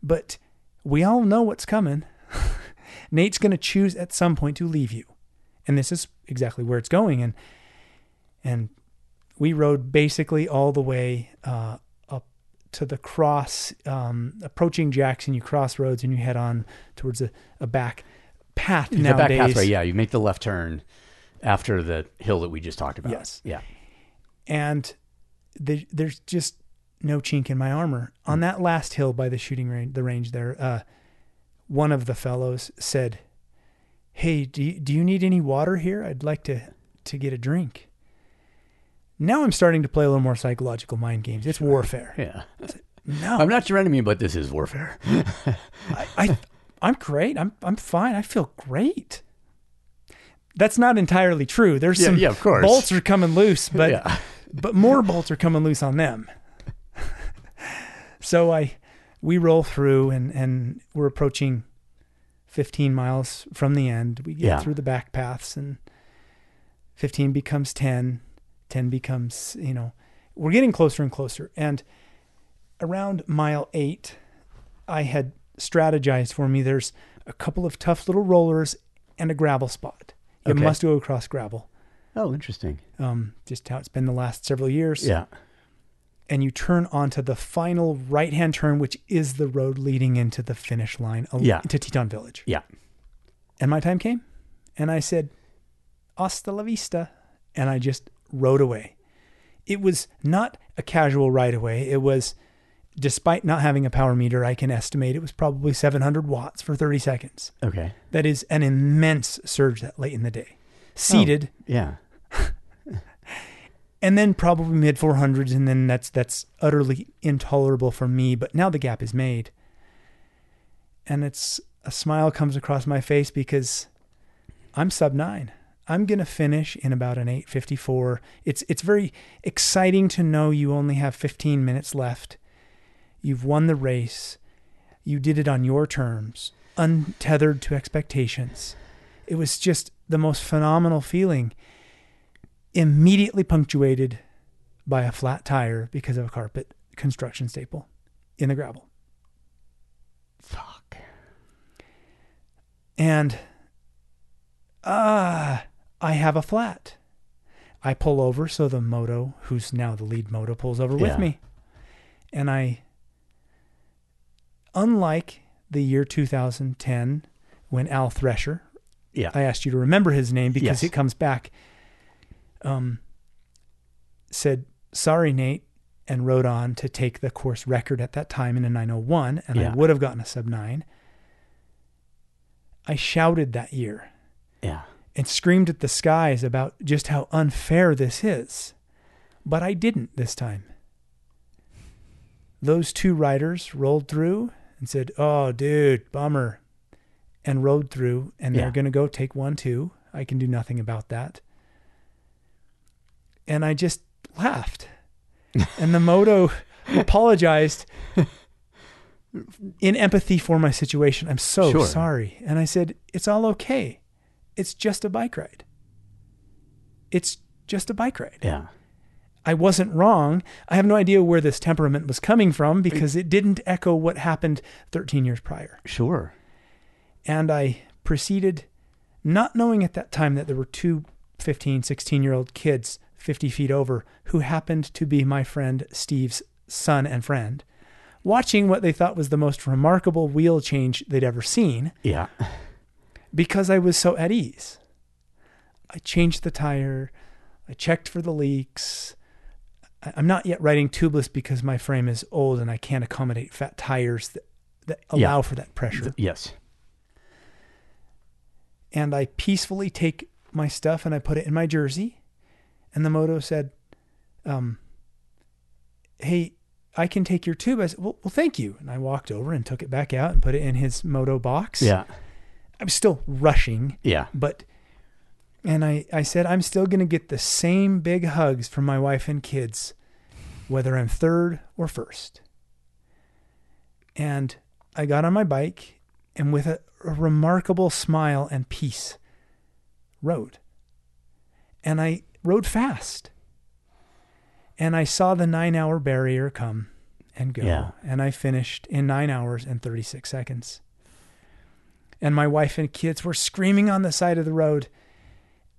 but we all know what's coming. Nate's going to choose at some point to leave you. And this is exactly where it's going. And, and we rode basically all the way uh, up to the cross, um, approaching Jackson. You cross roads and you head on towards a, a back path The back nowadays. pathway, yeah. You make the left turn after the hill that we just talked about. Yes. Yeah. and the, there's just no chink in my armor. On that last hill by the shooting range, the range there, uh, one of the fellows said, "Hey, do you, do you need any water here? I'd like to to get a drink." Now I'm starting to play a little more psychological mind games. It's warfare. Yeah. No, I'm not your enemy, but this is warfare. I, I I'm great. I'm I'm fine. I feel great. That's not entirely true. There's Yeah, some yeah, of course. bolts are coming loose, but Yeah. but more bolts are coming loose on them. so I we roll through and and we're approaching 15 miles from the end. We get Yeah. through the back paths and 15 becomes 10, 10 becomes, you know, we're getting closer and closer. And around mile 8, I had strategized for me there's a couple of tough little rollers and a gravel spot. You Okay. must go across gravel. Oh, interesting. Um, just how it's been the last several years Yeah. and you turn onto the final right hand turn, which is the road leading into the finish line al- Yeah. to Teton Village. Yeah. And my time came, and I said, Hasta la vista. And I just rode away. It was not a casual ride away. It was, despite not having a power meter, I can estimate it was probably 700 watts for 30 seconds. Okay. That is an immense surge that late in the day. Seated, oh, Yeah. and then probably mid 400s and then that's that's utterly intolerable for me but now the gap is made and it's a smile comes across my face because i'm sub 9 i'm going to finish in about an 854 it's it's very exciting to know you only have 15 minutes left you've won the race you did it on your terms untethered to expectations it was just the most phenomenal feeling immediately punctuated by a flat tire because of a carpet construction staple in the gravel. Fuck. And ah, I have a flat. I pull over so the moto, who's now the lead moto, pulls over Yeah. with me. And I unlike the year 2010 when Al Thresher, Yeah. I asked you to remember his name because Yes. it comes back. Um, said sorry, Nate, and rode on to take the course record at that time in a 901, and Yeah. I would have gotten a sub nine. I shouted that year yeah. and screamed at the skies about just how unfair this is, but I didn't this time. Those two riders rolled through and said, "Oh, dude, bummer," and rode through, and Yeah. they're going to go take one too. I can do nothing about that. And I just laughed. and the moto apologized in empathy for my situation. I'm so Sure. sorry. And I said, It's all okay. It's just a bike ride. It's just a bike ride. Yeah. I wasn't wrong. I have no idea where this temperament was coming from because it didn't echo what happened 13 years prior. Sure. And I proceeded, not knowing at that time that there were two 15, 16 year old kids 50 feet over who happened to be my friend Steve's son and friend, watching what they thought was the most remarkable wheel change they'd ever seen Yeah. because I was so at ease. I changed the tire, I checked for the leaks. I'm not yet riding tubeless because my frame is old and I can't accommodate fat tires that, that Yeah. allow for that pressure. Yes. and I peacefully take my stuff and I put it in my jersey. And the moto said, um, Hey, I can take your tube. I said, well, well, thank you. And I walked over and took it back out and put it in his moto box. Yeah. I was still rushing, Yeah. but, and I, I said, I'm still going to get the same big hugs from my wife and kids, whether I'm third or first. And I got on my bike and with a, a remarkable smile and peace rode. And I rode fast. And I saw the nine hour barrier come and go. Yeah. And I finished in nine hours and 36 seconds. And my wife and kids were screaming on the side of the road.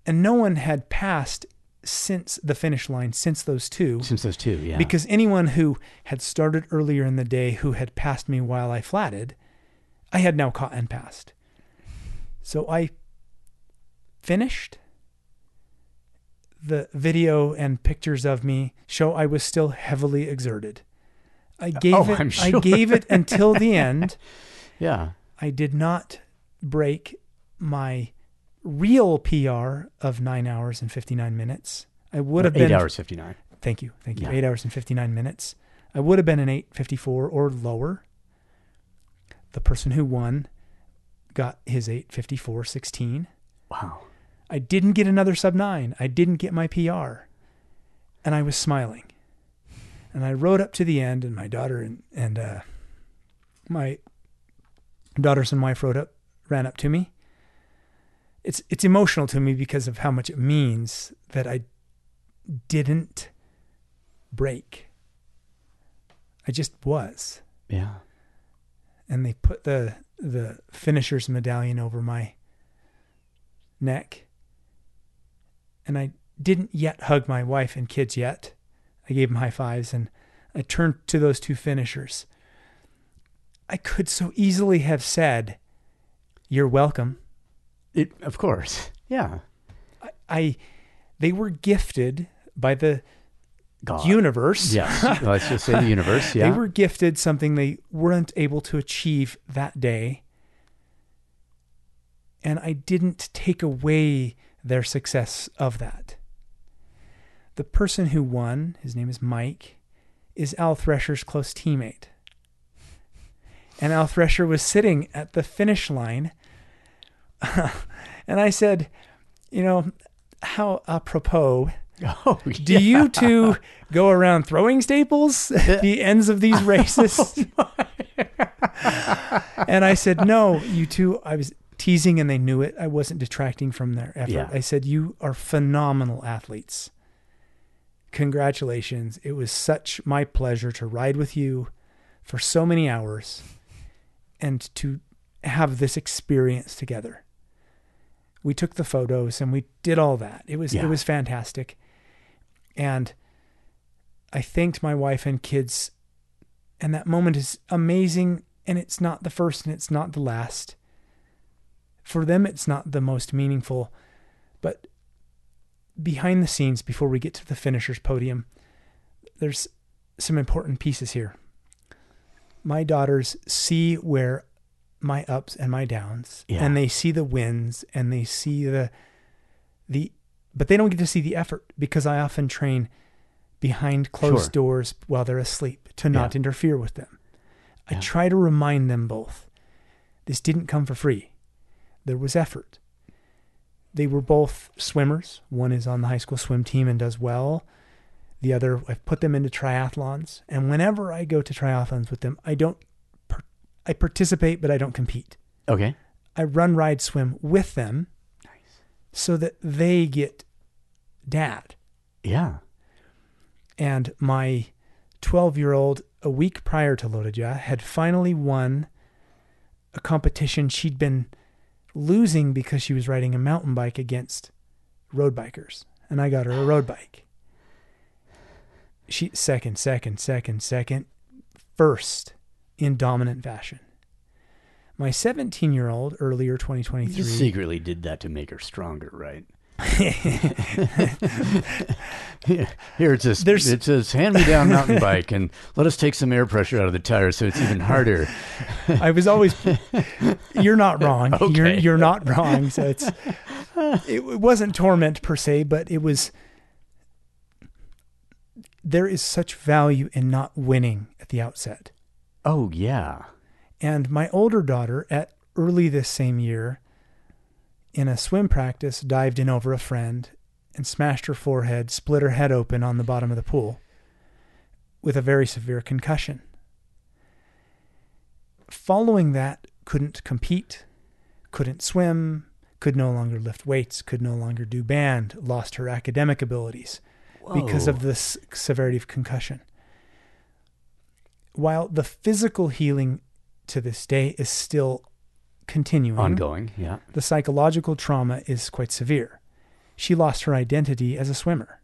And no one had passed since the finish line, since those two Since those two, yeah. because anyone who had started earlier in the day who had passed me while I flatted, I had now caught and passed. So I finished. The video and pictures of me show I was still heavily exerted. I oh, gave Oh, it I'm I gave it until the end. yeah. I did not break my real PR of 9 hours and 59 minutes. I would have Eight been hours fifty nine. Thank you. Thank you. Yeah. Eight hours and 59 minutes. I would have been an 854 or lower. The person who won got his 854 16. Wow. I didn't get another sub nine. I didn't get my PR. And I was smiling. And I rode up to the end, and my daughter and, and uh, my daughters and wife rode up, ran up to me. It's it's emotional to me because of how much it means that I didn't break. I just was. Yeah. and they put the the finisher's medallion over my neck. And i didn't yet hug my wife and kids yet. I gave them high fives and i turned to those two finishers. I could so easily have said you're welcome It, of course. Yeah. i, I they were gifted by the God. universe Yes. Let's just say the universe. Yeah. They were gifted something they weren't able to achieve that day. And I didn't take away their success of that. The person who won, his name is Mike, is Al Thresher's close teammate. And Al Thresher was sitting at the finish line. and I said, you know, how apropos oh, do you two go around throwing staples at the ends of these oh races? and I said, No, you two, I was teasing and they knew it. I wasn't detracting from their effort. Yeah. I said, You are phenomenal athletes. Congratulations. It was such my pleasure to ride with you for so many hours and to have this experience together. We took the photos and we did all that. It was Yeah. it was fantastic. And I thanked my wife and kids and that moment is amazing and it's not the first and it's not the last. For them it's not the most meaningful, but behind the scenes before we get to the finisher's podium, there's some important pieces here. My daughters see where my ups and my downs Yeah. and they see the wins and they see the the but they don't get to see the effort because I often train behind closed Sure. doors while they're asleep to not Yeah. interfere with them. I Yeah. try to remind them both this didn't come for free. There was effort. They were both swimmers. One is on the high school swim team and does well. The other, I've put them into triathlons. And whenever I go to triathlons with them, I don't, I participate, but I don't compete. Okay. I run, ride, swim with them so that they get dad. Yeah. And my 12 year old, a week prior to LoToJa, had finally won a competition she'd been losing because she was riding a mountain bike against road bikers. And I got her a road bike. She second, second, second, second, first in dominant fashion. My 17 year old, earlier 2023. You 2023. secretly did that to make her stronger, right? Here it says There's- it says hand me down mountain bike and let us take some air pressure out of the tires so it's even harder. I was always. You're not wrong. You're Okay. you're not wrong. So it's. It, it wasn't torment per se, but it was. There is such value in not winning at the outset. Oh yeah. And my older daughter, at early this same year, in a swim practice, dived in over a friend and smashed her forehead, split her head open on the bottom of the pool with a very severe concussion. Following that, couldn't compete, couldn't swim, could no longer lift weights, could no longer do band, lost her academic abilities because of Whoa. the s- severity of concussion. While the physical healing to this day is still continuing, ongoing. Yeah. the psychological trauma is quite severe. She lost her identity as a swimmer.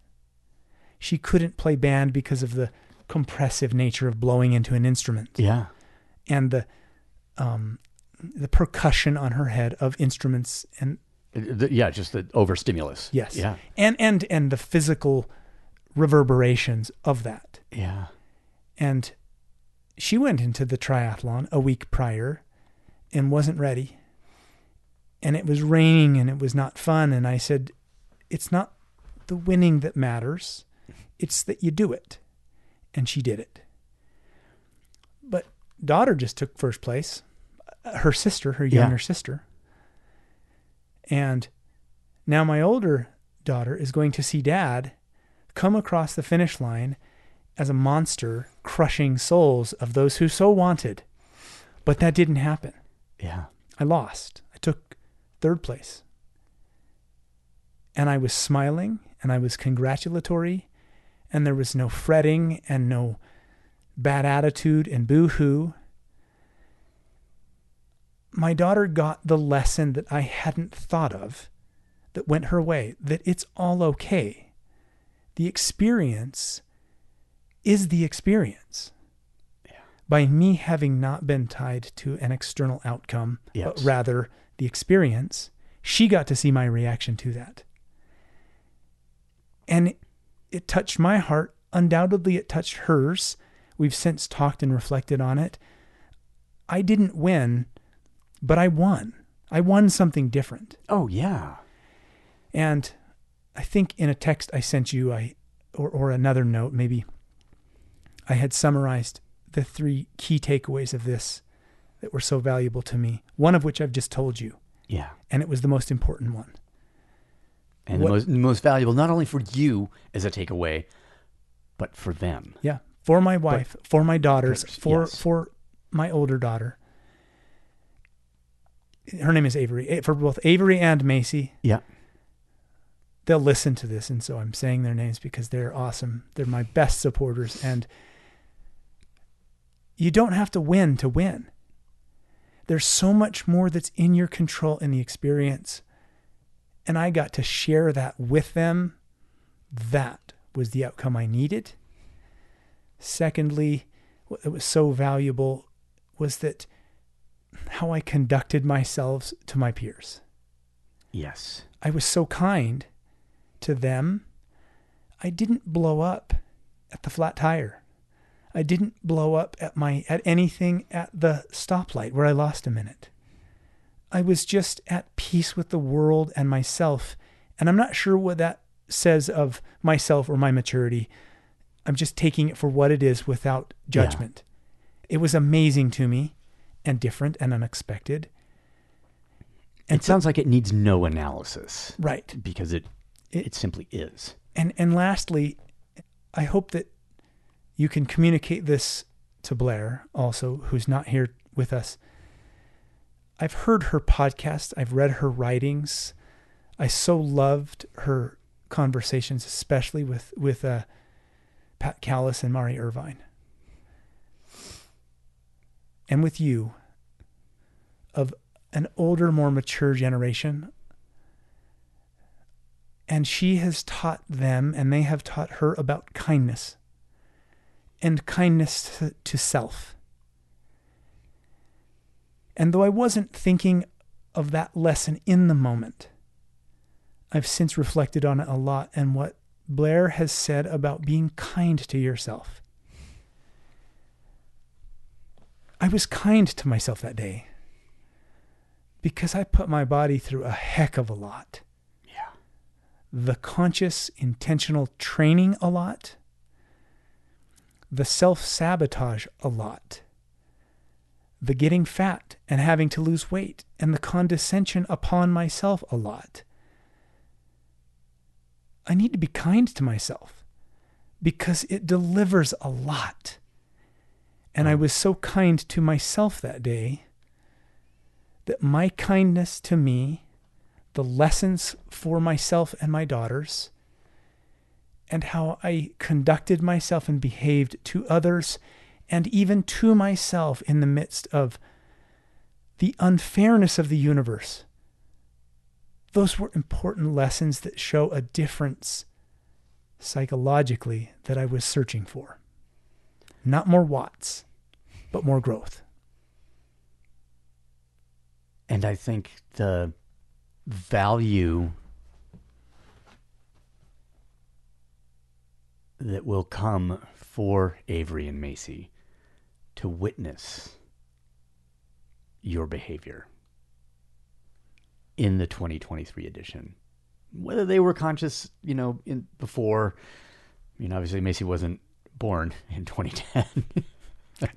She couldn't play band because of the compressive nature of blowing into an instrument Yeah. and the um, the percussion on her head of instruments and Uh, the- yeah, just the overstimulus. yes Yeah. and and and the physical reverberations of that Yeah. and she went into the triathlon a week prior and wasn't ready. And it was raining and it was not fun. And i said it's not the winning that matters. It's that you do it. And she did it. But daughter just took first place uh, her sister her Yeah. younger sister. And Now, my older daughter is going to see dad come across the finish line as a monster crushing souls of those who so wanted. But that didn't happen. Yeah. I lost. I took third place. And I was smiling and I was congratulatory and there was no fretting and no bad attitude and boo hoo. My daughter got the lesson that I hadn't thought of that went her way that it's all okay. The experience is the experience. By me having not been tied to an external outcome, but rather the experience, she got to see my reaction to that. And it, it touched my heart. Undoubtedly, it touched hers. We've since talked and reflected on it. I didn't win, but I won. I won something different. Oh, yeah. And I think in a text I sent you, I or, or another note, maybe I had summarized the three key takeaways of this that were so valuable to me. One of which I've just told you, Yeah. and it was the most important one. And What- the most, the most valuable, not only for you as a takeaway, but for them. Yeah, for my wife, for my daughters, Daughters, for yes. for my older daughter. Her name is Avery. For both Avery and Macy, Yeah. they'll listen to this and so i'm saying their names because they're awesome they're my best supporters and you don't have to win to win there's so much more that's in your control in the experience and i got to share that with them that was the outcome i needed secondly what was so valuable was that how i conducted myself to my peers Yes. I was so kind to them. I didn't blow up at the flat tire. I didn't blow up at my at anything at the stoplight where I lost a minute. I was just at peace with the world and myself, and I'm not sure what that says of myself or my maturity. I'm just taking it for what it is without judgment. It was amazing to me and different and unexpected. it sounds like it needs no analysis Right. because it, it simply is. and and lastly, I hope that you can communicate this to Blair also, who's not here with us. I've heard her podcast, I've read her writings. I so loved her conversations, especially with with uh, Pat Callis and Mari Irvine, and with you, of an older, more mature generation and she has taught them and they have taught her about kindness and kindness to, self. And though I wasn't thinking of that lesson in the moment, I've since reflected on it a lot and what Blair has said about being kind to yourself. I was kind to myself that day because I put my body through a heck of a lot Yeah. the conscious, intentional training a lot, the self sabotage a lot, the getting fat and having to lose weight, and the condescension upon myself a lot. I need to be kind to myself because it delivers a lot. And I hmm. was so kind to myself that day that my kindness to me the lessons for myself and my daughters, and how I conducted myself and behaved to others, and even to myself in the midst of the unfairness of the universe. Those were important lessons that show a difference psychologically that I was searching for. Not more watts, but more growth. And I think the value that will come for Avery and Macy to witness your behavior in the 2023 edition. Whether they were conscious, you know, in before, I mean, obviously Macy wasn't born in 2010.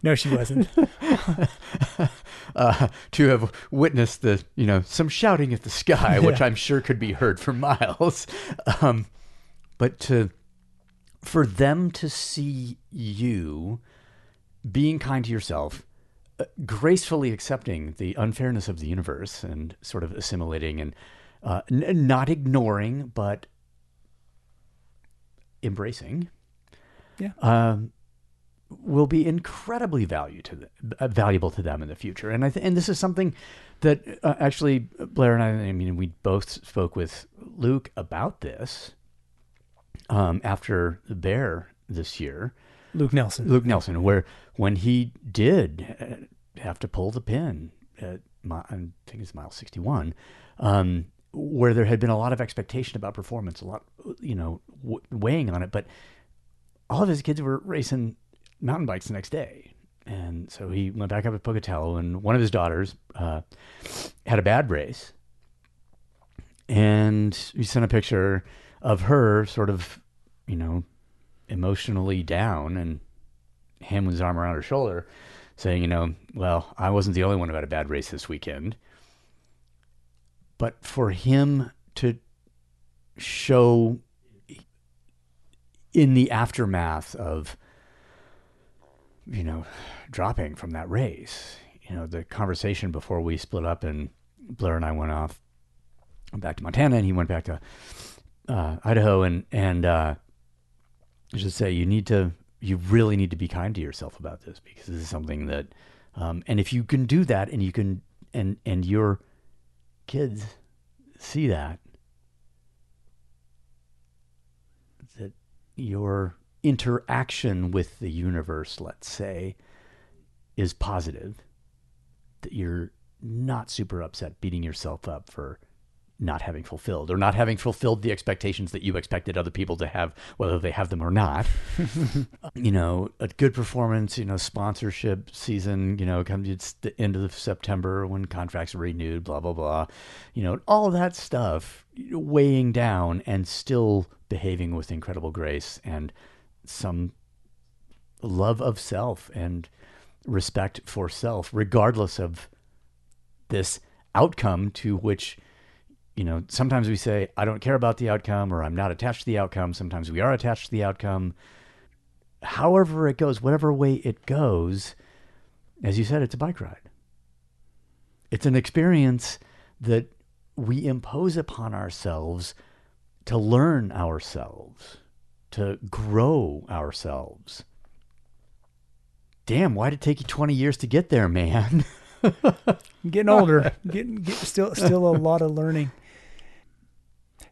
No, she wasn't. uh, to have witnessed the you know some shouting at the sky, which I'm sure could be heard for miles. Um, but to for them to see you being kind to yourself, uh, gracefully accepting the unfairness of the universe and sort of assimilating and uh, n- not ignoring, but embracing, Yeah. um, will be incredibly value to the, uh, valuable to them in the future. And I th- and this is something that uh, actually Blair and I, I mean, we both spoke with Luke about this um, after the Bear this year. Luke Nelson. Luke Nelson, where when he did uh, have to pull the pin at mi- I think it's mile 61, um, where there had been a lot of expectation about performance, a lot, you know, w- weighing on it, but all of his kids were racing mountain bikes the next day. And so he went back up at Pocatello, and one of his daughters uh, had a bad race. And he sent a picture of her sort of, you know, emotionally down and him with his arm around her shoulder saying, you know, well, I wasn't the only one who had a bad race this weekend. But for him to show in the aftermath of, you know, dropping from that race, you know, the conversation before we split up and Blair and I went off back to Montana and he went back to uh, Idaho and, and, uh, I should say you need to you really need to be kind to yourself about this because this is something that um, and if you can do that and you can and and your kids see that that your interaction with the universe let's say is positive that you're not super upset beating yourself up for not having fulfilled or not having fulfilled the expectations that you expected other people to have, whether they have them or not. you know, a good performance, you know, sponsorship season, you know, comes it's the end of September when contracts are renewed, blah, blah, blah. You know, all that stuff weighing down and still behaving with incredible grace and some love of self and respect for self, regardless of this outcome to which you know, sometimes we say, I don't care about the outcome or I'm not attached to the outcome. Sometimes we are attached to the outcome. However, it goes, whatever way it goes, as you said, it's a bike ride. It's an experience that we impose upon ourselves to learn ourselves, to grow ourselves. Damn, why did it take you 20 years to get there, man? I'm getting older. getting get, still still a lot of learning.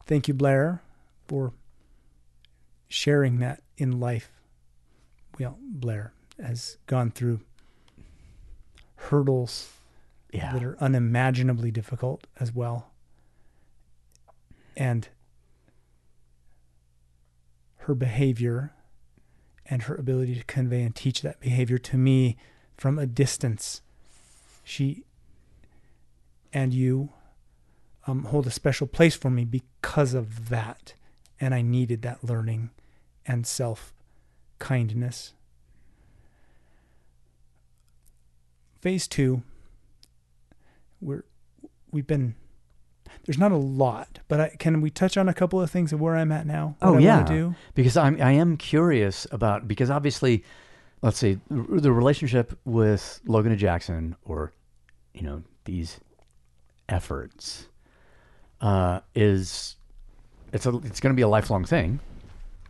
Thank you, Blair, for sharing that in life. Well, Blair has gone through hurdles yeah. that are unimaginably difficult as well. And her behavior and her ability to convey and teach that behavior to me from a distance. She and you um, hold a special place for me because of that. And I needed that learning and self kindness. Phase two, we're we've been there's not a lot, but I, can we touch on a couple of things of where I'm at now? What Oh I yeah, do? because I'm I am curious about because obviously, let's the the relationship with Logan and Jackson, or you know these efforts, uh, is it's a it's going to be a lifelong thing.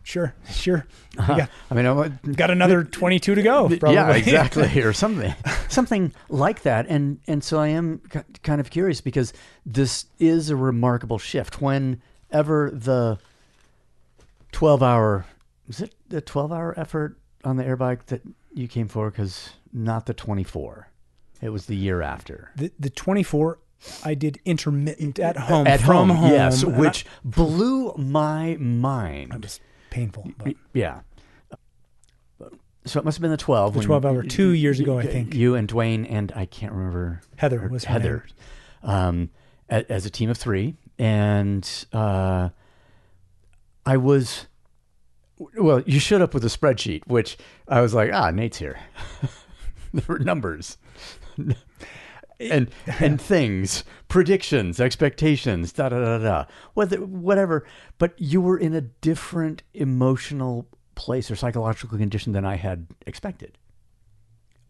Sure, sure. Uh, got, I mean, I'm- got another 22 to go. Probably. yeah, exactly, or something, something like that. And and so I am k- kind of curious because this is a remarkable shift. Whenever the twelve hour was it the twelve hour effort on the air bike that you came for? Because not the twenty four. It was the year after. the the 24 I did intermittent at home At from home, home. yes, and which blew my mind. I, it was painful. But Yeah. So it must have been the 12. The 12 hour, two years ago, I think. You and Dwayne and I can't remember. Heather was Heather. Um, as a team of three. And uh, I was, well, you showed up with a spreadsheet, which I was like, ah, Nate's here. there were numbers. and and things, predictions, expectations, da da da da, whether whatever. But you were in a different emotional place or psychological condition than I had expected.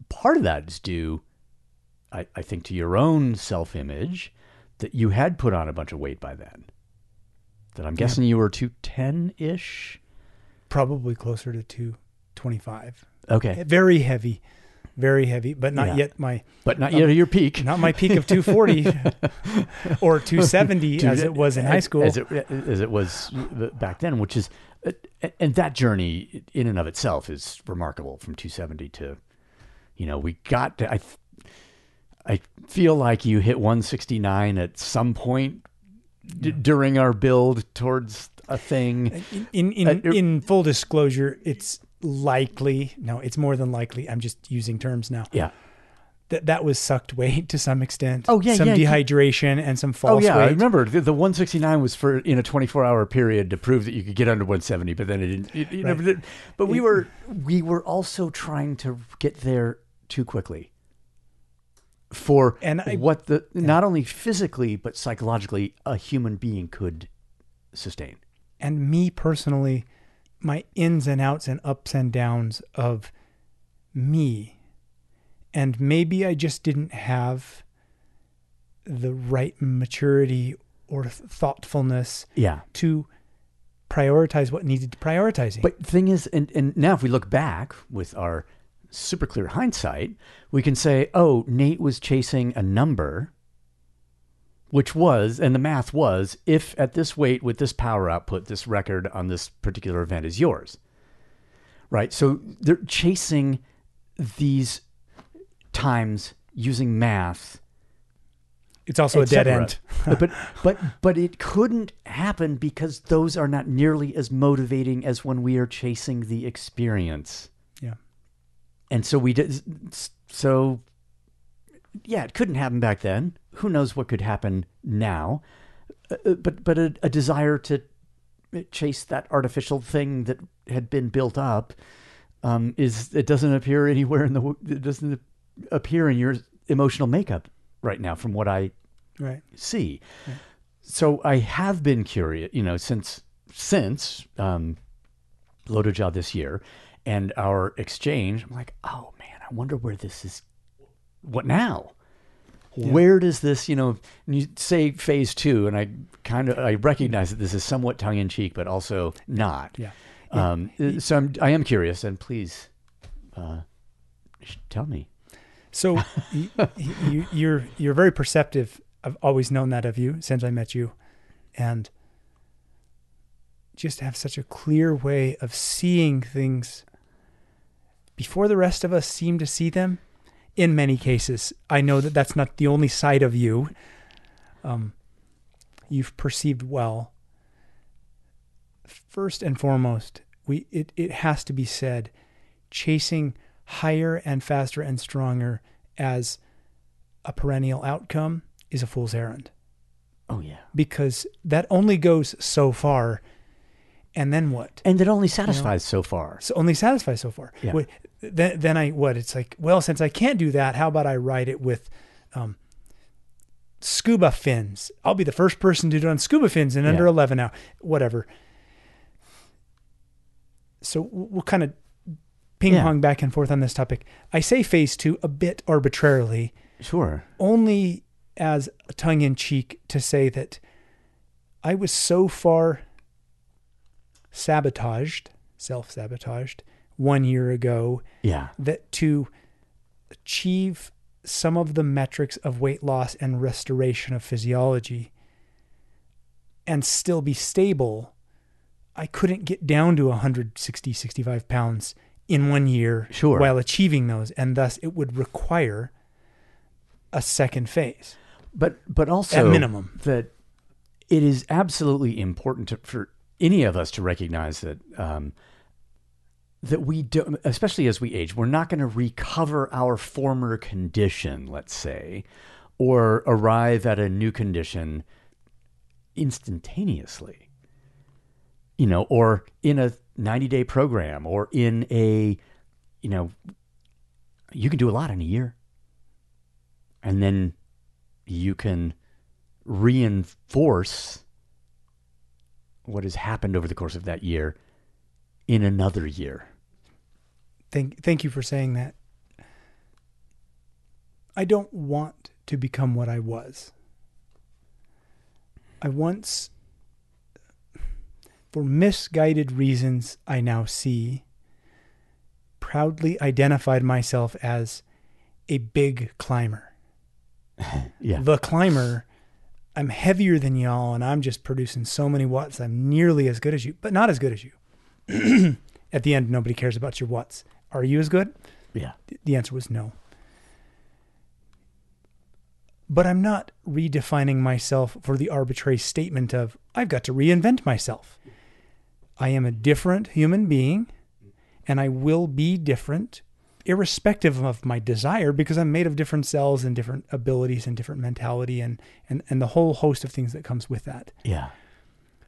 Part of that is due, I, I think, to your own self image that you had put on a bunch of weight by then. That I'm guessing you were two ten ish. Probably closer to 225. Okay, Very heavy, very heavy, but not Yeah. yet my but not yet your peak. not my peak of 240 or 270 Dude, as it was in high school. as it, as it was back then, which is, and that journey in and of itself is remarkable from 270 to, you know, we got to, I, I feel like you hit 169 at some point d- during our build towards a thing. in in, Uh, in full disclosure, it's likely no, it's more than likely. I'm just using terms now. Yeah. That that was sucked weight to some extent. Oh, yeah, some yeah, you- dehydration and some false. Oh yeah, I remember the, the 169 was for in a 24 hour period to prove that you could get under 170, but then it didn't. It, it never did. But we were we were also trying to get there too quickly. For And I- what the not only physically but psychologically a human being could sustain. and me personally, my ins and outs and ups and downs of me. And maybe I just didn't have the right maturity or thoughtfulness Yeah. to prioritize what needed to prioritizing. But the thing is, and, and now if we look back with our super clear hindsight, we can say, oh, Nate was chasing a number, which was, and the math was, if at this weight with this power output, this record on this particular event is yours. Right? So they're chasing these times using math it's also a dead end. but but but it couldn't happen because those are not nearly as motivating as when we are chasing the experience. Yeah. And so we did so yeah, it couldn't happen back then. Who knows what could happen now? Uh, uh, but but a, a desire to chase that artificial thing that had been built up um, is it doesn't appear anywhere in the it doesn't appear in your emotional makeup right now from what I Right. see. So I have been curious, you know, since since um, LoToJa this year and our exchange. I'm like, oh man, I wonder where this is. What now? Where does this, you know, and you say phase two, and I kind of I recognize that this is somewhat tongue in cheek, but also not. Yeah. Um, so I'm, I am curious, and please uh, tell me. So y- y- you, you're you're very perceptive. I've always known that of you since I met you, and just have such a clear way of seeing things before the rest of us seem to see them. In many cases, I know that that's not the only side of you. Um, you've perceived well. First and foremost, we it, it has to be said, chasing higher and faster and stronger as a perennial outcome is a fool's errand Oh yeah, because that only goes so far and then what? And it only satisfies so far. so only satisfies so far. Yeah. Wait, then, then i what? It's like well since i can't do that how about i ride it with um, scuba fins? I'll be the first person to do it on scuba fins in under 11 now whatever. So we'll we'll kind of ping Yeah. pong back and forth on this topic. I say phase two a bit arbitrarily. Sure. only as a tongue in cheek to say that I was so far sabotaged, self sabotaged, one year ago Yeah. that to achieve some of the metrics of weight loss and restoration of physiology and still be stable, I couldn't get down to 160, 65 pounds in one year Sure. while achieving those. And thus it would require a second phase. But but also At minimum. that it is absolutely important to, for any of us to recognize that um, that we do, especially as we age, we're not going to recover our former condition, let's say, or arrive at a new condition instantaneously. You know, or in a 90 day program, or in a, you know, you can do a lot in a year and then you can reinforce what has happened over the course of that year in another year. Thank thank you for saying that. I don't want to become what I was. I once for misguided reasons I now see proudly identified myself as a big climber. Yeah. The climber I'm heavier than y'all and I'm just producing so many watts I'm nearly as good as you, but not as good as you. At the end nobody cares about your watts. Are you as good? Yeah. The answer was no. But I'm not redefining myself for the arbitrary statement of, I've got to reinvent myself. I am a different human being, and I will be different irrespective of my desire because I'm made of different cells and different abilities and different mentality and, and, and the whole host of things that comes with that. Yeah.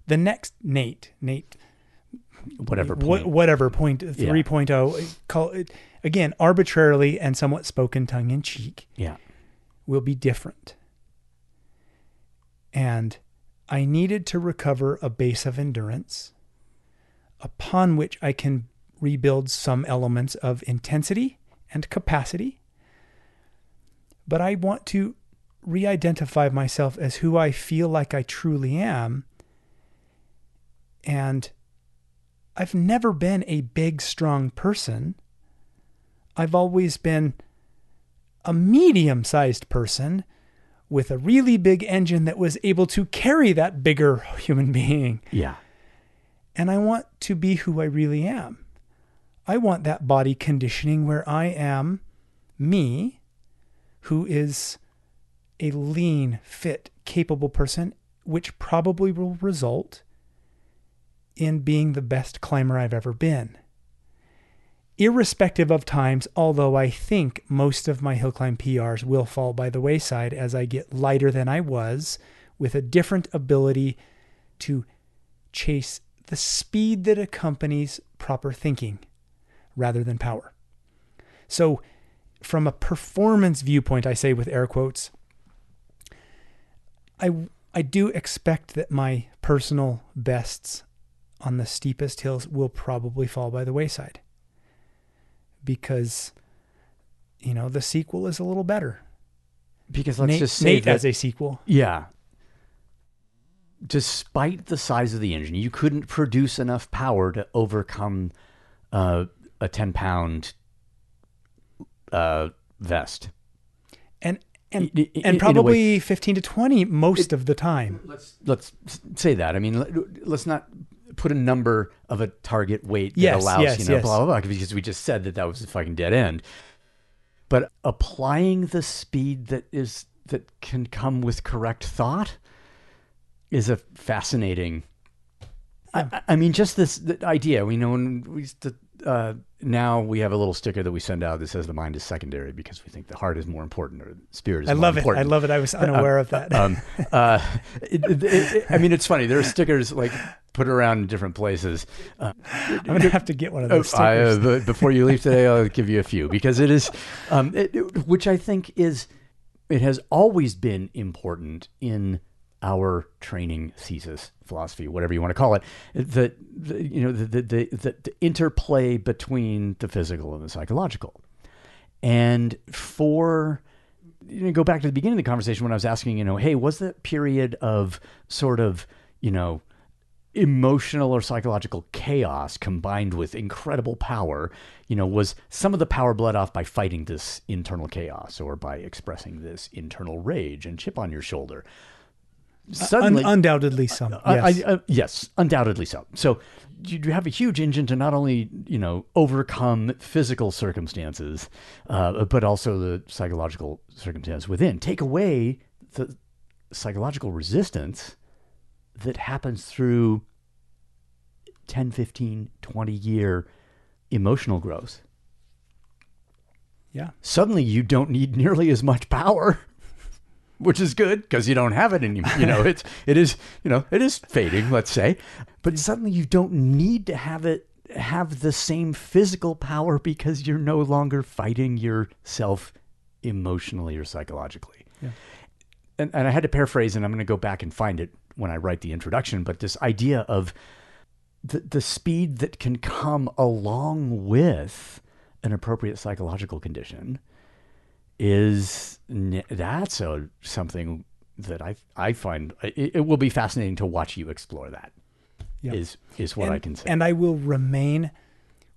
The next Nate, Nate Whatever Wha- point. whatever point 3.0 call it again arbitrarily and somewhat spoken tongue in cheek Yeah. will be different and i needed to recover a base of endurance upon which i can rebuild some elements of intensity and capacity but i want to re-identify myself as who i feel like i truly am and I've never been a big, strong person. I've always been a medium sized person with a really big engine that was able to carry that bigger human being. Yeah. And I want to be who I really am. I want that body conditioning where I am me, who is a lean, fit, capable person, which probably will result in being the best climber I've ever been. Irrespective of times, although I think most of my hill climb PRs will fall by the wayside as I get lighter than I was with a different ability to chase the speed that accompanies proper thinking rather than power. So, from a performance viewpoint, I say with air quotes, I, I do expect that my personal bests on the steepest hills will probably fall by the wayside because you know the sequel is a little better. Because let's Nate, just say Nate that, as a sequel. yeah. Despite the size of the engine, you couldn't produce enough power to overcome uh, a ten pound uh, vest. and and and probably 15 to 20 most of the time. Let's let's say that. I mean, let- let's not put a number of a target weight that Yes, allows yes, you know yes. blah blah blah because we just said that that was a fucking dead end. But applying the speed that is that can come with correct thought is a fascinating. I, I- I mean, just this the idea. We know when we used to, uh, now we have a little sticker that we send out that says the mind is secondary because we think the heart is more important or the spirit is I more love it. important. I love it. I was unaware of that. Um, uh, it, it, it- I mean, it's funny. There are stickers like put around in different places. Uh, I'm going to have to get one of those I, uh, before you leave today, I'll give you a few because it is, um, which I think is, it has always been important in our training thesis, philosophy, whatever you want to call it. The, the you know the the, the the interplay between the physical and the psychological, and for you know, go back to the beginning of the conversation when I was asking, you know, hey, was that period of sort of, you know, emotional or psychological chaos combined with incredible power, you know, was some of the power bled off by fighting this internal chaos or by expressing this internal rage and chip on your shoulder. Un- Suddenly, undoubtedly some. Yes. I, I, uh, yes, undoubtedly so. So you you have a huge engine to not only you know overcome physical circumstances, uh, but also the psychological circumstance within. Take away the psychological resistance that happens through 10, 15, 20 year emotional growth. yeah. Suddenly you don't need nearly as much power which is good because you don't have it anymore. You know, it's it is you know it is fading, let's say, but suddenly you don't need to have it have the same physical power because you're no longer fighting yourself emotionally or psychologically. Yeah. and, and I had to paraphrase, and I'm going to go back and find it when I write the introduction. But this idea of the the speed that can come along with an appropriate psychological condition is that's a, something that I I find it, it will be fascinating to watch you explore that. Is Yeah. is what and, I can say. And I will remain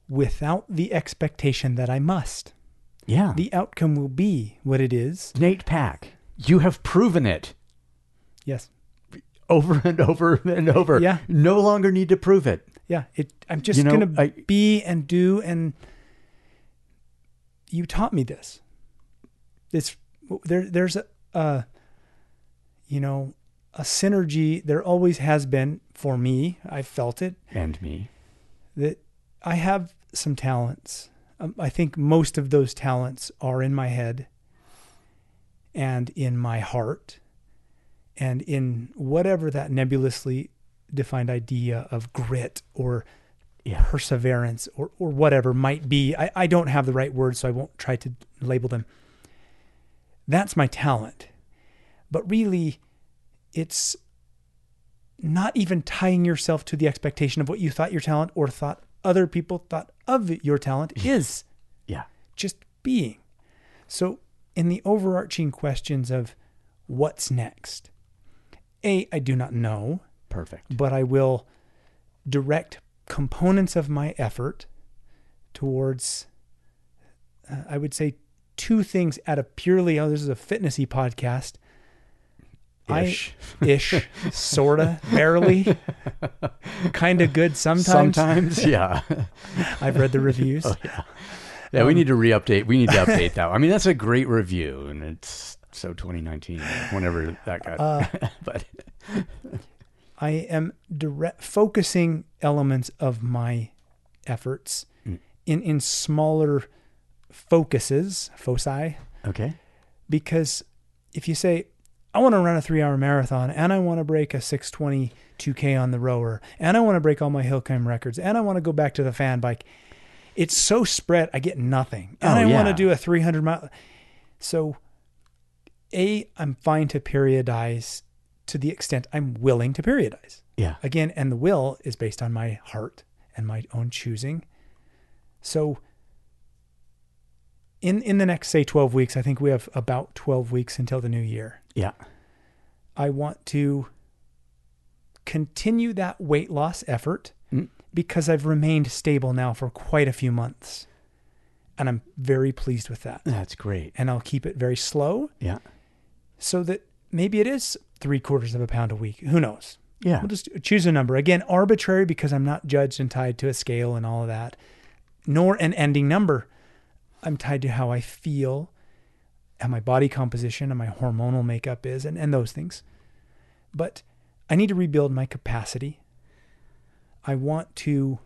without the expectation that I must. yeah, The outcome will be what it is. Nate Pack, you have proven it Yes. over and over and over. Yeah. no longer need to prove it. Yeah. It. I'm just You know, gonna I- be and do and. You taught me this. It's there. There's a, you know, a synergy. There always has been for me. I felt it. And me. that I have some talents. Um, I think most of those talents are in my head and in my heart and in whatever that nebulously defined idea of grit or Yeah. perseverance or, or whatever might be. I, I don't have the right words, so I won't try to label them. That's my talent. But really, it's not even tying yourself to the expectation of what you thought your talent or thought other people thought of your talent is Yeah. just being. So, in the overarching questions of what's next, A, I do not know, Perfect. but I will direct components of my effort towards, uh, I would say, two things at a purely, oh, this is a fitnessy podcast. Ish. I, ish, sorta, barely, kind of good sometimes. Sometimes, yeah. I've read the reviews. Yeah, yeah. we need to re-update. We need to update that. I mean, that's a great review, and it's so 2019, whenever that got. Uh, but I am direct focusing elements of my efforts Mm. in in smaller focuses, foci, okay, because if you say I want to run a 3-hour marathon and I want to break a 620 2K on the rower and I want to break all my hill climb records and I want to go back to the fan bike, it's so spread I get nothing. And Oh, I want to do a 300 mile so a I'm fine to periodize to the extent I'm willing to periodize. yeah, Again, and the will is based on my heart and my own choosing. So in in the next say 12 weeks, I think we have about 12 weeks until the new year. yeah, I want to continue that weight loss effort Mm. because I've remained stable now for quite a few months. And I'm very pleased with that. that's great. And I'll keep it very slow Yeah, so that maybe it is three quarters of a pound a week. Who knows? yeah, We'll just choose a number. Again, arbitrary because I'm not judged and tied to a scale and all of that, nor an ending number. I'm tied to how I feel, how my body composition and my hormonal makeup is, and, and those things. But I need to rebuild my capacity. I want to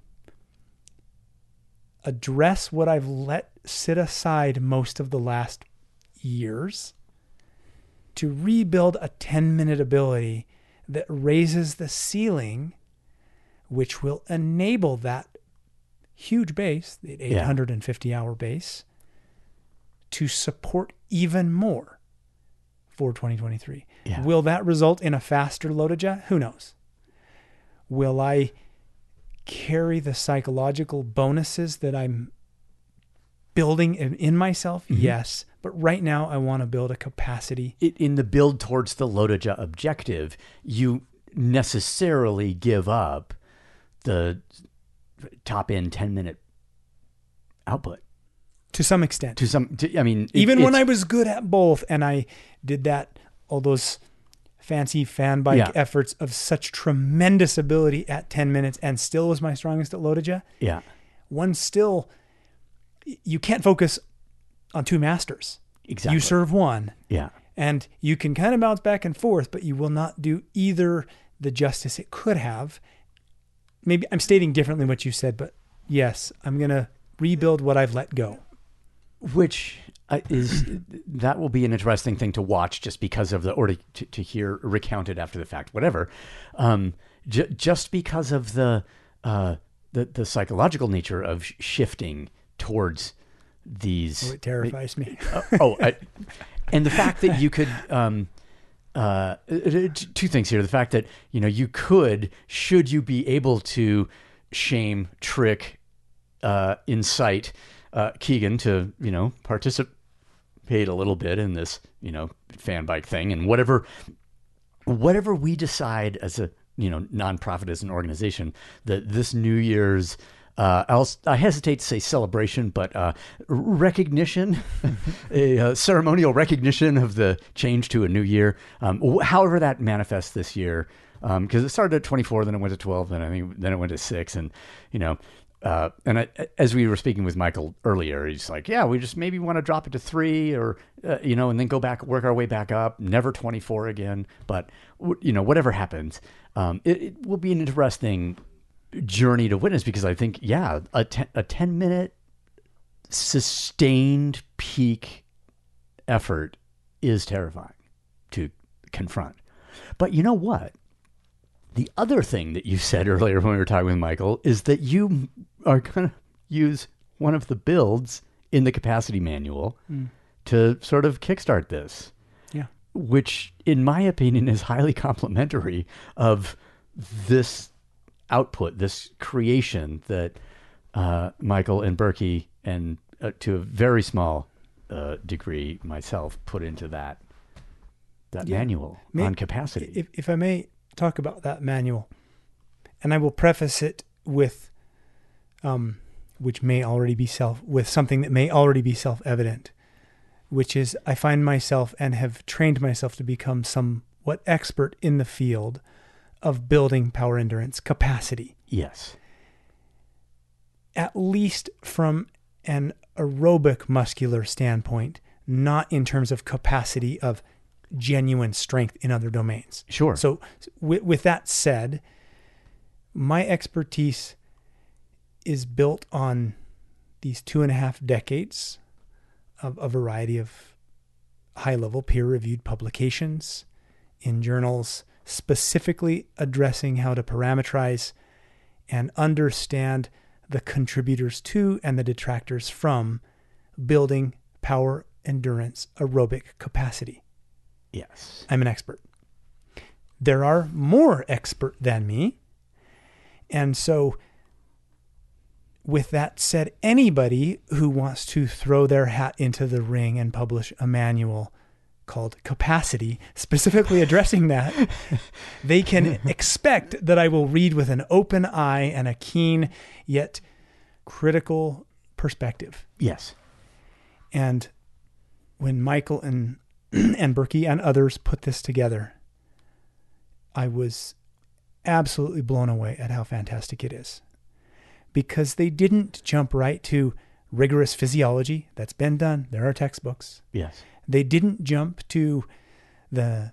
address what I've let sit aside most of the last years to rebuild a 10 minute ability that raises the ceiling, which will enable that huge base, the Yeah. 850 hour base, to support even more for 2023. Yeah. Will that result in a faster LoToJa? Who knows? Will I carry the psychological bonuses that I'm building in, in myself? Mm-hmm. Yes. But right now, I want to build a capacity it, in the build towards the LoToJa objective, you necessarily give up the top end 10 minute output to some extent. to some, to, I mean, it- Even when I was good at both and I did that, all those fancy fan bike Yeah. efforts of such tremendous ability at 10 minutes and still was my strongest at LoToJa, yeah, one still, you can't focus on two masters. exactly. You serve one yeah, and you can kind of bounce back and forth, but you will not do either the justice it could have. Maybe I'm stating differently what you said, but yes, I'm going to rebuild what I've let go. which uh, is that will be an interesting thing to watch just because of the or to, to, hear recounted after the fact whatever um j- just because of the uh the the psychological nature of sh- shifting towards these Oh, it terrifies me. uh, oh I, and the fact that you could um uh, two things here. The fact that, you know, you could, should you be able to shame, trick, uh, incite uh, Keegan to, you know, participate a little bit in this, you know, fan bike thing and whatever, whatever we decide as a, you know, nonprofit as an organization that this New Year's uh, I'll, I hesitate to say celebration, but uh, recognition, a uh, ceremonial recognition of the change to a new year. Um, however that manifests this year, because it started at 24, then it went to 12, then I think then it went to six, and you know. Uh, and I, as we were speaking with Michael earlier, he's like, "Yeah, we just maybe want to drop it to three, or uh, you know, and then go back, work our way back up. Never 24 again, but you know, whatever happens, um, it, it will be an interesting journey to witness because I think, yeah, a, ten, a 10 minute sustained peak effort is terrifying to confront. But you know what? The other thing that you said earlier when we were talking with Michael is that you are going to use one of the builds in the capacity manual hmm. to sort of kickstart this Yeah. which in my opinion is highly complimentary of this output, this creation that uh, Michael and Berkey and uh, to a very small uh, degree myself put into that that Yeah. manual May- on capacity. If, if I may talk about that manual, and I will preface it with, um, which may already be self, with something that may already be self evident, which is I find myself and have trained myself to become somewhat expert in the field of building power endurance capacity, yes. at least from an aerobic muscular standpoint, not in terms of capacity of genuine strength in other domains. Sure. So, with, with that said, my expertise is built on these two and a half decades of a variety of high level peer reviewed publications in journals specifically addressing how to parameterize and understand the contributors to and the detractors from building power endurance aerobic capacity. yes. I'm an expert. There are more expert than me. And so, with that said, anybody who wants to throw their hat into the ring and publish a manual called Capacity, specifically addressing that, they can expect that I will read with an open eye and a keen yet critical perspective. Yes. And when Michael and and Berkey and others put this together, I was absolutely blown away at how fantastic it is. Because they didn't jump right to rigorous physiology. That's been done. There are textbooks. Yes. They didn't jump to the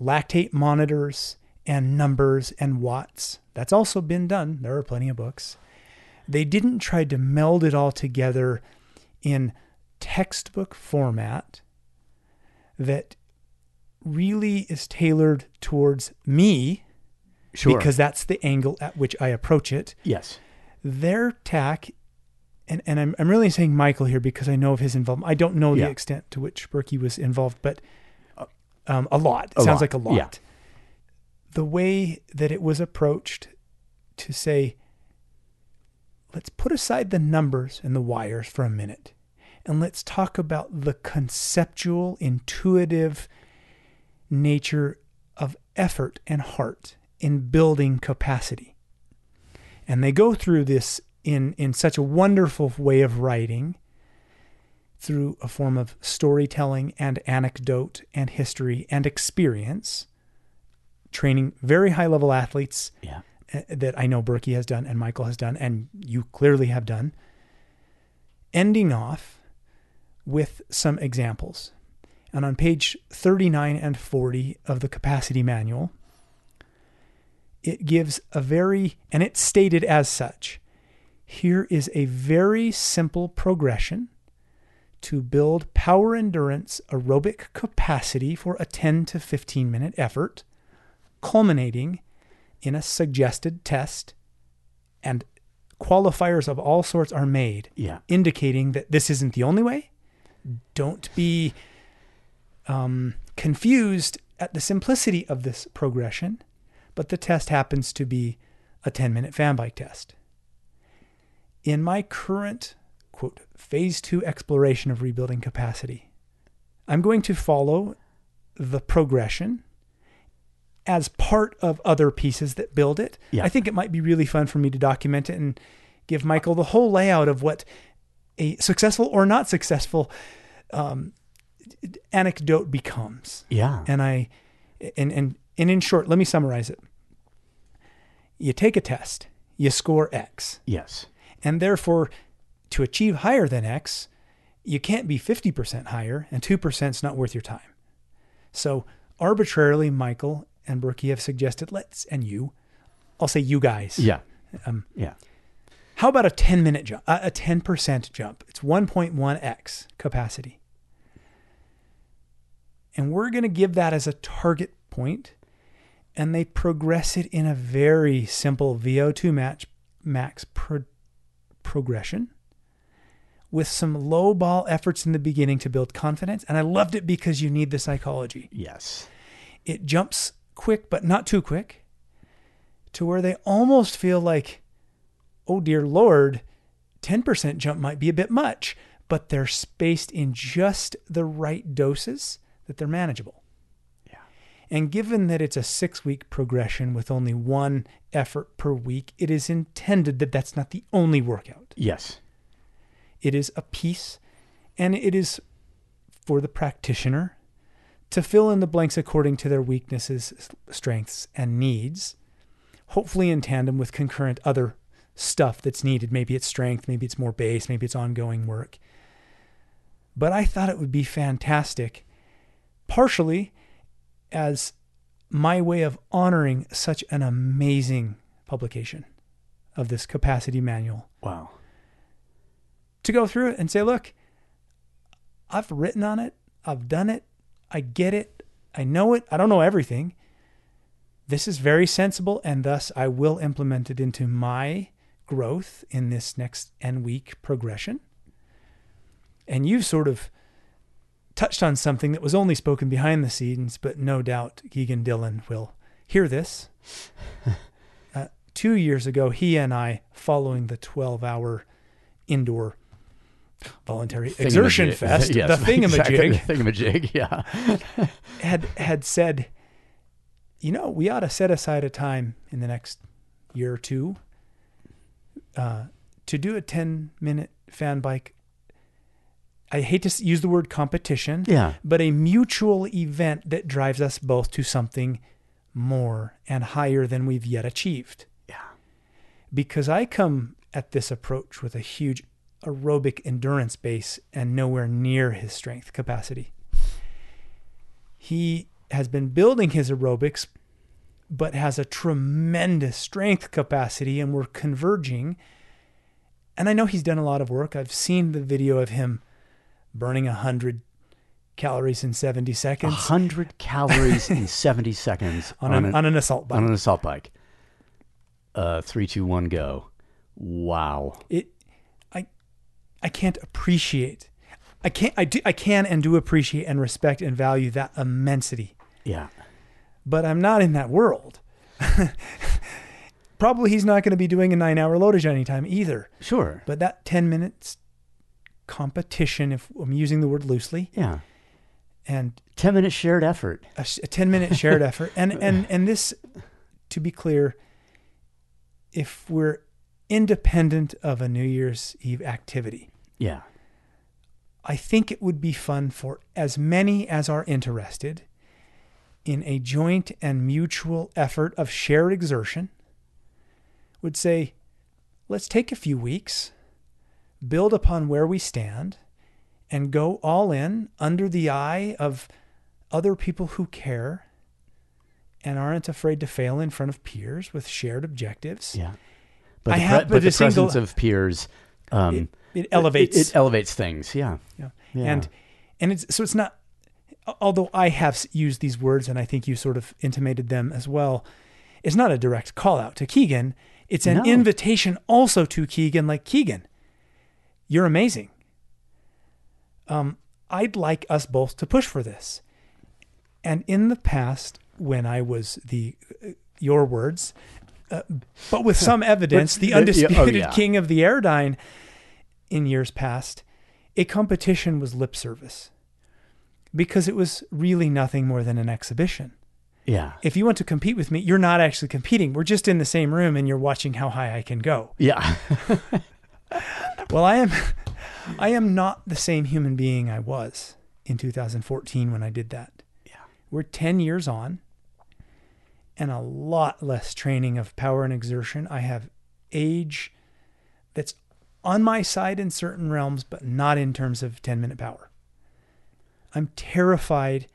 lactate monitors and numbers and watts. That's also been done. There are plenty of books. They didn't try to meld it all together in textbook format that really is tailored towards me Sure. because that's the angle at which I approach it yes. their tack, and, and I'm, I'm really saying Michael here because I know of his involvement. I don't know Yeah. the extent to which Berkey was involved, but um, a lot. It A sounds lot, like a lot. yeah. The way that it was approached to say, let's put aside the numbers and the wires for a minute, and let's talk about the conceptual, intuitive nature of effort and heart in building capacity and they go through this in in such a wonderful way of writing through a form of storytelling and anecdote and history and experience training very high level athletes Yeah. uh, that I know Berkey has done and Michael has done and you clearly have done ending off with some examples and on page 39 and 40 of the capacity manual it gives a very, and it's stated as such. Here is a very simple progression to build power endurance aerobic capacity for a 10 to 15 minute effort, culminating in a suggested test, and qualifiers of all sorts are made, Yeah. indicating that this isn't the only way. Don't be um, confused at the simplicity of this progression, but the test happens to be a 10 minute fan bike test. In my current, quote, phase two exploration of rebuilding capacity, I'm going to follow the progression as part of other pieces that build it. Yeah. I think it might be really fun for me to document it and give Michael the whole layout of what a successful or not successful um, anecdote becomes. Yeah. And I, and, and, and in short, let me summarize it. You take a test, you score X, yes. And therefore to achieve higher than X, you can't be 50% higher, and 2% is not worth your time. So arbitrarily, Michael and Berkey have suggested let's, and you, I'll say you guys. Yeah. Um, Yeah. How about a 10 minute jump, a 10% jump? It's 1.1x capacity. And we're going to give that as a target point, and they progress it in a very simple VO2 match max pro- progression with some low ball efforts in the beginning to build confidence. And I loved it because you need the psychology Yes. it jumps quick, but not too quick, to where they almost feel like, oh dear Lord, 10% jump might be a bit much, but they're spaced in just the right doses that they're manageable. And given that it's a six week progression with only one effort per week, it is intended that that's not the only workout. Yes. It is a piece, and it is for the practitioner to fill in the blanks according to their weaknesses, strengths, and needs, hopefully in tandem with concurrent other stuff that's needed. Maybe it's strength, maybe it's more base, maybe it's ongoing work. But I thought it would be fantastic, partially as my way of honoring such an amazing publication of this capacity manual Wow. to go through it and say, look, I've written on it, I've done it, I get it, I know it, I don't know everything. This is very sensible, and thus I will implement it into my growth in this next N week progression. And you've sort of touched on something that was only spoken behind the scenes, but no doubt Keegan Dillon will hear this. uh, two years ago, he and I, following the 12 hour indoor voluntary exertion fest, Yes, the thingamajig, Exactly. Thingamajig. Yeah. had had said, you know, we ought to set aside a time in the next year or two uh, to do a ten minute fan bike. I hate to use the word competition, Yeah. but a mutual event that drives us both to something more and higher than we've yet achieved. Yeah. Because I come at this approach with a huge aerobic endurance base and nowhere near his strength capacity. He has been building his aerobics, but has a tremendous strength capacity, and we're converging. And I know he's done a lot of work. I've seen the video of him burning 100 calories in 70 seconds 100 calories in 70 seconds on, an, on an assault bike. on an assault bike. Uh, three, two, one, go. Wow. it i i can't appreciate i can't i do i can and do appreciate and respect and value that immensity Yeah. but i'm not in that world probably he's not going to be doing a nine hour LoToJa anytime either Sure. but that 10 minutes competition if i'm using the word loosely Yeah. and 10 minute shared effort. a 10 minute shared effort and and and this to be clear if we're independent of a new year's eve activity Yeah. I think it would be fun for as many as are interested in a joint and mutual effort of shared exertion would say, let's take a few weeks, build upon where we stand, and go all in under the eye of other people who care and aren't afraid to fail in front of peers with shared objectives. Yeah. But I the, have- but but the single- presence of peers um, It, it elevates It, it elevates things. Yeah. Yeah. Yeah. And and it's so it's not although I have used these words and I think you sort of intimated them as well. It's not a direct call out to Keegan. It's an No. invitation also to Keegan like Keegan. You're amazing. Um I'd like us both to push for this. And in the past, when I was the uh, your words, uh, but with some evidence, the oh, undisputed yeah. king of the Airdyne in years past, a competition was lip service because it was really nothing more than an exhibition. Yeah. If you want to compete with me, you're not actually competing. We're just in the same room and you're watching how high I can go. Yeah. Well, I am I am not the same human being I was in 2014 when I did that. Yeah. We're 10 years on and a lot less training of power and exertion. I have age that's on my side in certain realms, but not in terms of 10 minute power. I'm terrified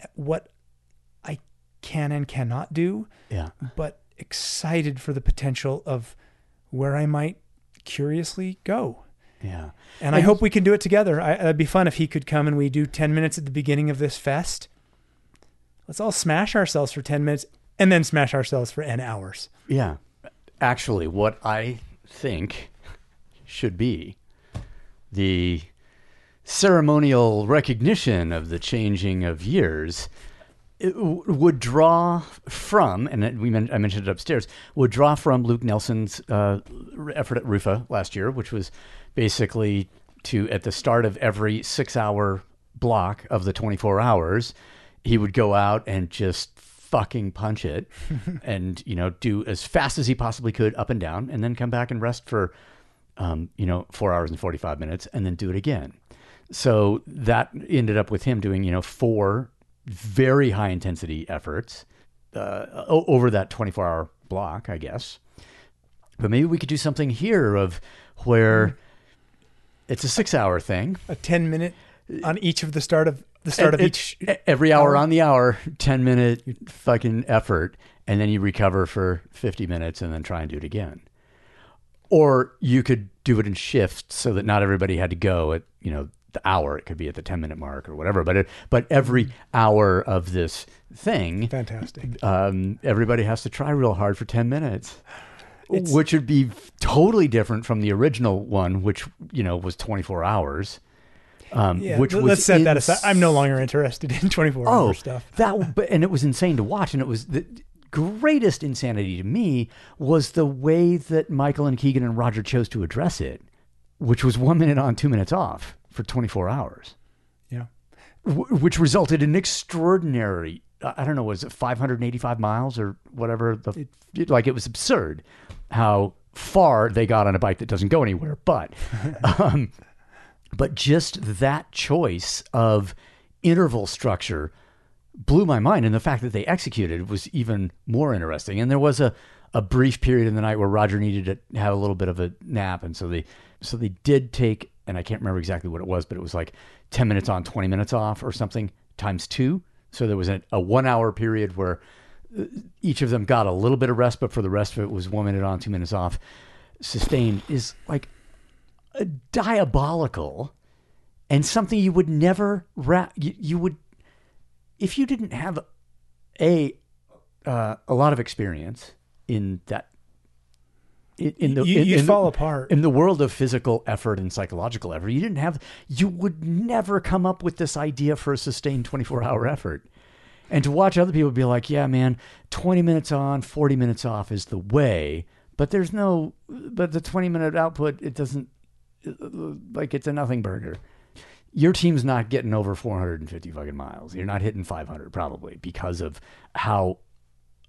at what I can and cannot do, yeah. but excited for the potential of where I might curiously go. Yeah. And I hope we can do it together. I, it'd be fun if he could come and we do 10 minutes at the beginning of this fest. Let's all smash ourselves for 10 minutes and then smash ourselves for N hours. Yeah. Actually, what I think should be the ceremonial recognition of the changing of years would draw from, and we men- I mentioned it upstairs, would draw from Luke Nelson's uh, effort at Rufa last year, which was basically to, at the start of every six hour block of the 24 hours, he would go out and just fucking punch it and, you know, do as fast as he possibly could up and down and then come back and rest for, um, you know, four hours and 45 minutes and then do it again. So that ended up with him doing, you know, four very high intensity efforts uh, over that 24 hour block, I guess. But maybe we could do something here of where it's a six hour thing. A 10 minute on each of the start of the start of It- each. every hour hour? on the hour, 10 minute fucking effort. And then you recover for 50 minutes and then try and do it again. Or you could do it in shifts so that not everybody had to go at, you know, the hour. It could be at the 10 minute mark or whatever. But it, but every hour of this thing, Fantastic. um, everybody has to try real hard for 10 minutes. It's- which would be totally different from the original one, which, you know, was 24 hours. Um, Yeah, which was let's set that aside. I'm no longer interested in 24 oh, hour stuff. That but and it was insane to watch, and it was the greatest insanity to me was the way that Michael and Keegan and Roger chose to address it, which was one minute on, two minutes off for 24 hours, Yeah. w- which resulted in extraordinary. I don't know, was it 585 miles or whatever? The it, like it was absurd how far they got on a bike that doesn't go anywhere, but. um, but just that choice of interval structure blew my mind. And the fact that they executed was even more interesting. And there was a, a brief period in the night where Roger needed to have a little bit of a nap. And so they, so they did take, and I can't remember exactly what it was, but it was like 10 minutes on, 20 minutes off or something times two. So there was a, a one hour period where uh, each of them got a little bit of rest, but for the rest of it was one minute on, two minutes off. Sustained is like diabolical and something you would never you, you would if you didn't have a uh, a lot of experience in that in, in the You- in, fall the, apart. in the world of physical effort and psychological effort you didn't have you would never come up with this idea for a sustained 24 hour effort and to watch other people be like yeah man 20 minutes on 40 minutes off is the way but there's no but the 20 minute output it doesn't like it's a nothing burger your team's not getting over 450 fucking miles. You're not hitting 500 probably because of how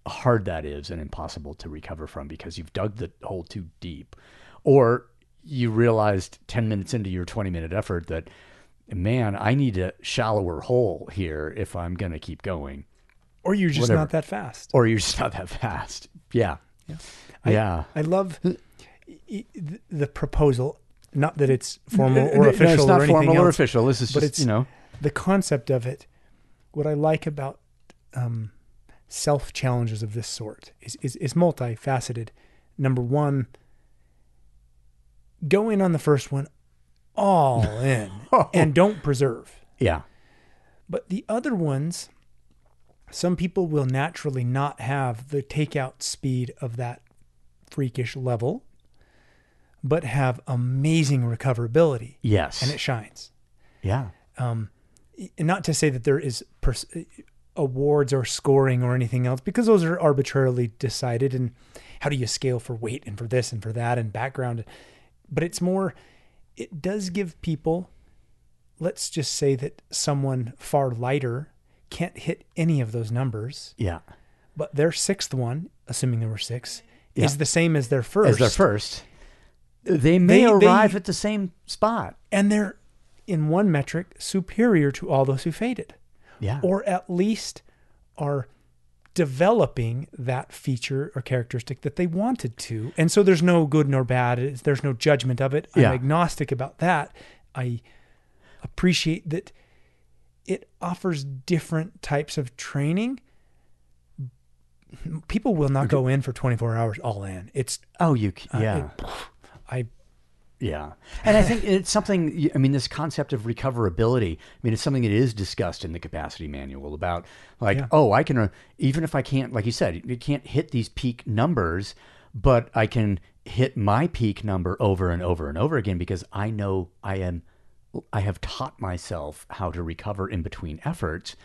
hard that is and impossible to recover from because you've dug the hole too deep. Or you realized 10 minutes into your 20 minute effort that, man, I need a shallower hole here if I'm going to keep going. Or you're just Whatever. not that fast. Or you're just not that fast. Yeah. Yeah. I love i- i- the proposal. Not that it's formal or No, official it's not or formal or official. This is just, you know, the concept of it. What I like about um, self challenges of this sort is, is is multifaceted. Number one, go in on the first one, all in, and don't preserve. yeah. But the other ones, some people will naturally not have the takeout speed of that freakish level, but have amazing recoverability, Yes. and it shines. yeah. Um, and not to say that there is pers- awards or scoring or anything else because those are arbitrarily decided and how do you scale for weight and for this and for that and background but it's more it does give people let's just say that someone far lighter can't hit any of those numbers Yeah. but their sixth one assuming there were six Yeah. is the same as their first As their first, they may They- they- arrive at the same spot. and they're in one metric superior to all those who faded Yeah. or at least are developing that feature or characteristic that they wanted to. And so there's no good nor bad. There's no judgment of it. I'm Yeah. agnostic about that. I appreciate that it offers different types of training. People will not go in for 24 hours all in. It's oh, you. c- uh, Yeah. it- I Yeah. And I think it's something, I mean, this concept of recoverability, I mean, it's something that is discussed in the capacity manual about like, Yeah. oh, I can, uh, even if I can't, like you said, you can't hit these peak numbers, but I can hit my peak number over and over and over again because I know I am, I have taught myself how to recover in between efforts,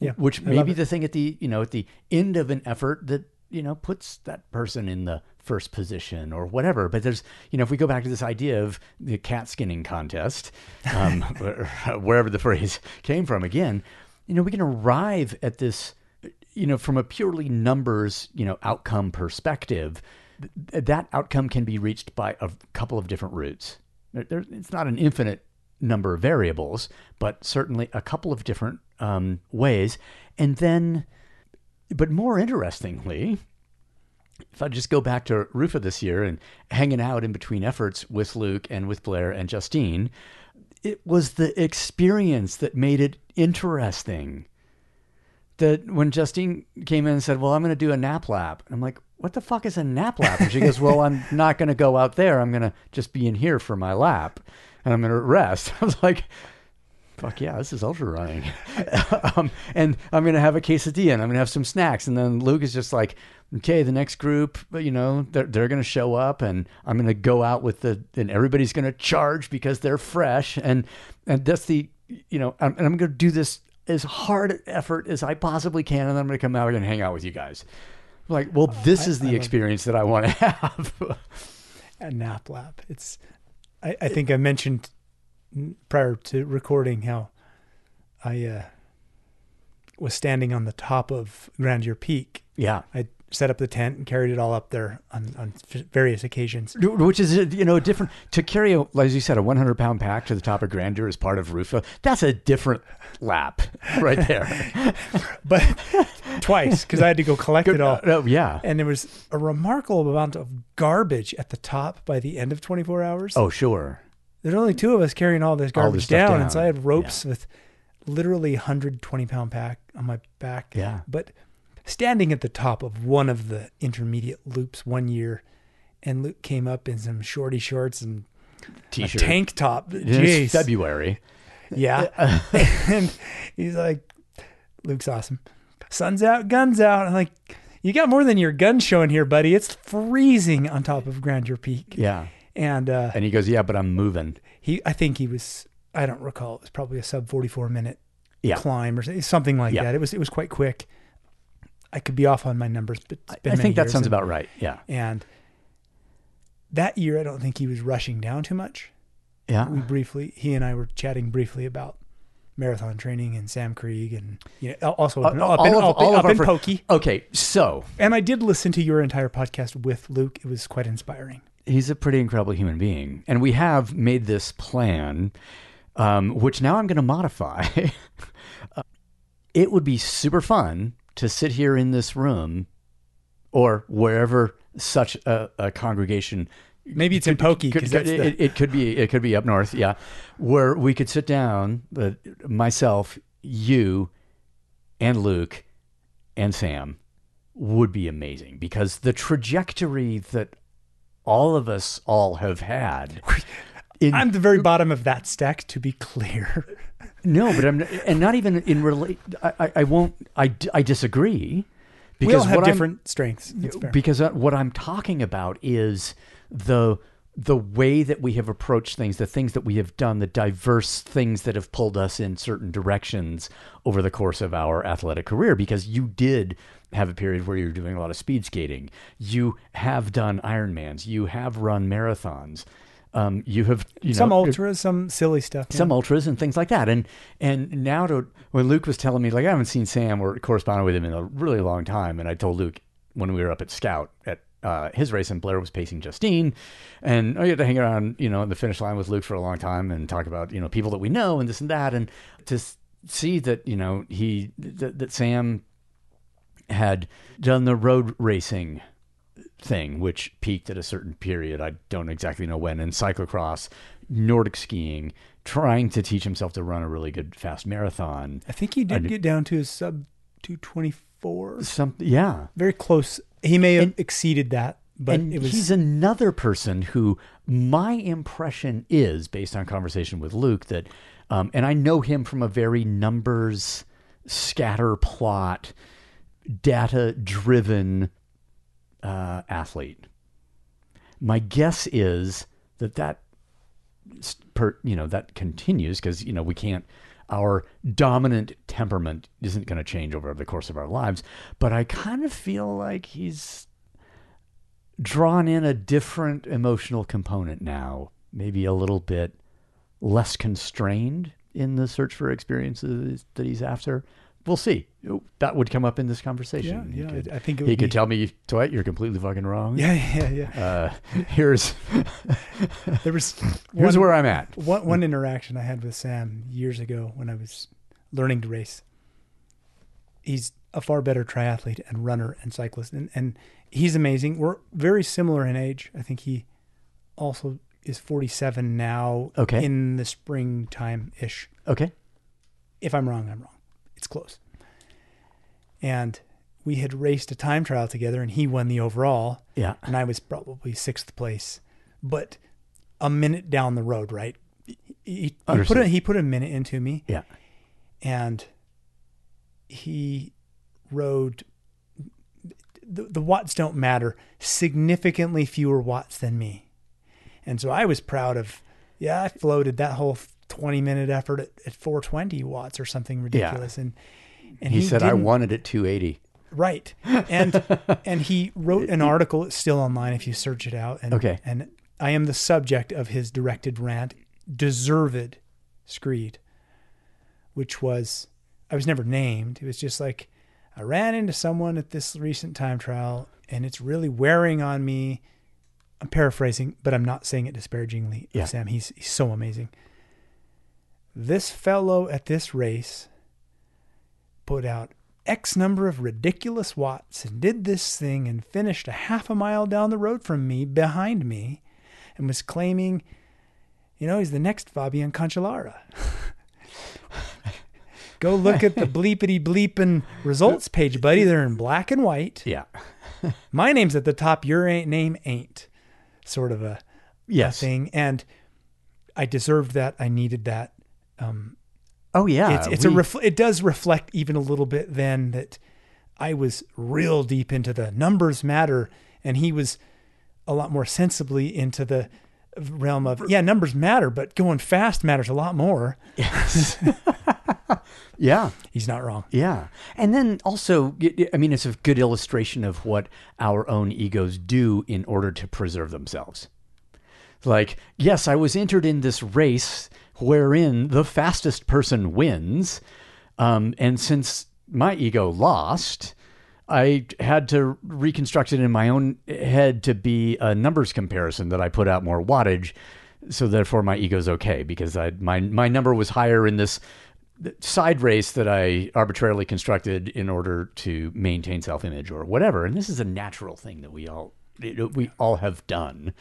Yeah, which may be it. the thing at the, you know, at the end of an effort that, you know, puts that person in the first position or whatever. But there's, you know, if we go back to this idea of the cat skinning contest, um, wherever the phrase came from, again, you know, we can arrive at this, you know, from a purely numbers, you know, outcome perspective. th- That outcome can be reached by a couple of different routes. There, there, it's not an infinite number of variables, but certainly a couple of different um, ways. And then, but more interestingly, if I just go back to Rufa this year and hanging out in between efforts with Luke and with Blair and Justine, it was the experience that made it interesting. That when Justine came in and said, Well, I'm going to do a nap lap, I'm like, What the fuck is a nap lap? And she goes, Well, I'm not going to go out there. I'm going to just be in here for my lap and I'm going to rest. I was like, Fuck yeah, this is ultra running. um, and I'm going to have a quesadilla and I'm going to have some snacks. And then Luke is just like, okay, the next group, you know, they're, they're going to show up and I'm going to go out with the, and everybody's going to charge because they're fresh. And, and that's the, you know, I'm, and I'm going to do this as hard effort as I possibly can. And then I'm going to come out and hang out with you guys. Like, well, this is the experience that I want to have. a nap lap. It's, I, I think I mentioned prior to recording how I uh, was standing on the top of Grandeur Peak. yeah. I set up the tent and carried it all up there on, on various occasions. Which is, you know, different to carry, a, as you said, a 100 pound pack to the top of Grandeur as part of Rufa. That's a different lap right there. But twice, because I had to go collect it all. Oh, yeah. And there was a remarkable amount of garbage at the top by the end of 24 hours. Oh, sure. There's only two of us carrying all this All garbage this down, down. And so I had ropes with literally 120 pound pack on my back. Yeah. But standing at the top of one of the intermediate loops one year, and Luke came up in some shorty shorts and T-shirt. a tank top. It's Jeez. February. Yeah. and he's like, Luke's awesome. Sun's out, guns out. I'm like, you got more than your gun showing here, buddy. It's freezing on top of Grandeur Peak. Yeah. And uh, And he goes, yeah, but I'm moving. he, I think he was, I don't recall, it was probably a sub 44 minute Yeah. climb or something- something like Yeah. that. It was, it was quite quick. I could be off on my numbers, but it's been I think that sounds and- about right. Yeah. And that year, I don't think he was rushing down too much. Yeah. we briefly he and I were chatting briefly about marathon training and Sam Krieg and you know also Uh, up in, of- up, up in Pokey. Okay. So And I did listen to your entire podcast with Luke. It was quite inspiring. he's a pretty incredible human being. And we have made this plan, um, which now I'm going to modify. Uh, it would be super fun to sit here in this room or wherever such a, a congregation Maybe it's in Pokey could, could, the... it, it could be it could be up north, yeah, where we could sit down, uh, myself, you, and Luke, and Sam, would be amazing because the trajectory that all of us all have had. In, I'm the very bottom of that stack. To be clear, no, but I'm and not even in relate. I, I, I won't. I, I disagree we all have what I'm- different strengths. Because uh, what I'm talking about is the the way that we have approached things, the things that we have done, the diverse things that have pulled us in certain directions over the course of our athletic career. Because you did have a period where you were doing a lot of speed skating. You have done Ironmans. You have run marathons. Um, you have you some know, ultras, some silly stuff. yeah. some ultras and things like that. And and now to when Luke was telling me like I haven't seen Sam or corresponded with him in a really long time, and I told Luke when we were up at Scout at uh, his race and Blair was pacing Justine, and I get to hang around you know in the finish line with Luke for a long time and talk about you know people that we know and this and that, and to see that you know he that, that Sam had done the road racing thing, which peaked at a certain period. I don't exactly know when. And cyclocross, Nordic skiing, trying to teach himself to run a really good fast marathon. I think he did did- get down to a sub 224. Something, yeah. Very close. He may have And- exceeded that, but and it was he's another person who my impression is, based on conversation with Luke, that, um, and I know him from a very numbers, scatter plot, data driven uh, athlete. My guess is that that per, you know that continues because you know we can't our dominant temperament isn't going to change over the course of our lives but i kind of feel like he's drawn in a different emotional component now maybe a little bit less constrained in the search for experiences that he's after we'll see that would come up in this conversation Yeah, yeah, could- I think it he could be- tell me Dwight, you're completely fucking wrong yeah, yeah, yeah. uh, here's There was here's where I'm at. one one interaction I had with Sam years ago when I was learning to race. He's a far better triathlete and runner and cyclist, and and he's amazing. We're very similar in age. I think he also is 47 now. Okay. In the springtime ish. Okay. If I'm wrong, I'm wrong. It's close. And we had raced a time trial together, and he won the overall Yeah. and I was probably sixth place, but a minute down the road, right? He, he put a, he put a minute into me, Yeah. and he rode. The, the watts don't matter. Significantly fewer watts than me, and so I was proud of. Yeah, I floated that whole twenty minute effort at, at 420 watts or something ridiculous, Yeah. and and He, said I won it at 280. Right. And and he wrote an article, it's still online if you search it out. And Okay. and I am the subject of his directed rant, Deserved Screed, which was I was never named. It was just like I ran into someone at this recent time trial and it's really wearing on me. I'm paraphrasing, but I'm not saying it disparagingly Yeah. Sam. He's he's so amazing. This fellow at this race put out X number of ridiculous watts and did this thing and finished a half a mile down the road from me behind me and was claiming, you know, he's the next Fabian Cancellara. Go look at the bleepity bleeping results page, buddy. They're in black and white. Yeah. My name's at the top. Your ain't name ain't. Sort of a, a Yes. thing. And I deserved that. I needed that. Um, Oh yeah. it's it's a we- refl- it does reflect even a little bit then that I was real deep into the numbers matter and he was a lot more sensibly into the realm of yeah numbers matter but going fast matters a lot more yeah. he's not wrong Yeah. And then also, i mean, it's a good illustration of what our own egos do in order to preserve themselves. Like, yes, I was entered in this race wherein the fastest person wins. Um, and since my ego lost, I had to reconstruct it in my own head to be a numbers comparison that I put out more wattage. So therefore, my ego's okay because I my my number was higher in this side race that I arbitrarily constructed in order to maintain self image or whatever. And this is a natural thing that we all we all have done.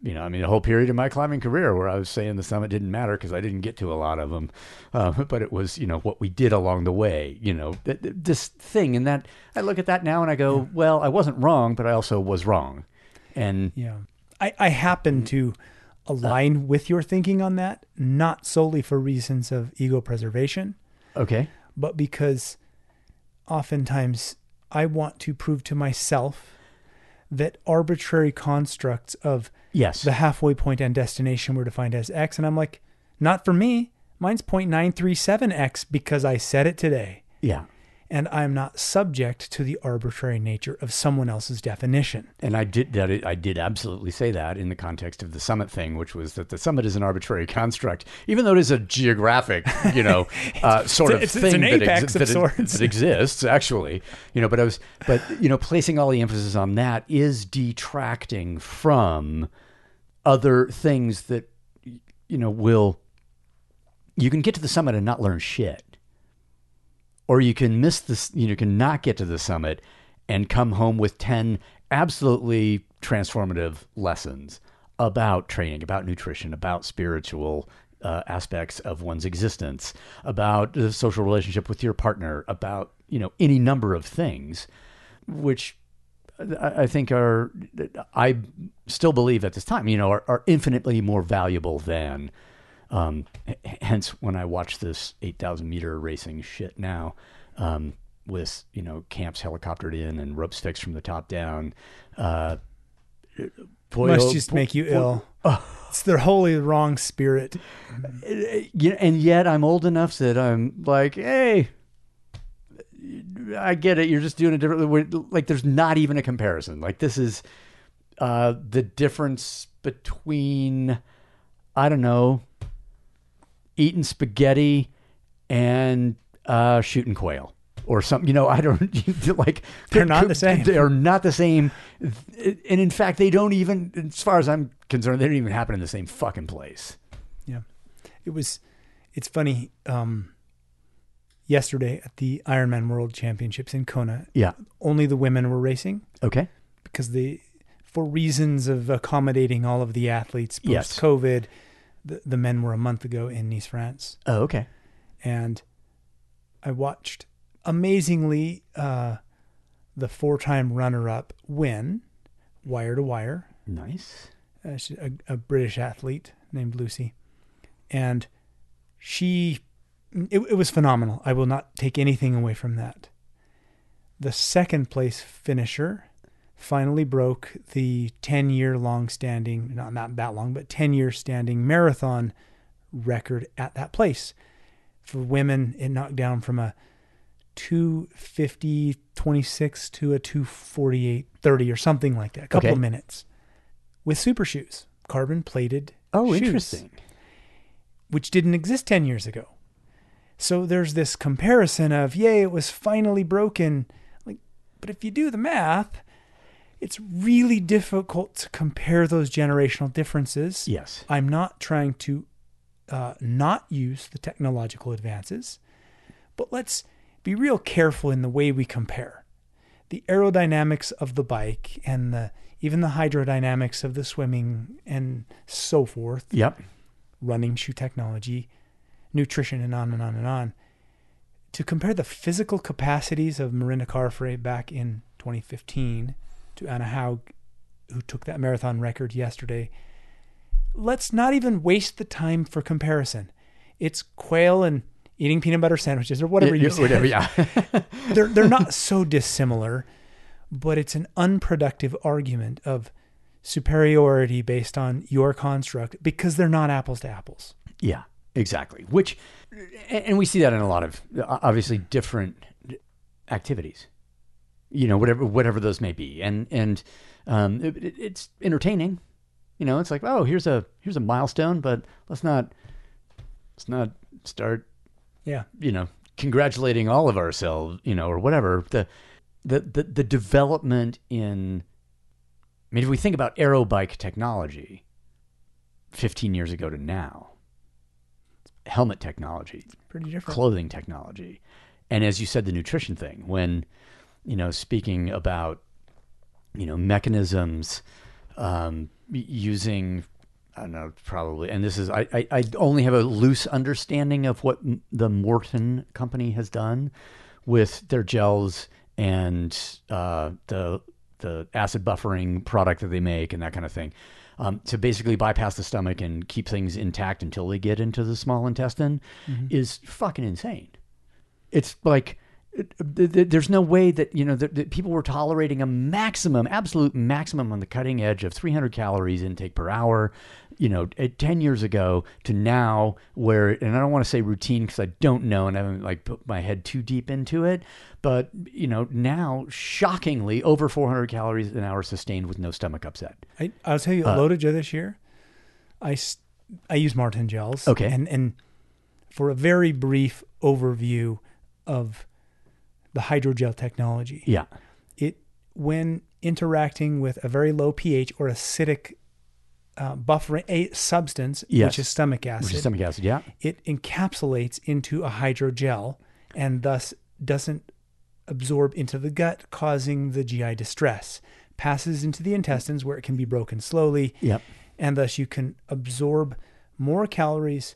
You know, I mean, a whole period of my climbing career where I was saying the summit didn't matter because I didn't get to a lot of them, uh, but it was you know what we did along the way. You know, th- th- this thing. And that I look at that now and I go, well, I wasn't wrong, but I also was wrong. And yeah. I, I happen to align with your thinking on that not solely for reasons of ego preservation. Okay, but because oftentimes I want to prove to myself that arbitrary constructs of Yes. the halfway point and destination were defined as X. And I'm like, not for me. Mine's 0.937X because I said it today. yeah. And I'm not subject to the arbitrary nature of someone else's definition. And I did that. I did absolutely say that in the context of the summit thing, which was that the summit is an arbitrary construct, even though it is a geographic, you know, uh, sort of It's- it's thing an that, apex of that, sorts. that exists, actually. You know, but I was, but you know, placing all the emphasis on that is detracting from other things that you know will. You can get to the summit and not learn shit or you can miss this you know, you can not get to the summit and come home with 10 absolutely transformative lessons about training about nutrition about spiritual uh, aspects of one's existence about the social relationship with your partner about you know any number of things which I think are I still believe at this time, you know, are, are infinitely more valuable than. Um, hence, when I watch this eight thousand meter racing shit now, um, with you know camps helicoptered in and ropes fixed from the top down, uh, boy, Must oh, just boy- make you boy- ill. It's their wholly wrong spirit. you know, and yet I'm old enough that I'm like, hey, I get it. You're just doing it differently. Like, there's not even a comparison. Like, this is uh, the difference between, I don't know, eating spaghetti and uh, shooting quail. Or something, you know, I don't like. They're not the same. They are not the same, and in fact, they don't even, as far as I'm concerned, they don't even happen in the same fucking place. Yeah. It was it's funny. Um yesterday at the Ironman World Championships in Kona, Yeah. only the women were racing Okay. because they for reasons of accommodating all of the athletes post Yes. COVID, the, the men were a month ago in Nice, France. Oh, okay. And I watched amazingly uh the four time runner up win wire to wire. Nice. uh, a, a British athlete named Lucy, and she it, it was phenomenal. I will not take anything away from that. The second place finisher finally broke the 10 year long standing, not, not that long, but 10 year standing marathon record at that place. For women, it knocked down from a 250 26 to a 248 30 or something like that, a couple Okay. of minutes with super shoes, carbon plated Oh, shoes, interesting. which didn't exist 10 years ago. So there's this comparison of, yay, it was finally broken. Like, but if you do the math, it's really difficult to compare those generational differences. Yes. I'm not trying to uh, not use the technological advances, but let's be real careful in the way we compare. The aerodynamics of the bike and the even the hydrodynamics of the swimming and so forth, Yep. running shoe technology, nutrition, and on and on and on. To compare the physical capacities of Mirinda Carfrae back in 2015 to Anna Haug, who took that marathon record yesterday, let's not even waste the time for comparison. It's quail and eating peanut butter sandwiches or whatever Yeah, you said. whatever. Yeah. they're they're not so dissimilar, but it's an unproductive argument of superiority based on your construct because they're not apples to apples. yeah. Exactly. Which, and we see that in a lot of obviously different activities. You know, whatever whatever those may be, and and um, it, it- it's entertaining. You know, it's like, oh, here's a here's a milestone, but let's not let's not start Yeah. you know, congratulating all of ourselves, you know, or whatever. The the the, the development in I mean, if we think about aerobike technology 15 years ago to now, helmet technology, Pretty different. clothing technology, and as you said, the nutrition thing, when, you know, speaking about, you know, mechanisms um, using, I don't know, probably, and this is, I, I, I only have a loose understanding of what the Maurten company has done with their gels and uh, the the acid buffering product that they make and that kind of thing. Um, to basically bypass the stomach and keep things intact until they get into the small intestine is fucking insane. It's like there's no way that you know that, people were tolerating a maximum, absolute maximum on the cutting edge of 300 calories intake per hour. You know, 10 years ago to now, where and I don't want to say routine because I don't know and I haven't like put my head too deep into it, but you know now shockingly over 400 calories an hour sustained with no stomach upset. I, I'll tell you, Uh, LoToJa this year, i i use Maurten gels. Okay. And, and for a very brief overview of the hydrogel technology, Yeah, it when interacting with a very low pH or acidic uh, buffering a substance, Yes. which is stomach acid, which is stomach acid. Yeah, it encapsulates into a hydrogel and thus doesn't absorb into the gut, causing the GI distress. Passes into the intestines where it can be broken slowly, Yep. and thus you can absorb more calories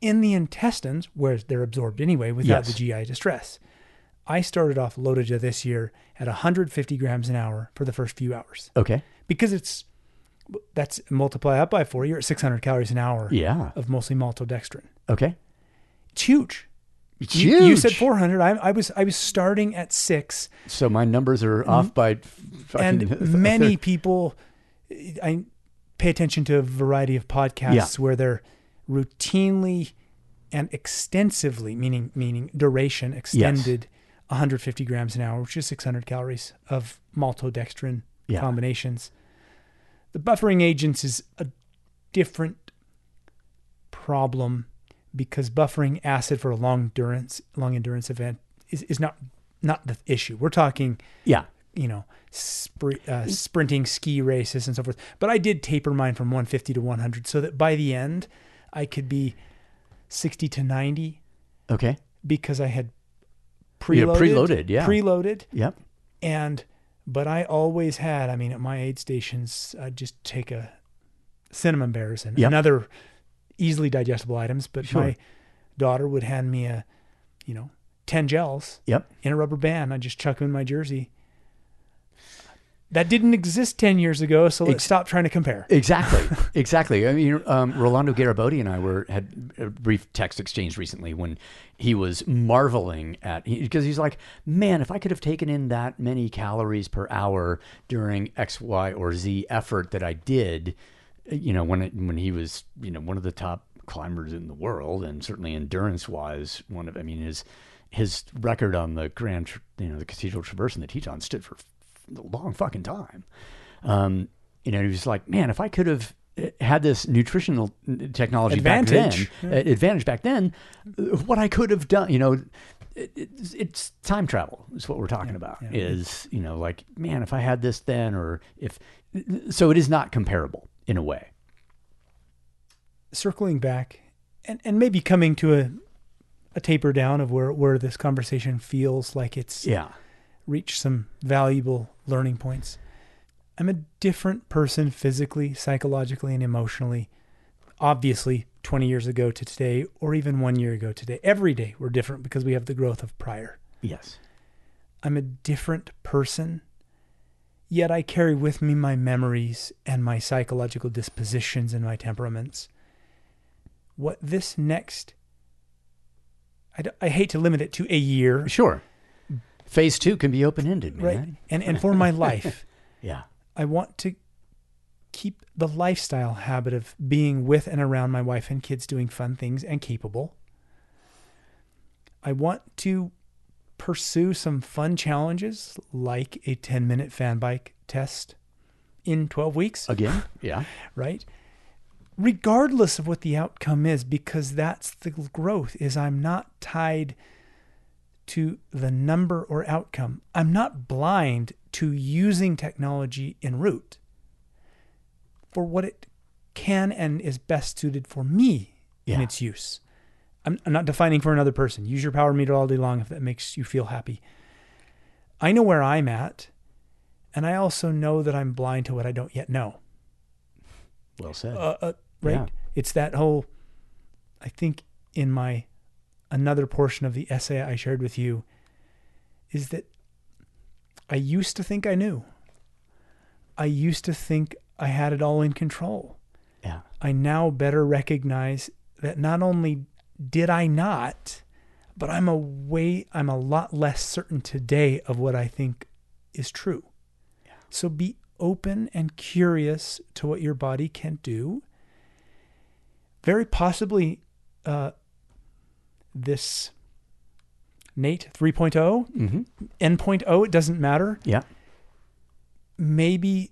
in the intestines where they're absorbed anyway without Yes. the GI distress. I started off LoToJa this year at 150 grams an hour for the first few hours okay, because it's that's multiply up by four. You're at 600 calories an hour yeah, of mostly maltodextrin. okay. It's huge. It's You, you said 400. I, I was I was starting at six, So my numbers are off mm-hmm. by fucking and many people. I pay attention to a variety of podcasts where they're routinely and extensively, meaning meaning duration extended, 150 grams an hour, which is 600 calories of maltodextrin Yeah. combinations. The buffering agents is a different problem because buffering acid for a long endurance long endurance event is, is not not the issue. We're talking yeah. you know, spr- uh, sprinting ski races and so forth. But I did taper mine from 150 to 100 so that by the end I could be 60 to 90 Okay. because I had Yeah, preloaded. preloaded, yeah. Preloaded. Yep. And, but I always had, I mean, at my aid stations, I'd just take a cinnamon bears and Yep. another easily digestible items. But Sure. my daughter would hand me a, you know, 10 gels Yep. in a rubber band. I'd just chuck them in my jersey. That didn't exist 10 years ago, so let's Ex- stop trying to compare. Exactly. exactly. I mean, um, Rolando Garibotti and I were had a brief text exchange recently when he was marveling at because he's like, man, if I could have taken in that many calories per hour during X, Y, or Z effort that I did, you know, when it, when he was you know one of the top climbers in the world and certainly endurance wise one of I mean his his record on the Grand you know the Cathedral Traverse in the Teton stood for a long fucking time. Um, you know, he was like, man, if I could have uh, had this nutritional technology Advantage. back then, uh, advantage back then, what I could have done, you know, it, it's, it's time travel is what we're talking about. yeah. Is you know, like, man, if I had this then, or if so, it is not comparable in a way. Circling back and, and maybe coming to a, a taper down of where, where this conversation feels like it's Yeah. Reached some valuable learning points. I'm a different person physically, psychologically, and emotionally. Obviously, 20 years ago to today, or even one year ago today. Every day we're different because we have the growth of prior. Yes. I'm a different person, yet I carry with me my memories and my psychological dispositions and my temperaments. What this next, I, d- I hate to limit it to a year, Sure. Phase two can be open ended, right? And, and for my life, Yeah. I want to keep the lifestyle habit of being with and around my wife and kids doing fun things and capable. I want to pursue some fun challenges like a 10 minute fan bike test in 12 weeks, Again. Yeah. right? Regardless of what the outcome is, because that's the growth is I'm not tied to the number or outcome. I'm not blind to using technology en route for what it can and is best suited for me in its use. I'm, I'm not defining for another person. Use your power meter all day long if that makes you feel happy. I know where I'm at, and I also know that I'm blind to what I don't yet know Well said. uh, uh, right? Yeah. It's that whole. I think in my another portion of the essay I shared with you is that I used to think I knew. I used to think I had it all in control. yeah. I now better recognize that not only did I not, but I'm a way I'm a lot less certain today of what I think is true. Yeah. So be open and curious to what your body can do. Very possibly uh, this Nate 3.0, Mm-hmm. N.0, it doesn't matter. Yeah. Maybe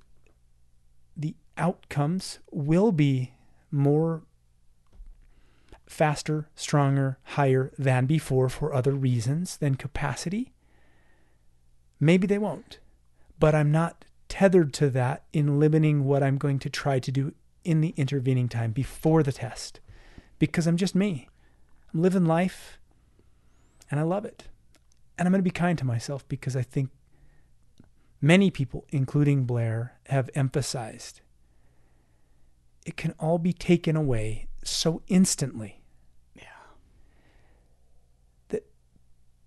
the outcomes will be more faster, stronger, higher than before for other reasons than capacity. Maybe they won't, but I'm not tethered to that in limiting what I'm going to try to do in the intervening time before the test because I'm just me. I'm living life and I love it. And I'm going to be kind to myself because I think many people, including Blair, have emphasized it can all be taken away so instantly. Yeah. That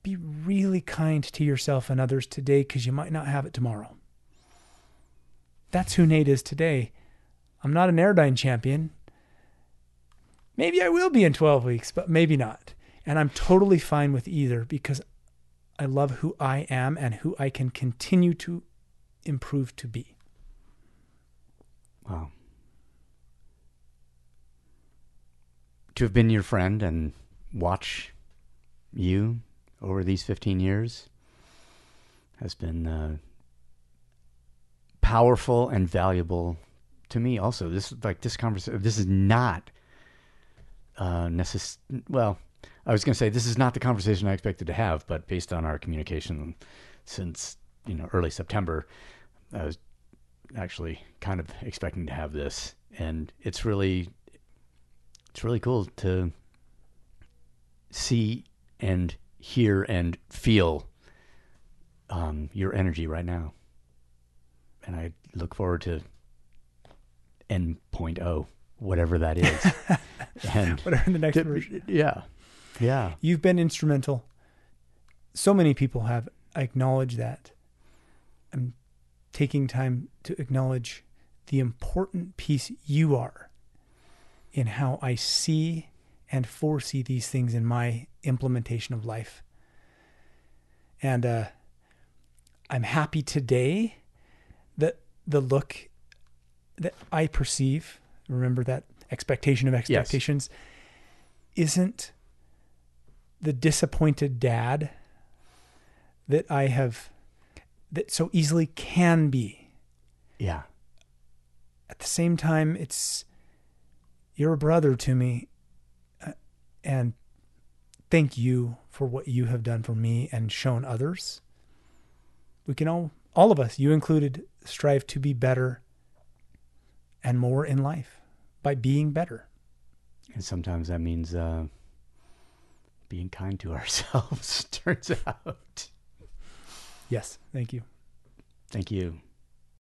be really kind to yourself and others today because you might not have it tomorrow. That's who Nate is today. I'm not an Airdyne champion. Maybe I will be in 12 weeks, but maybe not. And I'm totally fine with either because I love who I am and who I can continue to improve to be. Wow. To have been your friend and watch you over these 15 years has been uh, powerful and valuable to me also. This like this conversation this is not uh necess- well, I was going to say this is not the conversation I expected to have, but based on our communication since, you know, early September, I was actually kind of expecting to have this. And it's really it's really cool to see and hear and feel um, your energy right now. And i look forward to n.0 whatever that is and Whatever the next version. yeah yeah You've been instrumental. So many people have acknowledged that. I'm taking time to acknowledge the important piece you are in how I see and foresee these things in my implementation of life. And uh, I'm happy today that the look that I perceive, remember that expectation of expectations, isn't the disappointed dad that I have, that so easily can be. yeah At the same time, it's, you're a brother to me. uh, And thank you for what you have done for me and shown others. We can all, all of us, you included, strive to be better and more in life by being better. and sometimes that means uh, being kind to ourselves turns out Yes. Thank you. thank you